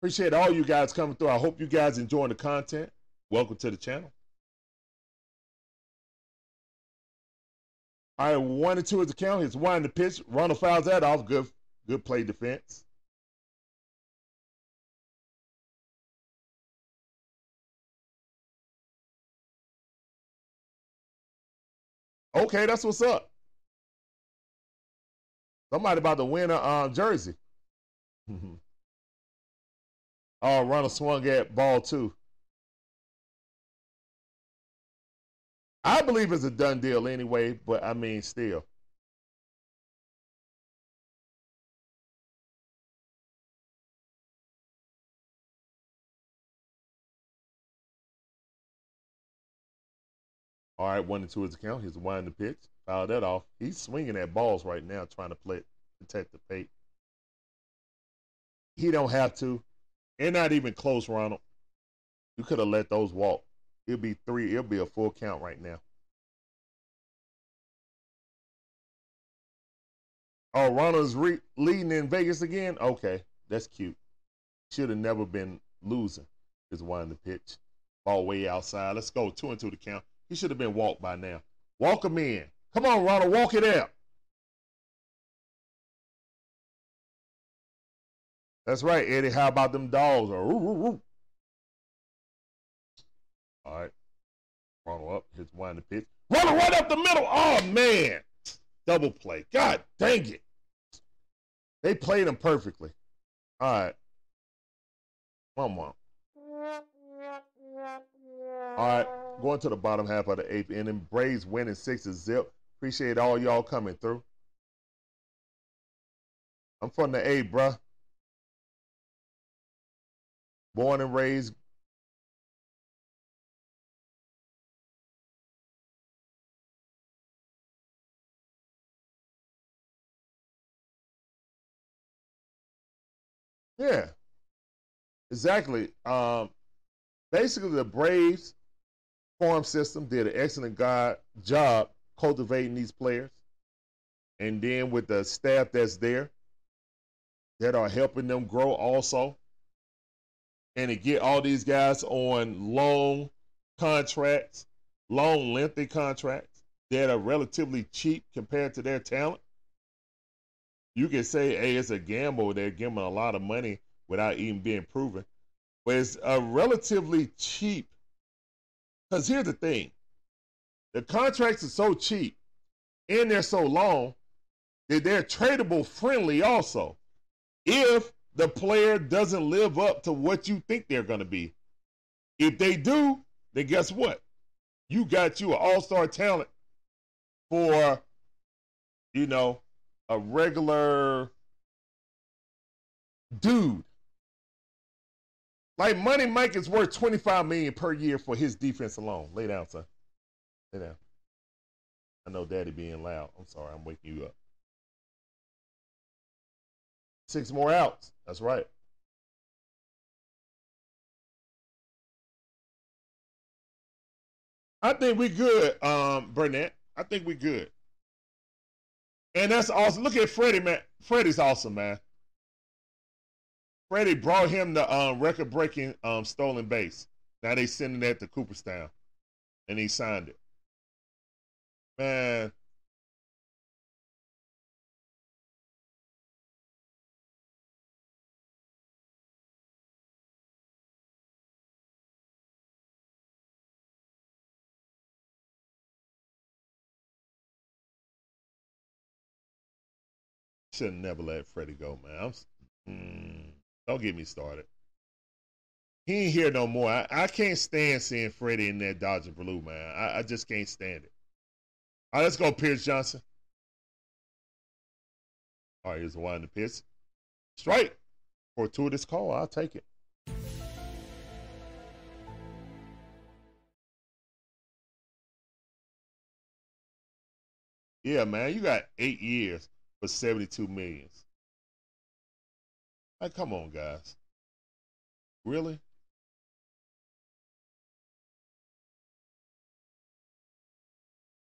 Appreciate all you guys coming through. I hope you guys enjoying the content. Welcome to the channel. All right, one and two is the count. Here's one the pitch. Ronald fouls that off. Good, good play defense. Okay, that's what's up. Somebody about to win a um, jersey. (laughs) oh, Ronald swung at ball two. I believe it's a done deal anyway, but I mean, still. All right, one and two is the count. He's winding the pitch. Foul that off. He's swinging at balls right now, trying to play protect the plate. He don't have to. And not even close, Ronald. You could have let those walk. It'll be three. It'll be a full count right now. Oh, Ronald's re- leading in Vegas again. Okay, that's cute. Should have never been losing. Is winding the pitch. Ball way outside. Let's go. Two and two to count. He should have been walked by now. Walk him in. Come on, Ronald. Walk it out. That's right, Eddie. How about them dogs? All right. Ronald up. Hits wind the pitch. Ronald right up the middle. Oh, man. Double play. God dang it. They played him perfectly. All right. One more. All right. Going to the bottom half of the eighth inning. Braves winning six to zip. Appreciate all y'all coming through. I'm from the A, bruh. Born and raised Yeah, exactly. Um, basically, the Braves farm system did an excellent god, job cultivating these players, and then with the staff that's there, that are helping them grow also, and to get all these guys on long contracts, long lengthy contracts that are relatively cheap compared to their talent. You can say, hey, it's a gamble. They're giving a lot of money without even being proven. But it's a relatively cheap. Because here's the thing the contracts are so cheap and they're so long that they're tradable friendly also. If the player doesn't live up to what you think they're going to be. If they do, then guess what? You got you an all star talent for, you know, a regular dude. Like Money Mike is worth 25 million per year for his defense alone. Lay down, son. Lay down. I know daddy being loud. I'm sorry, I'm waking you up. Six more outs. That's right. I think we good, um, Burnett. I think we good. And that's awesome. Look at Freddie, man. Freddie's awesome, man. Freddie brought him the um, record-breaking um, stolen base. Now they sending that to Cooperstown, and he signed it. Man, should never let Freddie go, man. Mm, don't get me started. He ain't here no more. I, I can't stand seeing Freddie in that Dodger blue, man. I, I just can't stand it. All right, let's go, Pierce Johnson. All right, here's the one to pitch. Strike. Fortuitous call. I'll take it. Yeah, man, you got eight years for 72 millions. Like, come on, guys. Really?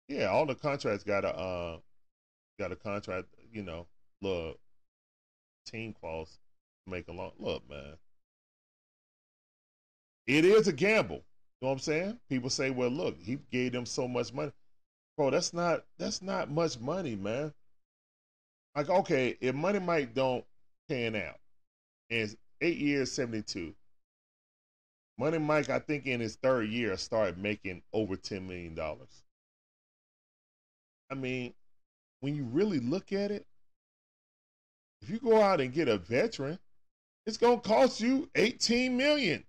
Yeah, all the contracts got a uh, got a contract, you know, look, team clause to make a long look, man. It is a gamble. You know what I'm saying? People say, well, look, he gave them so much money. Bro, that's not that's not much money, man. Like, okay, if Money Mike don't pan out, and it's eight years, 72. Money Mike, I think in his third year, started making over $10 million. I mean, when you really look at it, if you go out and get a veteran, it's to cost you 18 million,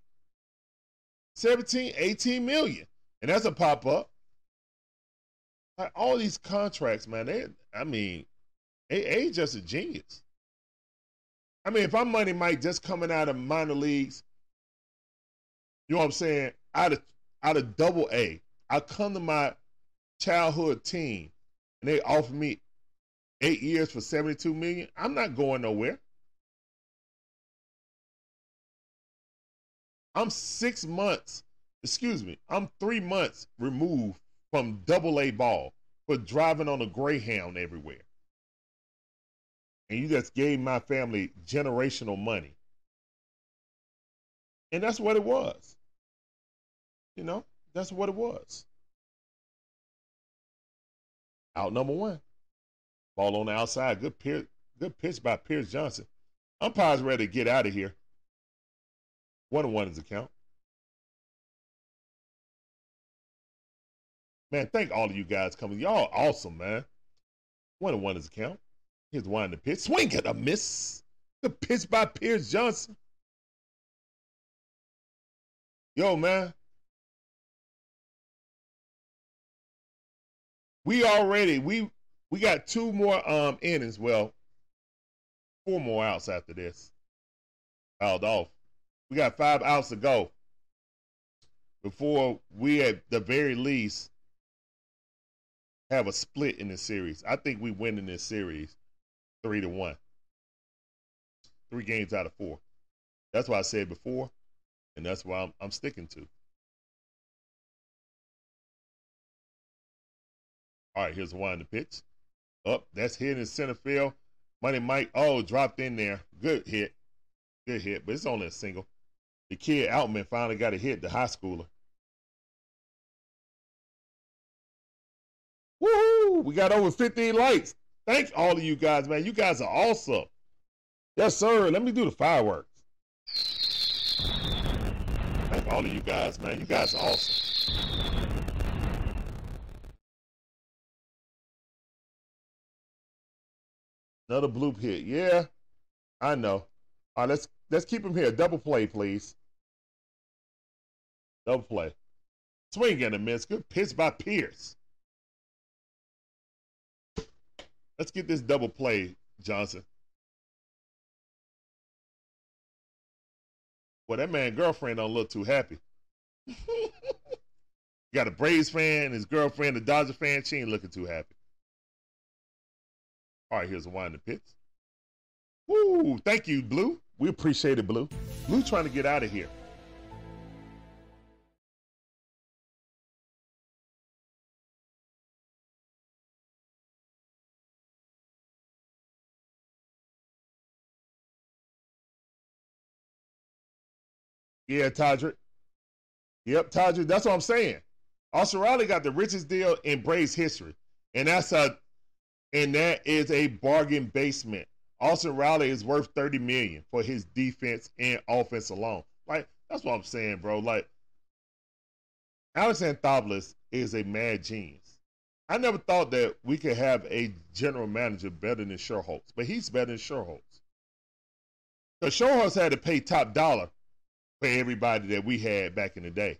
17, 18 million. And that's a pop up. Like all these contracts, man, they, I mean, AA just a genius. I mean, if I'm Money Mike just coming out of minor leagues, you know what I'm saying? Out of out of double A, I come to my childhood team and they offer me eight years for 72 million. I'm not going nowhere. I'm six months, excuse me, I'm three months removed from double A ball for driving on a Greyhound everywhere and you just gave my family generational money. And that's what it was. You know, that's what it was. Out number one. Ball on the outside. Good pitch, good pitch by Pierce Johnson. Umpire's ready to get out of here. One and one is the count. Man, thank all of you guys coming. Y'all awesome, man. One and one is the count. Here's one in the pitch. Swing at a miss. The pitch by Pierce Johnson. Yo, man. We already we we got two more um innings. Well, four more outs after this. Fouled off. We got five outs to go before we at the very least have a split in this series. I think we win in this series three to one. three games out of four. That's what I said before, and that's why I'm, I'm sticking to. All right, here's one the pitch. Up, that's hit in center field. Money Mike, oh, dropped in there. Good hit. Good hit, but it's only a single. The kid Outman finally got a hit, the high schooler. Woohoo! We got over 15 likes. Thanks all of you guys, man. You guys are awesome. Yes, sir. Let me do the fireworks. Thank all of you guys, man. You guys are awesome. Another bloop hit. Yeah, I know. All right, let's let's keep him here. Double play, please. Double play. Swing and a miss. Good pitch by Pierce. Let's get this double play, Johnson. Well, that man girlfriend don't look too happy. (laughs) got a Braves fan, his girlfriend, a Dodger fan. She ain't looking too happy. All right, here's a wind the pits. Woo! Thank you, Blue. We appreciate it, Blue. Blue trying to get out of here. Yeah, Todrick. Yep, Todrick. That's what I'm saying. Austin Riley got the richest deal in Braves history, and that's a, and that is a bargain basement. Austin Riley is worth 30 million for his defense and offense alone. Like that's what I'm saying, bro. Like Alex Anthopoulos is a mad genius. I never thought that we could have a general manager better than Schuerholz, but he's better than Schuerholz. Because Schuerholz had to pay top dollar for everybody that we had back in the day.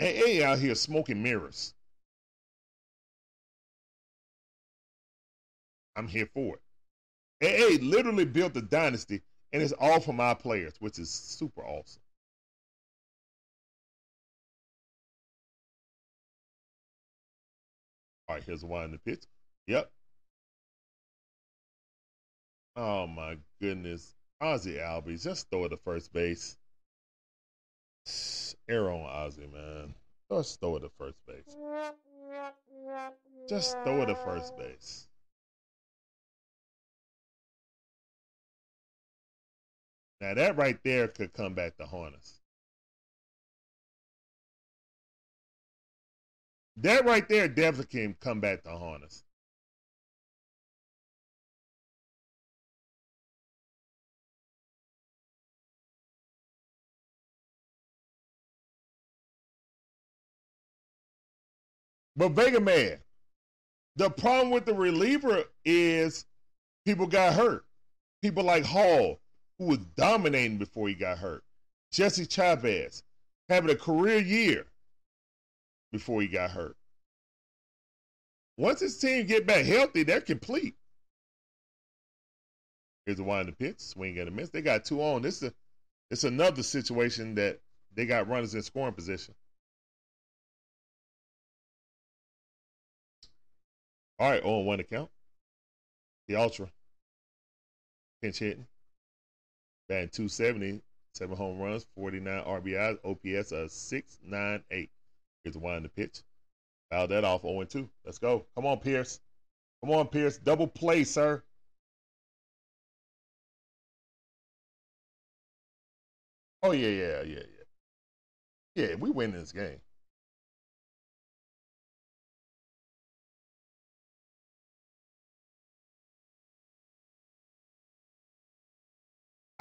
And A out here smoking mirrors. I'm here for it. AA literally built a dynasty, and it's all for my players, which is super awesome. All right, here's one in the pitch. Yep. Oh my goodness. Ozzie Albies, just throw it to first base. Error on Ozzie, man. Just throw it to first base. Just throw it to first base. Now that right there could come back to haunt us. That right there definitely can come back to haunt us. But Vega Man, the problem with the reliever is people got hurt. People like Hall, who was dominating before he got hurt. Jesse Chavez having a career year before he got hurt. Once his team get back healthy, they're complete. Here's one in the pitch, swing and a miss. They got two on. This is a, it's another situation that they got runners in scoring position. All right, on one account. The Ultra. Pinch hitting. Batting 270, seven home runs, 49 RBIs, OPS of 698. Here's the one in the pitch. Foul that off 0 2. Let's go. Come on, Pierce. Come on, Pierce. Double play, sir. Oh, yeah, yeah, yeah, yeah. Yeah, we win this game.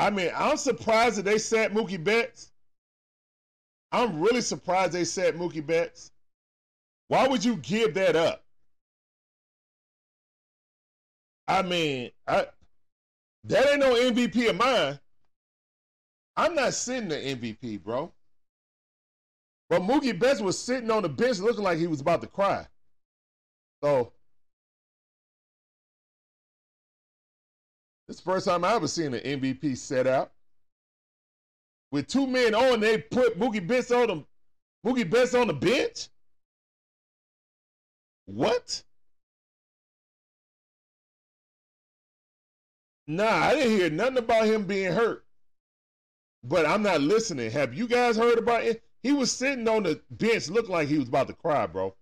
I mean, I'm surprised that they sat Mookie Betts. I'm really surprised they sat Mookie Betts. Why would you give that up? I mean, I that ain't no MVP of mine. I'm not sitting the MVP, bro. But Mookie Betts was sitting on the bench looking like he was about to cry. So It's the first time I ever seen an MVP set out. With two men on, they put Mookie Betts on them. Mookie Betts on the bench. What? Nah, I didn't hear nothing about him being hurt. But I'm not listening. Have you guys heard about it? He was sitting on the bench, looked like he was about to cry, bro.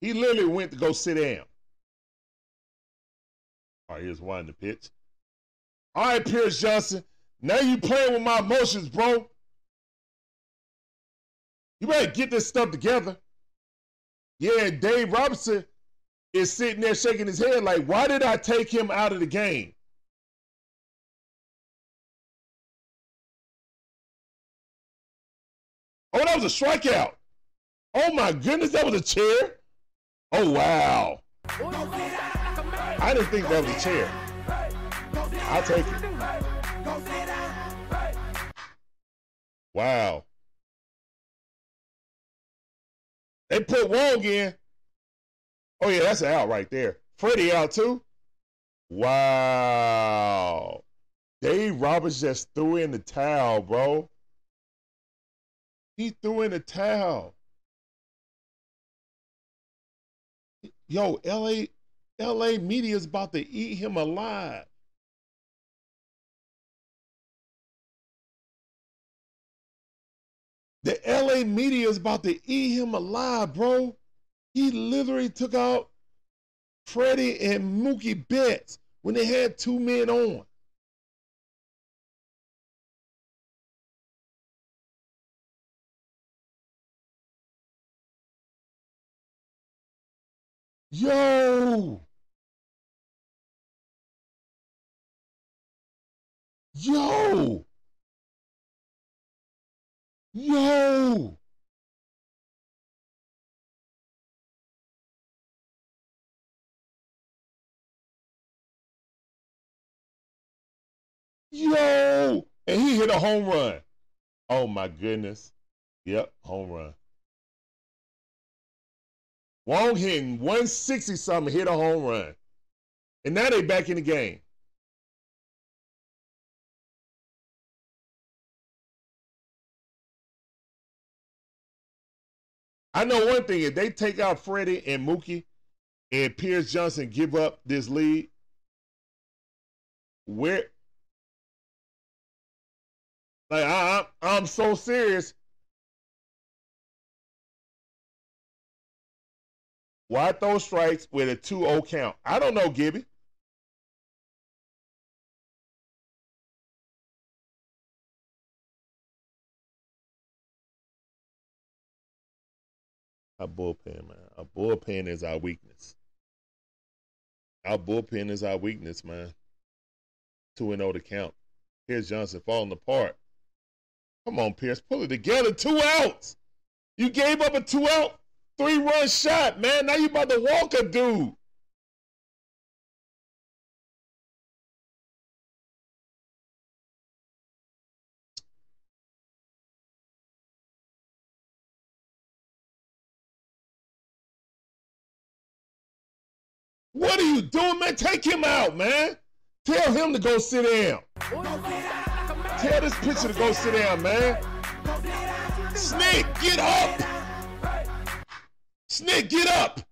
He literally went to go sit down. All right, here's one the pitch. All right, Pierce Johnson. Now you playing with my emotions, bro. You better get this stuff together. Yeah, Dave Robinson is sitting there shaking his head like, why did I take him out of the game? Oh, that was a strikeout. Oh my goodness, that was a chair. Oh wow. I didn't think that was a chair. I'll take it. Wow. They put Wong in. Oh yeah, that's an out right there. Freddie out too. Wow. Dave Roberts just threw in the towel, bro. He threw in the towel. Yo, LA, LA media is about to eat him alive. The LA media is about to eat him alive, bro. He literally took out Freddie and Mookie Betts when they had two men on. Yo! Yo! Yo! Yo! And he hit a home run. Oh my goodness. Yep, home run. Wong hitting 160 something, hit a home run. And now they back in the game. I know one thing: if they take out Freddie and Mookie, and Pierce Johnson give up this lead, where? Like I, I, I'm so serious. Why throw strikes with a 2-0 count? I don't know, Gibby. Our bullpen, man. Our bullpen is our weakness. Our bullpen is our weakness, man. 2 and 0 to count. Pierce Johnson falling apart. Come on, Pierce. Pull it together. Two outs. You gave up a two out, three run shot, man. Now you about to walk a dude. What are you doing, man? Take him out, man. Tell him to go sit down. Tell this pitcher to go sit down, man. Snake, get up. Snake, get up.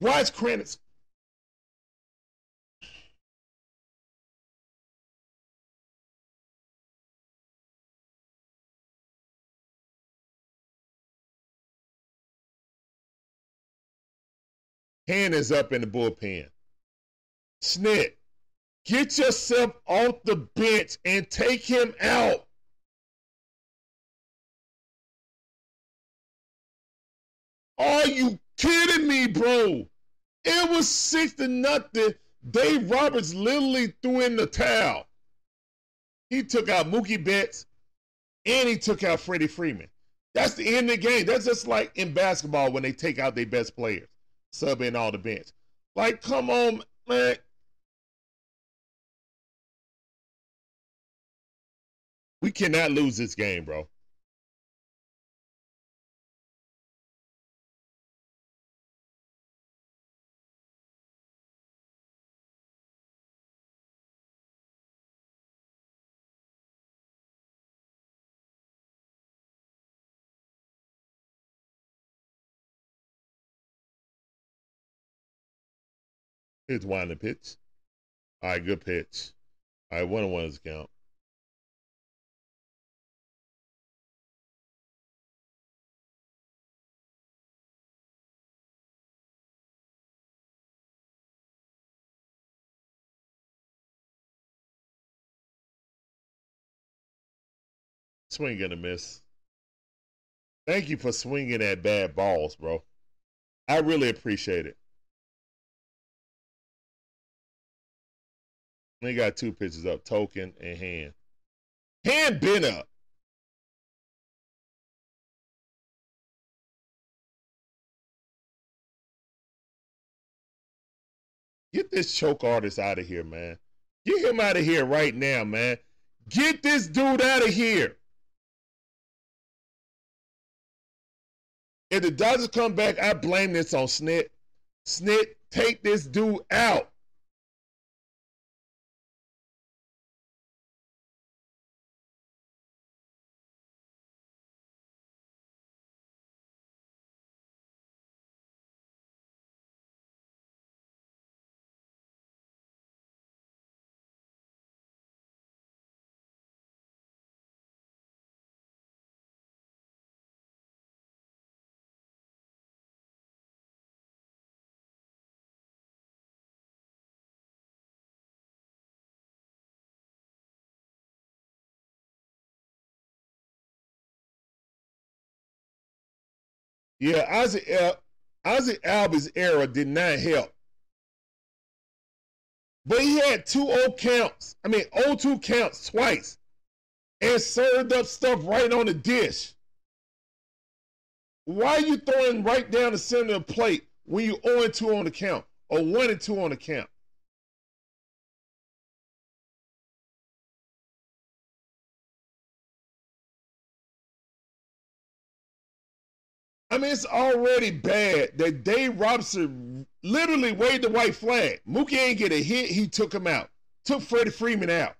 Why is Hand is up in the bullpen. Snit, get yourself off the bench and take him out. Are you kidding me, bro? It was six to nothing. Dave Roberts literally threw in the towel. He took out Mookie Betts and he took out Freddie Freeman. That's the end of the game. That's just like in basketball when they take out their best players, sub in all the bench. Like, come on, man. We cannot lose this game, bro. Here's winding pitch. All right, good pitch. All right, one and one is count. Swing and a miss. Thank you for swinging at bad balls, bro. I really appreciate it. They got two pitches up, Tonkin and hand. Hand been up. Get this choke artist out of here, man. Get him out of here right now, man. Get this dude out of here. If the Dodgers come back, I blame this on Snit. Snit, take this dude out. Yeah, Ozzie, uh, Ozzie Albies era did not help. But he had two O counts. I mean, O two counts twice. And served up stuff right on the dish. Why are you throwing right down the center of the plate when you 0 and 2 on the count or 1 and 2 on the count? I mean, it's already bad that Dave Robinson literally waved the white flag. Mookie ain't get a hit, he took him out. Took Freddie Freeman out.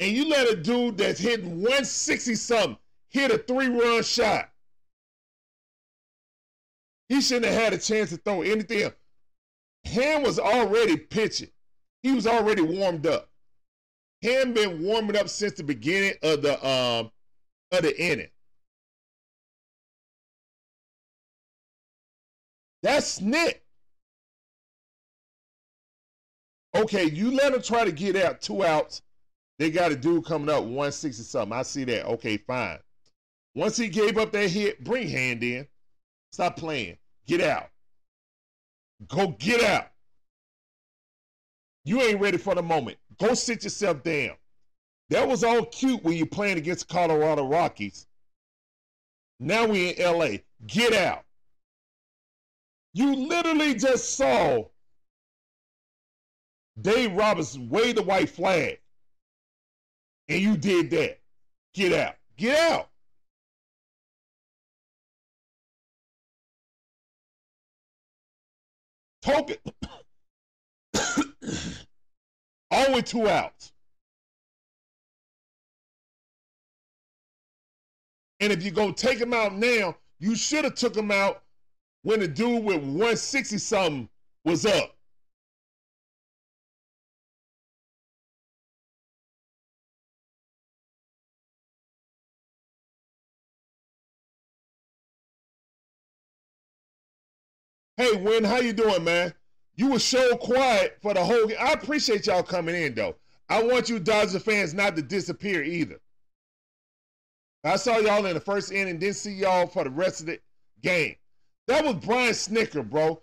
And you let a dude that's hitting 160 something hit a three run shot. He shouldn't have had a chance to throw anything. Ham was already pitching. He was already warmed up. Ham been warming up since the beginning of the um of the inning. That's Nick. Okay, you let him try to get out two outs. They got a dude coming up 160 something. I see that. Okay, fine. Once he gave up that hit, bring hand in. Stop playing. Get out. Go get out. You ain't ready for the moment. Go sit yourself down. That was all cute when you're playing against Colorado Rockies. Now we in LA. Get out. You literally just saw Dave Robinson wave the white flag. And you did that. Get out. Get out. Tonkin. (coughs) All with two outs. And if you go take him out now, you should have took him out when the dude with 160 something was up. Hey, Win, how you doing, man? You were so quiet for the whole game. I appreciate y'all coming in, though. I want you Dodger fans not to disappear either. I saw y'all in the first inning, didn't see y'all for the rest of the game. That was Brian Snitker, bro.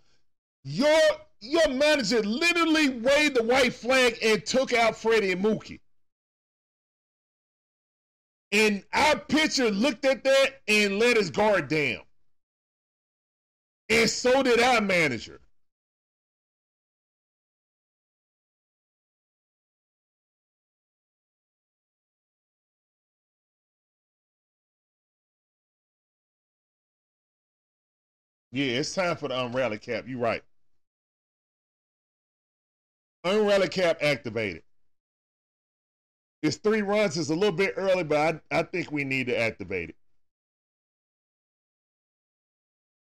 Your your manager literally waved the white flag and took out Freddie and Mookie. And our pitcher looked at that and let his guard down. And so did our manager. Yeah, it's time for the unrally cap. You're right. Unrally cap activated. It's three runs. It's a little bit early, but I, I think we need to activate it.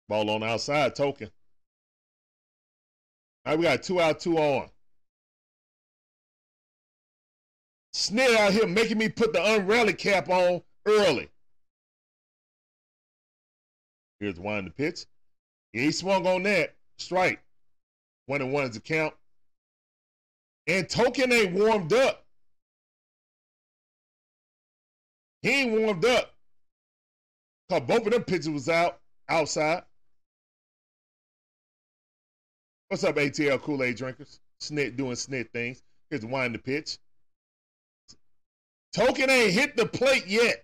Ball on outside, Tonkin. All right, we got two out, two on. Snit out here making me put the unrally cap on early. Here's one the pitch. He swung on that. Strike. One and one is the count. And Tonkin ain't warmed up. He ain't warmed up. Cause both of them pitches was out outside. What's up, ATL Kool-Aid drinkers? Snit doing snit things. Here's the wind the pitch. Tonkin ain't hit the plate yet.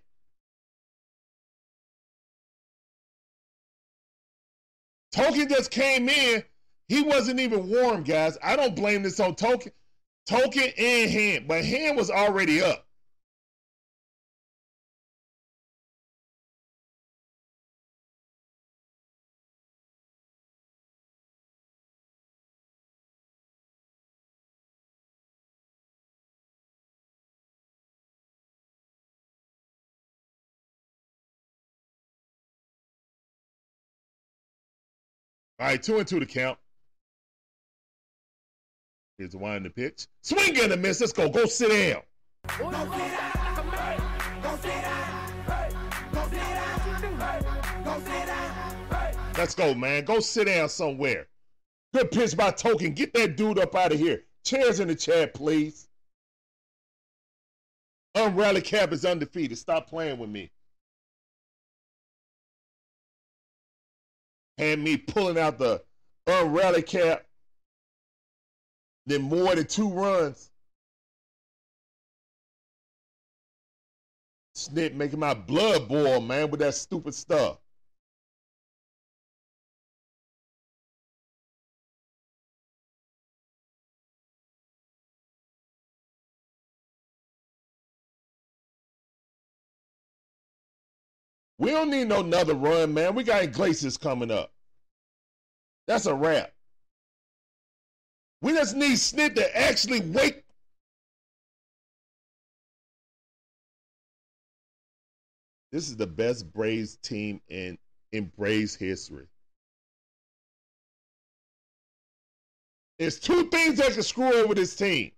Tonkin just came in. He wasn't even warm, guys. I don't blame this on Tonkin. Tonkin and Hand, but Hand was already up. All right, two and two to count. Here's the wind the pitch. Swing and a miss. Let's go. Go sit down.
Go sit down.
Let's go, man. Go sit down somewhere. Good pitch by Tonkin. Get that dude up out of here. Chairs in the chat, please. Unrally Cap is undefeated. Stop playing with me. And me pulling out the uh, unrally cap. Then more than two runs. Snit making my blood boil, man, with that stupid stuff. We don't need no another run, man. We got Iglesias coming up. That's a wrap. We just need Snit to actually wake. This is the best Braves team in, in Braves history. There's two things that can screw over this team.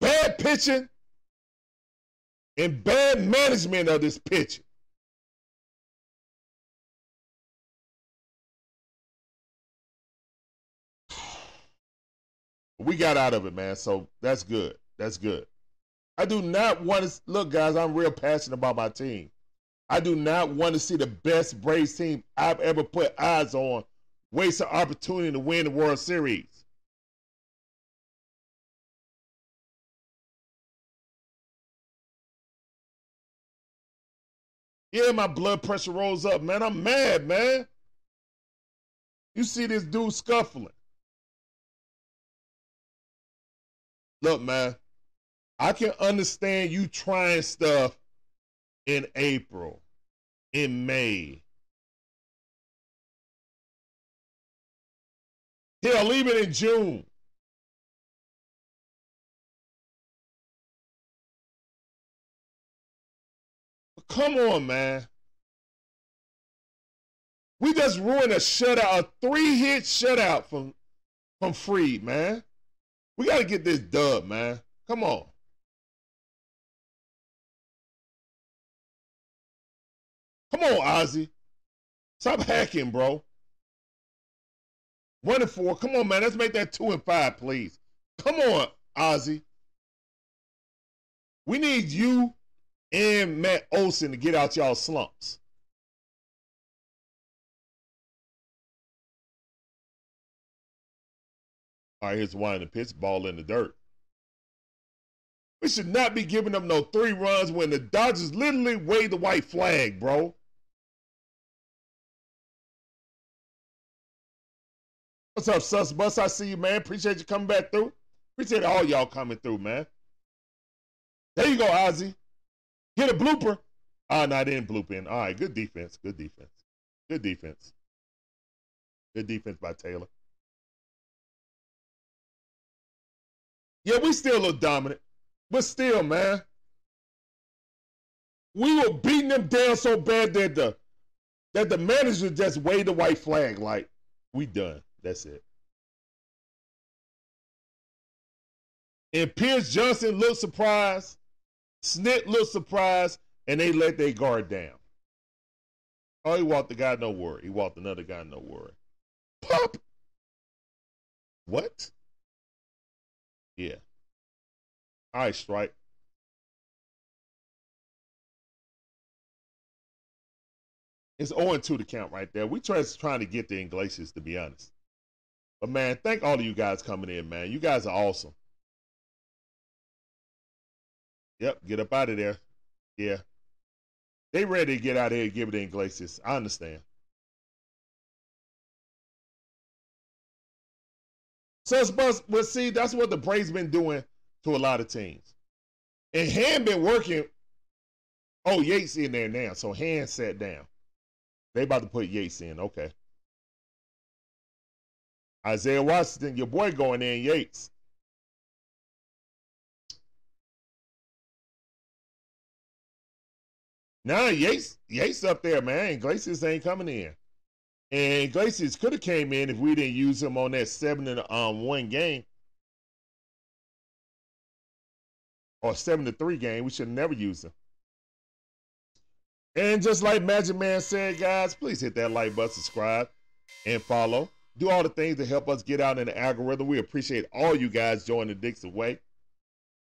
Bad pitching and bad management of this pitch. We got out of it, man. So that's good. That's good. I do not want to look, guys. I'm real passionate about my team. I do not want to see the best Braves team I've ever put eyes on waste an opportunity to win the World Series. Yeah, my blood pressure rolls up, man. I'm mad, man. You see this dude scuffling. Look, man, I can understand you trying stuff in April, in May. Hell, leave it in June. Come on, man. We just ruined a shutout, a three-hit shutout from from Fried, man. We got to get this dub, man. Come on. Come on, Ozzie. Stop hacking, bro. One and four. Come on, man. Let's make that two and five, please. Come on, Ozzie. We need you and Matt Olson to get out y'all slumps. All right, here's one in the pitch, ball in the dirt. We should not be giving them no three runs when the Dodgers literally wave the white flag, bro. What's up, Sus Bus? I see you, man. Appreciate you coming back through. Appreciate all y'all coming through, man. There you go, Ozzie. Get a blooper. Ah, no, I didn't bloop in. All right, good defense. Good defense. Good defense. Good defense by Taylor. Yeah, we still look dominant. But still, man. We were beating them down so bad that the that the manager just waved the white flag like, we done. That's it. And Pierce Johnson looked surprised. Snit looked surprised. And they let their guard down. Oh, he walked the guy, no worry. He walked another guy, no worry. Pop. What? Yeah. All right, strike. It's 0 2 to count right there. We try trying to get the Iglesias, to be honest. But man, thank all of you guys coming in, man. You guys are awesome. Yep, get up out of there. Yeah. They ready to get out of here and give it to Iglesias. I understand. So it's but, but see, that's what the Braves been doing to a lot of teams. And Hand been working. Oh, Yates in there now. So Hand sat down. They about to put Yates in. Okay. Isaiah Washington, your boy going in, Yates. Nah, Yates, Yates up there, man. Iglesias ain't coming in. And Iglesias could have came in if we didn't use him on that seven and um one game. Or seven to three game. We should never use him. And just like Magic Man said, guys, please hit that like button, subscribe, and follow. Do all the things to help us get out in the algorithm. We appreciate all you guys joining the Dixon Way.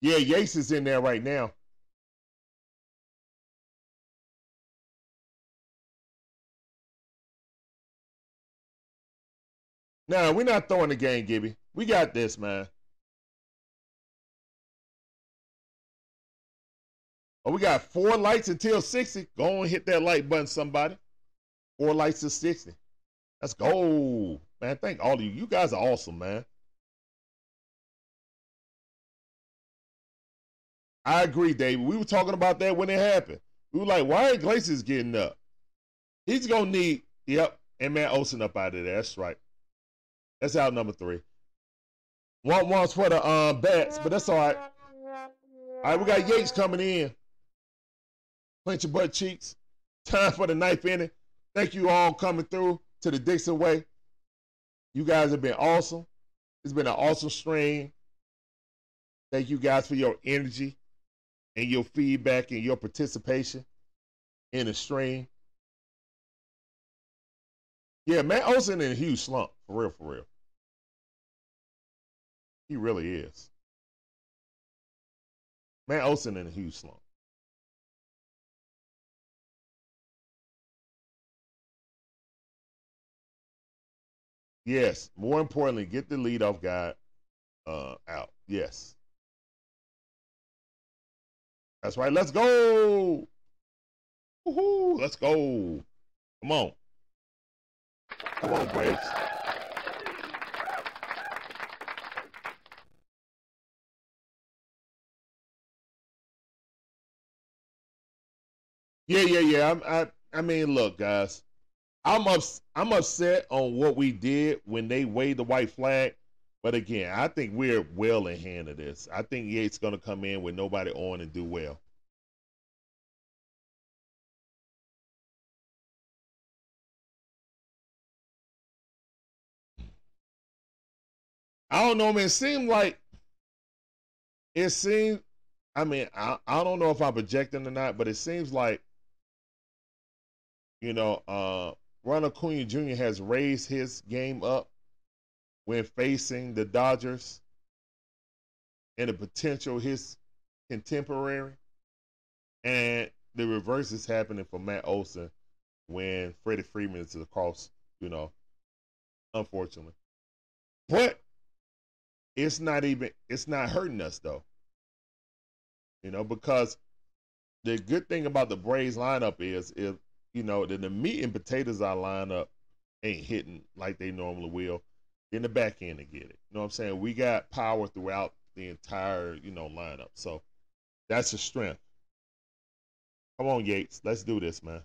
Yeah, Yates is in there right now. Nah, we're not throwing the game, Gibby. We got this, man. Oh, we got four lights until 60. Go and hit that like button, somebody. Four lights to 60. Let's go. Man, thank all of you. You guys are awesome, man. I agree, David. We were talking about that when it happened. We were like, why ain't Iglesias getting up? He's to need, yep, and Matt Olson up out of there. That's right. That's out number three. One one's for the um, bats, but that's all right. All right, we got Yates coming in. Clench your butt cheeks. Time for the knife inning. Thank you all coming through to the Dixon Way. You guys have been awesome. It's been an awesome stream. Thank you guys for your energy and your feedback and your participation in the stream. Yeah, Matt Olson in a huge slump. For real, for real. He really is. Man Olson in a huge slump. Yes. More importantly, get the leadoff guy uh, out. Yes. That's right. Let's go. Woohoo. Let's go. Come on. Come on, Braves. Yeah, yeah, yeah. I'm, I, I mean, look, guys. I'm ups- I'm upset on what we did when they waved the white flag. But again, I think we're well in hand of this. I think Yates going to come in with nobody on and do well. I don't know, man. It seemed like it seemed. I mean, I, I don't know if I'm projecting or not, but it seems like you know, uh, Ronald Acuna Jr. has raised his game up when facing the Dodgers and the potential his contemporary. And the reverse is happening for Matt Olson when Freddie Freeman is across, you know, unfortunately. But it's not even it's not hurting us though. You know, because the good thing about the Braves lineup is if you know, then the meat and potatoes I line up ain't hitting like they normally will. In the back end to get it. You know what I'm saying? We got power throughout the entire, you know, lineup. So that's a strength. Come on, Yates. Let's do this, man.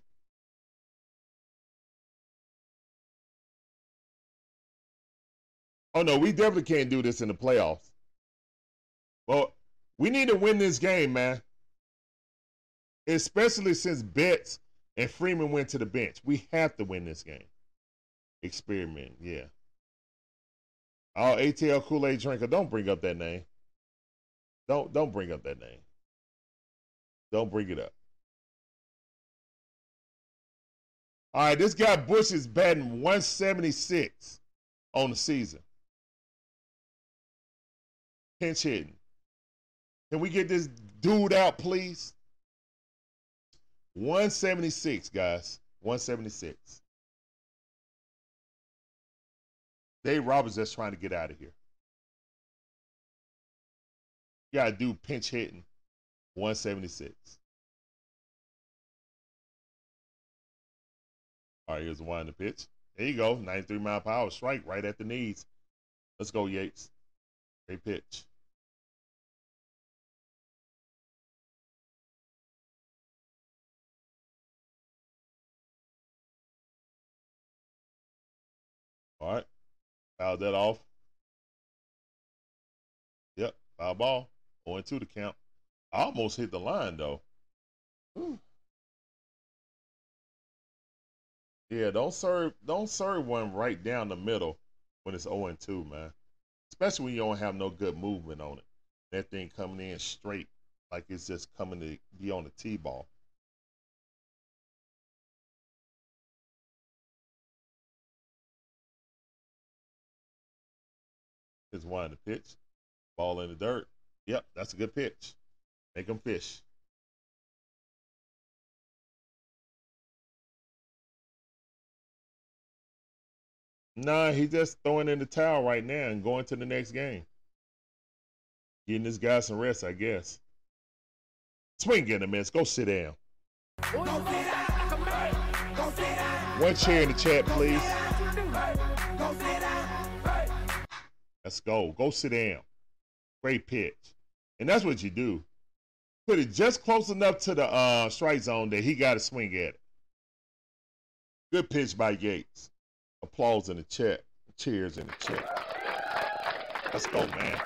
Oh no, we definitely can't do this in the playoffs. Well, we need to win this game, man. Especially since Betts And Freeman went to the bench. We have to win this game. Experiment, yeah. Oh, ATL Kool-Aid drinker, don't bring up that name. Don't don't bring up that name. Don't bring it up. All right, this guy Busch is batting 176 on the season. Pinch hitting. Can we get this dude out, please? 176, guys. 176. Dave Roberts just trying to get out of here. You gotta do pinch hitting. 176. All right, here's the one in the pitch. There you go. 93 mile hour strike right at the knees. Let's go, Yates. Great pitch. All right. Foul that off. Yep. Foul ball. 0 2 the count. I almost hit the line though. Whew. Yeah, don't serve don't serve one right down the middle when it's 0 2, man. Especially when you don't have no good movement on it. That thing coming in straight, like it's just coming to be on the T ball. Here's one the pitch. Ball in the dirt. Yep, that's a good pitch. Make them fish. Nah, he just throwing in the towel right now and going to the next game. Getting this guy some rest, I guess. Swing in a minute. Go sit down.
Go sit down like a man. Go sit down.
One chair in the chat, please. Let's go. Go sit down. Great pitch. And that's what you do. Put it just close enough to the uh, strike zone that he got to swing at it. Good pitch by Yates. Applause in the chat. Cheers in the chat. Let's go, man.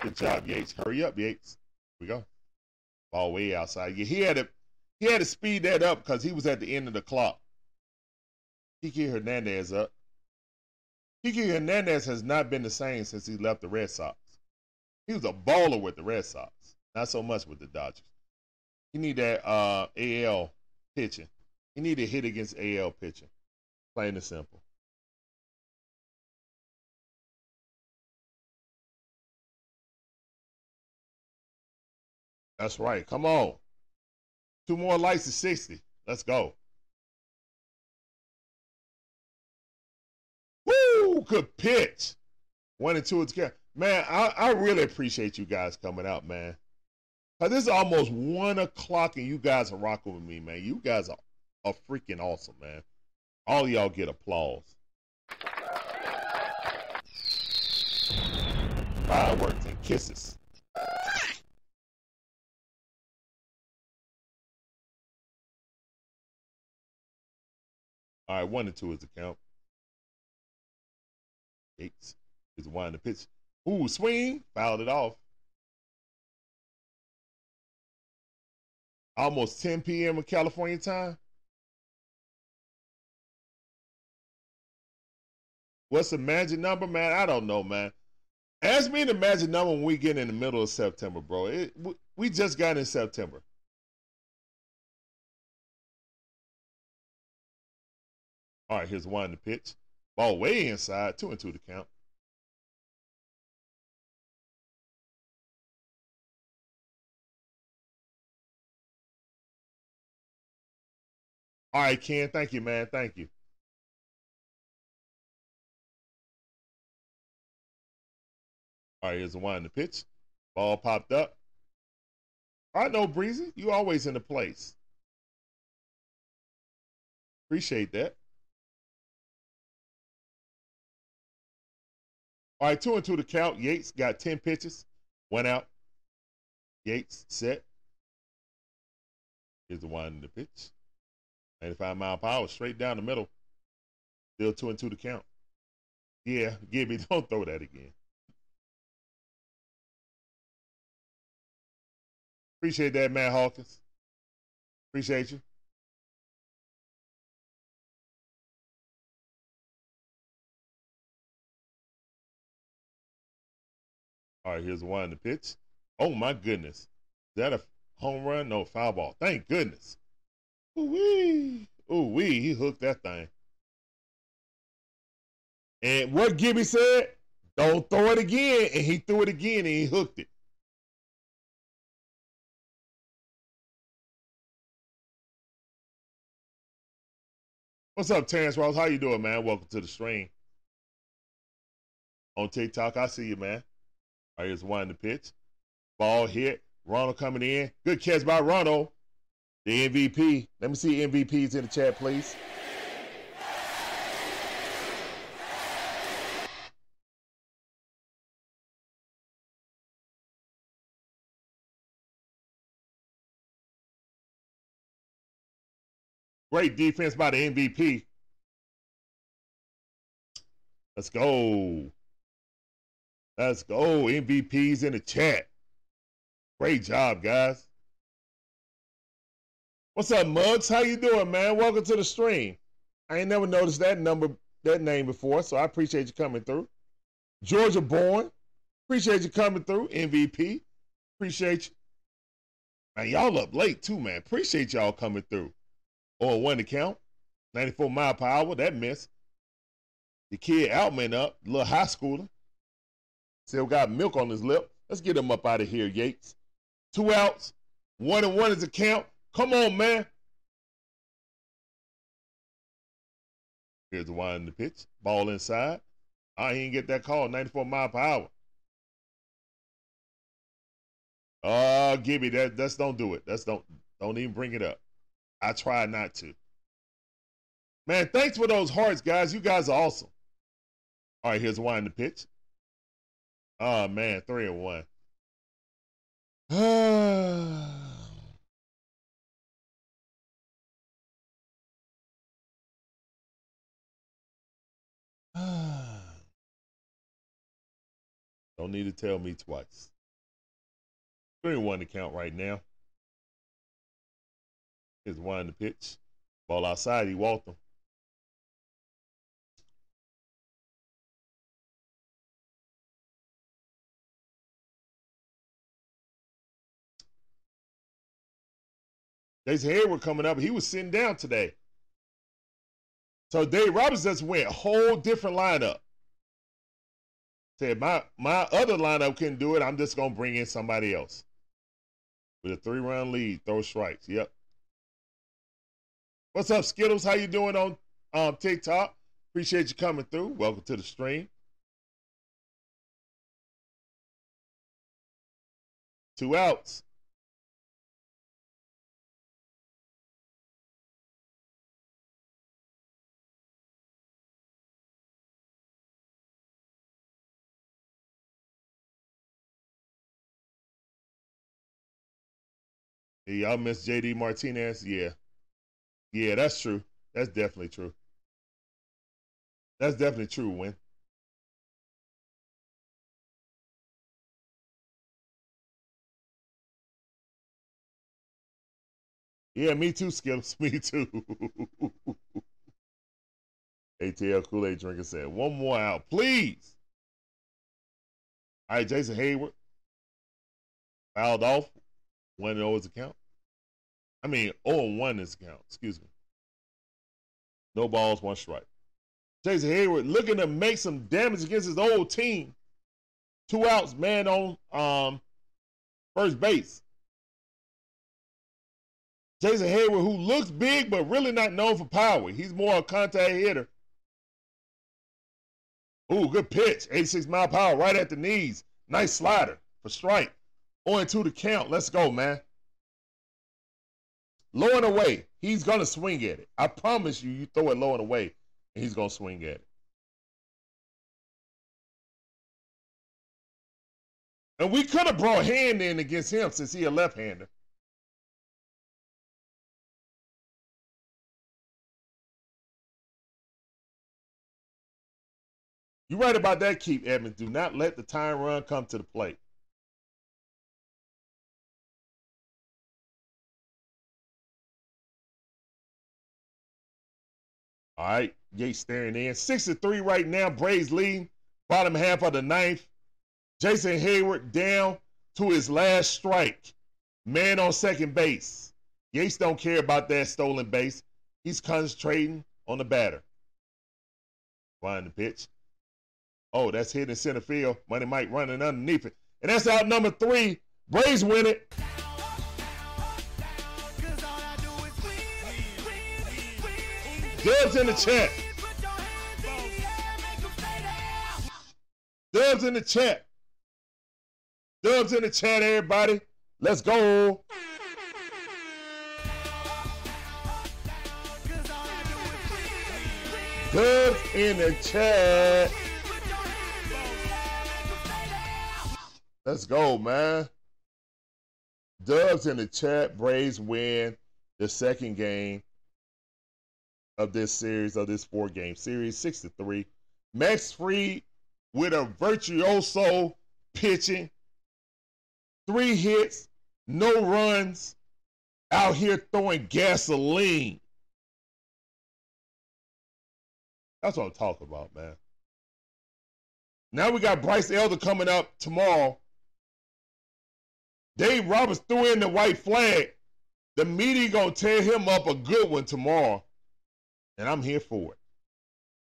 Good job, Yates. Hurry up, Yates. Here we go. Ball way outside. Yeah, he had to he had to speed that up because he was at the end of the clock. Kiki Hernandez up. Kiki Hernandez has not been the same since he left the Red Sox. He was a baller with the Red Sox, not so much with the Dodgers. He need that uh, AL pitching. He need to hit against AL pitching. Plain and simple. That's right. Come on. Two more lights to 60. Let's go. Good pitch. One and two. It's good. Man, I, I really appreciate you guys coming out, man. Cause this is almost one o'clock and you guys are rocking with me, man. You guys are, are freaking awesome, man. All y'all get applause. Fireworks and kisses. All right, one and two is the count. Gates is one the pitch. Ooh, swing, fouled it off. Almost 10 p.m. of California time. What's the magic number, man? I don't know, man. Ask me the magic number when we get in the middle of September, bro. It, we, we just got in September. All right, here's one the pitch. Ball way inside, two and two to count. All right, Ken. Thank you, man. Thank you. All right, here's the in the pitch. Ball popped up. I know, Breezy. You always in the place. Appreciate that. All right, two and two to count. Yates got 10 pitches. One out. Yates set. Here's the one in the pitch. 95 mile hour, straight down the middle. Still two and two to count. Yeah, Gibby, (laughs) don't throw that again. Appreciate that, Matt Hawkins. Appreciate you. All right, here's one in the pitch. Oh my goodness. Is that a home run? No, foul ball. Thank goodness. Ooh wee. Ooh wee. He hooked that thing. And what Gibby said, don't throw it again. And he threw it again and he hooked it. What's up, Terrence Ross? How you doing, man? Welcome to the stream. On TikTok, I see you, man. Here's one the pitch. Ball hit. Ronald coming in. Good catch by Ronald. The MVP. Let me see MVPs in the chat, please. Great defense by the MVP. Let's go. Let's go. MVPs in the chat. Great job, guys. What's up, Mugs? How you doing, man? Welcome to the stream. I ain't never noticed that number, that name before, so I appreciate you coming through. Georgia born. Appreciate you coming through. MVP. Appreciate you. Man, y'all up late too, man. Appreciate y'all coming through. On one account, 94 mile per hour. That miss. The kid Outman up, little high schooler. Still got milk on his lip. Let's get him up out of here, Yates. Two outs. One and one is a count. Come on, man. Here's the in the pitch. Ball inside. I ain't get that call. 94 mile per hour. Uh, oh, give me that. That's don't do it. That's don't don't even bring it up. I try not to. Man, thanks for those hearts, guys. You guys are awesome. All right, here's one in the pitch. Oh man, three and one. (sighs) Don't need to tell me twice. Three and one to count right now. Here's one the pitch. Ball outside, he walked him. Jason Heyward coming up. He was sitting down today. So Dave Roberts just went whole different lineup. Said my my other lineup couldn't do it. I'm just gonna bring in somebody else. With a three round lead, throw strikes. Yep. What's up, Skittles? How you doing on um, TikTok? Appreciate you coming through. Welcome to the stream. Two outs. Hey, y'all miss JD Martinez? Yeah. Yeah, that's true. That's definitely true. That's definitely true, Win. Yeah, me too, Skittles. (laughs) Me too. ATL Kool Aid Drinker said, one more out, please. All right, Jason Heyward. Fouled off. One and O's account. I mean, 0 and 1 is count. Excuse me. No balls, one strike. Jason Heyward looking to make some damage against his old team. Two outs, man on um first base. Jason Heyward, who looks big but really not known for power. He's more a contact hitter. Ooh, good pitch. 86 mile power right at the knees. Nice slider for strike. 0 2 to count. Let's go, man. Low and away. He's gonna swing at it. I promise you, you throw it low and away, and he's gonna swing at it. And we could have brought Hand in against him since he a left-hander. You're right about that, Keep Edmonds. Do not let the time run come to the plate. All right, Yates staring in. Six to three right now. Braves leading. Bottom half of the ninth. Jason Heyward down to his last strike. Man on second base. Yates don't care about that stolen base. He's concentrating on the batter. Flying the pitch. Oh, that's hitting center field. Money Mike running underneath it. And that's out number three. Braves win it. Dubs in the chat. Dubs in the chat. Dubs in the chat, everybody. Let's go. Dubs in the chat. Let's go, man. Dubs in the chat. Braves win the second game of this series, of this four game series, six to three. Max Fried with a virtuoso pitching, three hits, no runs, out here throwing gasoline. That's what I'm talking about, man. Now we got Bryce Elder coming up tomorrow. Dave Roberts threw in the white flag. The media gonna tear him up a good one tomorrow, and I'm here for it.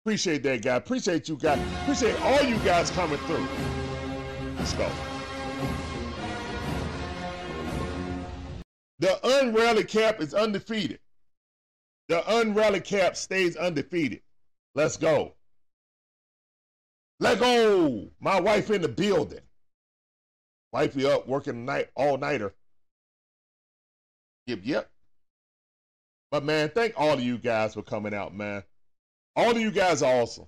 Appreciate that, guy. Appreciate you guys. Appreciate all you guys coming through. Let's go. The unrally cap is undefeated. The unrally cap stays undefeated. Let's go. Let go. My wife in the building. Wifey up working night all nighter. Yep, yep. But man, thank all of you guys for coming out, man. All of you guys are awesome.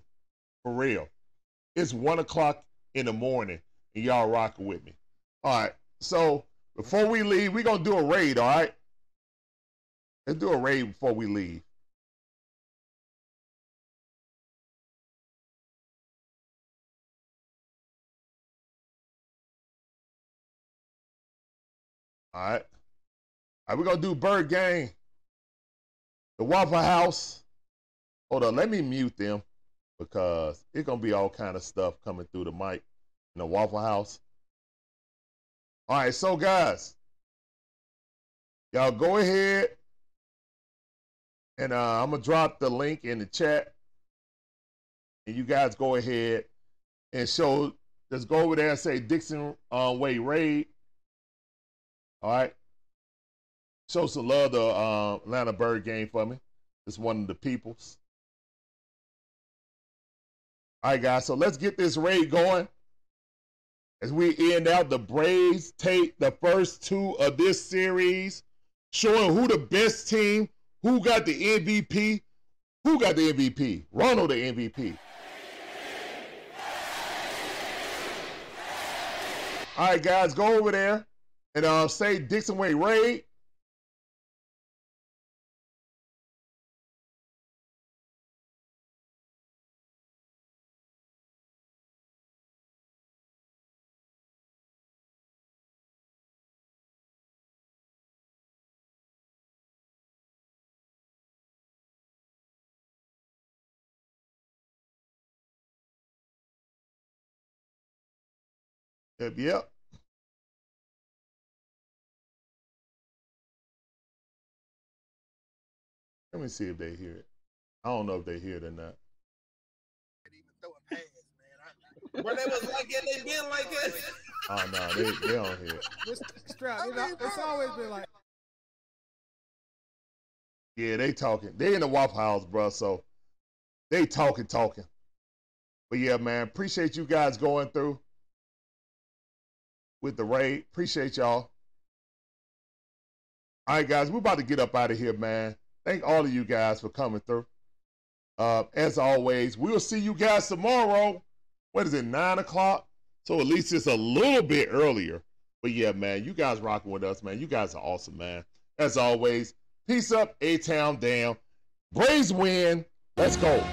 For real. It's one o'clock in the morning and y'all rocking with me. All right. So before we leave, we're gonna do a raid, all right? Let's do a raid before we leave. All right. All right, we're gonna do Bird Gang. The Waffle House. Hold on, let me mute them because it's gonna be all kind of stuff coming through the mic in the Waffle House. All right, so guys, y'all go ahead and uh, I'm gonna drop the link in the chat, and you guys go ahead and show. Just go over there and say Dixon uh, Way Raid. All right. Show some love to uh, Atlanta Bird Gang for me. It's one of the peoples. All right, guys. So let's get this raid going. As we end out, the Braves take the first two of this series, showing who the best team, who got the MVP, who got the MVP. Ronald the MVP. All right, guys, go over there and uh, say Dixon Way Raid. Yep, yep. Let me see if they hear it. I don't know if they hear it or not.
When they was like that, they been like that.
Oh no, they, they don't hear it.
This strap, you know, it's always been like
Yeah, they talking. They in the Waffle House, bro. So they talking, talking. But yeah, man, appreciate you guys going through with the raid. Appreciate y'all. All right, guys, we're about to get up out of here, man. Thank all of you guys for coming through. Uh, as always, we'll see you guys tomorrow. What is it, nine o'clock? So at least it's a little bit earlier. But yeah, man, you guys rocking with us, man. You guys are awesome, man. As always, peace up, A Town down. Braves win. Let's go.